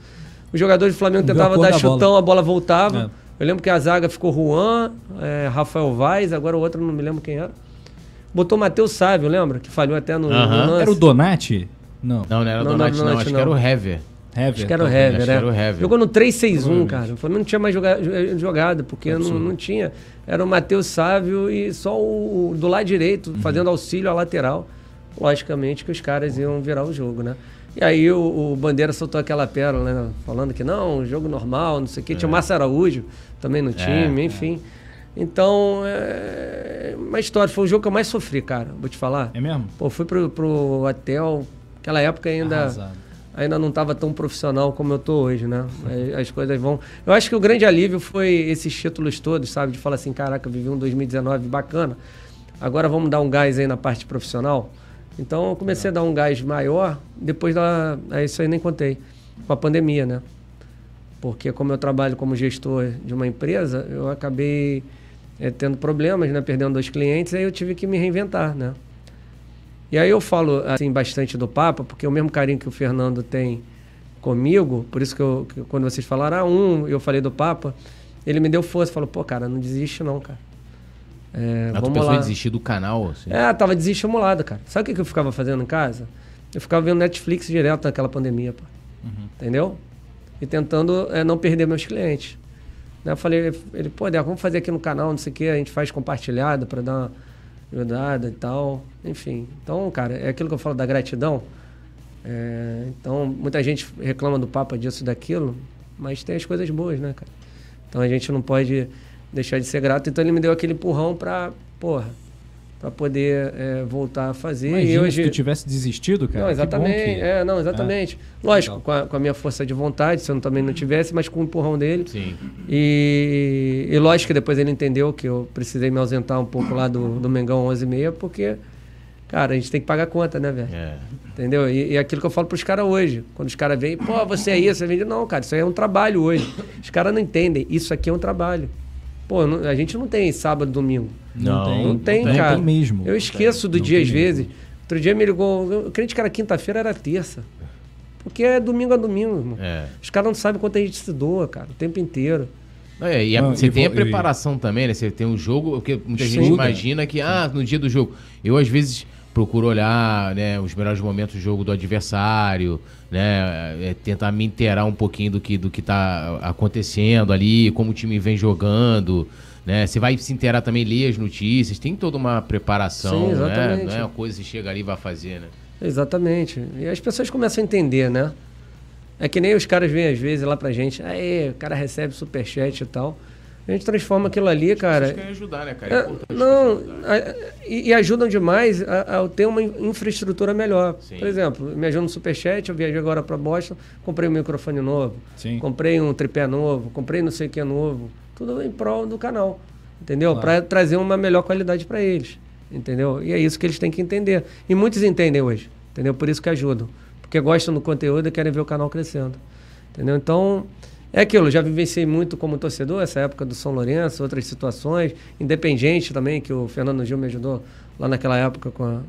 O jogador do Flamengo Não tentava dar da chutão, bola. a bola voltava. É. Eu lembro que a zaga ficou Juan, é, Rafael Vaz, agora o outro não me lembro quem era. Botou Matheus Sávio, lembra? Que falhou até no, no Aham. lance. Era o Donati? Não. Não, não era Não, Donati, não, não. Donati Acho não. que era o Hever. Hever. Acho que era o. Hever, acho né? era o Hever. Jogou no 3-6-1, cara. O Flamengo não tinha mais joga- jo- jogada, porque não, não tinha. Era o Matheus Sávio e só o, do lado direito, Uhum. fazendo auxílio à lateral. Logicamente que os caras iam virar o jogo, né? E aí o, o Bandeira soltou aquela pérola, né? Falando que não, jogo normal, não sei o quê. Tinha o Márcio Araújo também no time, É, enfim. Então, é uma história. Foi o jogo que eu mais sofri, cara. Vou te falar. É mesmo? Pô, fui pro, pro hotel. Aquela época ainda Arrasado. Ainda não estava tão profissional como eu tô hoje, né? As coisas vão. Eu acho que o grande alívio foi esses títulos todos, sabe? De falar assim, caraca, eu vivi um 2019 bacana. Agora vamos dar um gás aí na parte profissional. Então eu comecei a dar um gás maior depois da. é Isso aí nem contei. Com a pandemia, né? Porque como eu trabalho como gestor de uma empresa, eu acabei eh, tendo problemas, né? Perdendo dois clientes, aí eu tive que me reinventar, né? E aí eu falo assim bastante do Papa, porque o mesmo carinho que o Fernando tem comigo, por isso que, eu, que quando vocês falaram, ah, um, eu falei do Papa, ele me deu força, falou, pô, cara, não desiste não, cara. É, tu vamos pensou lá. em desistir do canal, assim? É, tava desestimulado, cara. Sabe o que que eu ficava fazendo em casa? Eu ficava vendo Netflix direto naquela pandemia, pô. Entendeu? E tentando é, não perder meus clientes. Né, Eu falei, ele, pô, Deco, vamos fazer aqui no canal, não sei o que, a gente faz compartilhado para dar uma ajudada e tal. Enfim. Então, cara, é aquilo que eu falo da gratidão. É, então, muita gente reclama do Papa disso, daquilo, mas tem as coisas boas, né, cara? Então a gente não pode deixar de ser grato. Então ele me deu aquele empurrão pra, porra, pra poder é, voltar a fazer. Imagina e hoje... se tu tivesse desistido, cara. Não, que exatamente. bom que- É, não, exatamente. Lógico, Legal. com a, com a minha força de vontade, se eu também não tivesse, mas com o empurrão dele. Sim. E, e lógico que depois ele entendeu que eu precisei me ausentar um pouco lá do, do Mengão 11 e meia, porque, cara, a gente tem que pagar conta, né, velho? É. Entendeu? E, e aquilo que eu falo pros caras hoje. Quando os caras vêm, pô, você é isso, você vende. Não, cara, isso aí é um trabalho hoje. Os caras não entendem. Isso aqui é um trabalho. Pô, não- a gente não tem sábado, domingo. Não, tem, Não tem, não cara. tem mesmo. Eu esqueço do Não dia tem às mesmo. vezes. Outro dia me ligou. Eu crente que era quinta-feira, era terça. Porque é domingo a domingo, irmão. É. Os caras não sabem quanto a gente se doa, cara, o tempo inteiro. Não, é, e a- Não, você e tem a vou- e- preparação também, né? Você tem um jogo, porque muita gente Sim. imagina que, ah, no dia do jogo. Eu, às vezes, procuro olhar né, os melhores momentos do jogo do adversário, né? é, tentar me inteirar um pouquinho do que, do que tá acontecendo ali, como o time vem jogando. Né? Você vai se inteirar também, ler as notícias, tem toda uma preparação, Sim, né? exatamente. Não é uma coisa que você chega ali e vai fazer, né? Exatamente. E as pessoas começam a entender, né? É que nem os caras vêm às vezes lá pra gente, aí o cara recebe superchat e tal. A gente transforma aquilo ali, cara. Vocês querem ajudar, né, cara? É, importante não, a- e, e ajudam demais a, a ter uma in- infraestrutura melhor. Sim. Por exemplo, me ajudam no Superchat, eu viajei agora para Boston, comprei um microfone novo, Sim. comprei um tripé novo, comprei não sei o que novo, tudo em prol do canal, entendeu? Claro. Para trazer uma melhor qualidade para eles, entendeu? E é isso que eles têm que entender. E muitos entendem hoje, entendeu? Por isso que ajudam, porque gostam do conteúdo e querem ver o canal crescendo, entendeu? Então é aquilo, já vivenciei muito como torcedor, essa época do São Lourenço, outras situações, independente também, que o Fernando Gil me ajudou lá naquela época com, a-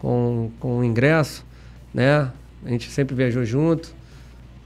com, com o ingresso, né? A gente sempre viajou junto.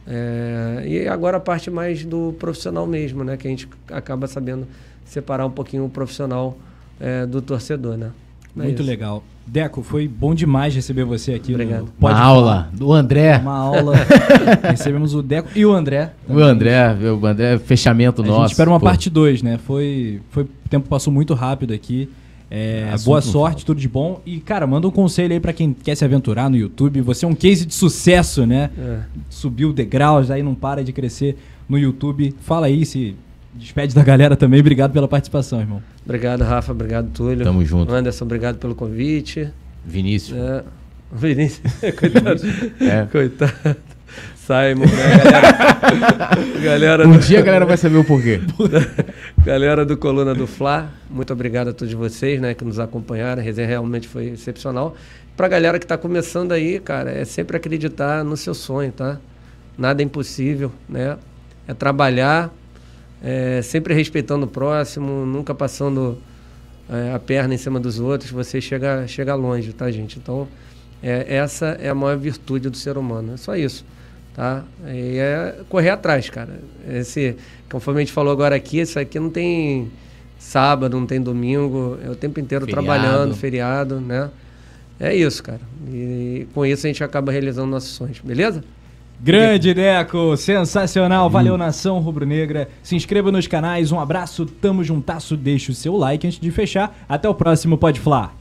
É, e agora a parte mais do profissional mesmo, né? Que a gente acaba sabendo separar um pouquinho o profissional é, do torcedor, né? É Muito isso. legal. Deco, foi bom demais receber você aqui. Obrigado. No Uma aula do André. Uma aula. Recebemos o Deco e o André. O André, o André, fechamento A nosso. gente espera uma pô. parte 2, né? Foi, foi, o tempo passou muito rápido aqui. É, boa sorte, tudo de bom. E, cara, manda um conselho aí pra quem quer se aventurar no YouTube. Você é um case de sucesso, né? É. Subiu degraus, aí não para de crescer no YouTube. Fala aí se Despede da galera também. Obrigado pela participação, irmão. Obrigado, Rafa. Obrigado, Túlio. Tamo junto. Anderson, obrigado pelo convite. Vinícius. É. Vinícius. Coitado. É. Coitado. Simon, né, galera? galera Um do- dia a galera vai saber o porquê. Galera do Coluna do Fla, muito obrigado a todos vocês, né, que nos acompanharam. A resenha realmente foi excepcional. Pra galera que tá começando aí, cara, é sempre acreditar no seu sonho, tá? Nada é impossível, né? É trabalhar, é, sempre respeitando o próximo, nunca passando é, a perna em cima dos outros. Você chega, chega longe, tá, gente? Então, é, essa é a maior virtude do ser humano. É só isso, tá? E é correr atrás, cara. Esse, conforme a gente falou agora aqui, isso aqui não tem sábado, não tem domingo, é o tempo inteiro Feriado. trabalhando, feriado, né? É isso, cara. E com isso a gente acaba realizando nossos sonhos, beleza? Grande Deco, sensacional, valeu nação rubro-negra. Se inscreva nos canais, um abraço, tamo juntasso, deixa o seu like antes de fechar. Até o próximo Pode Flá.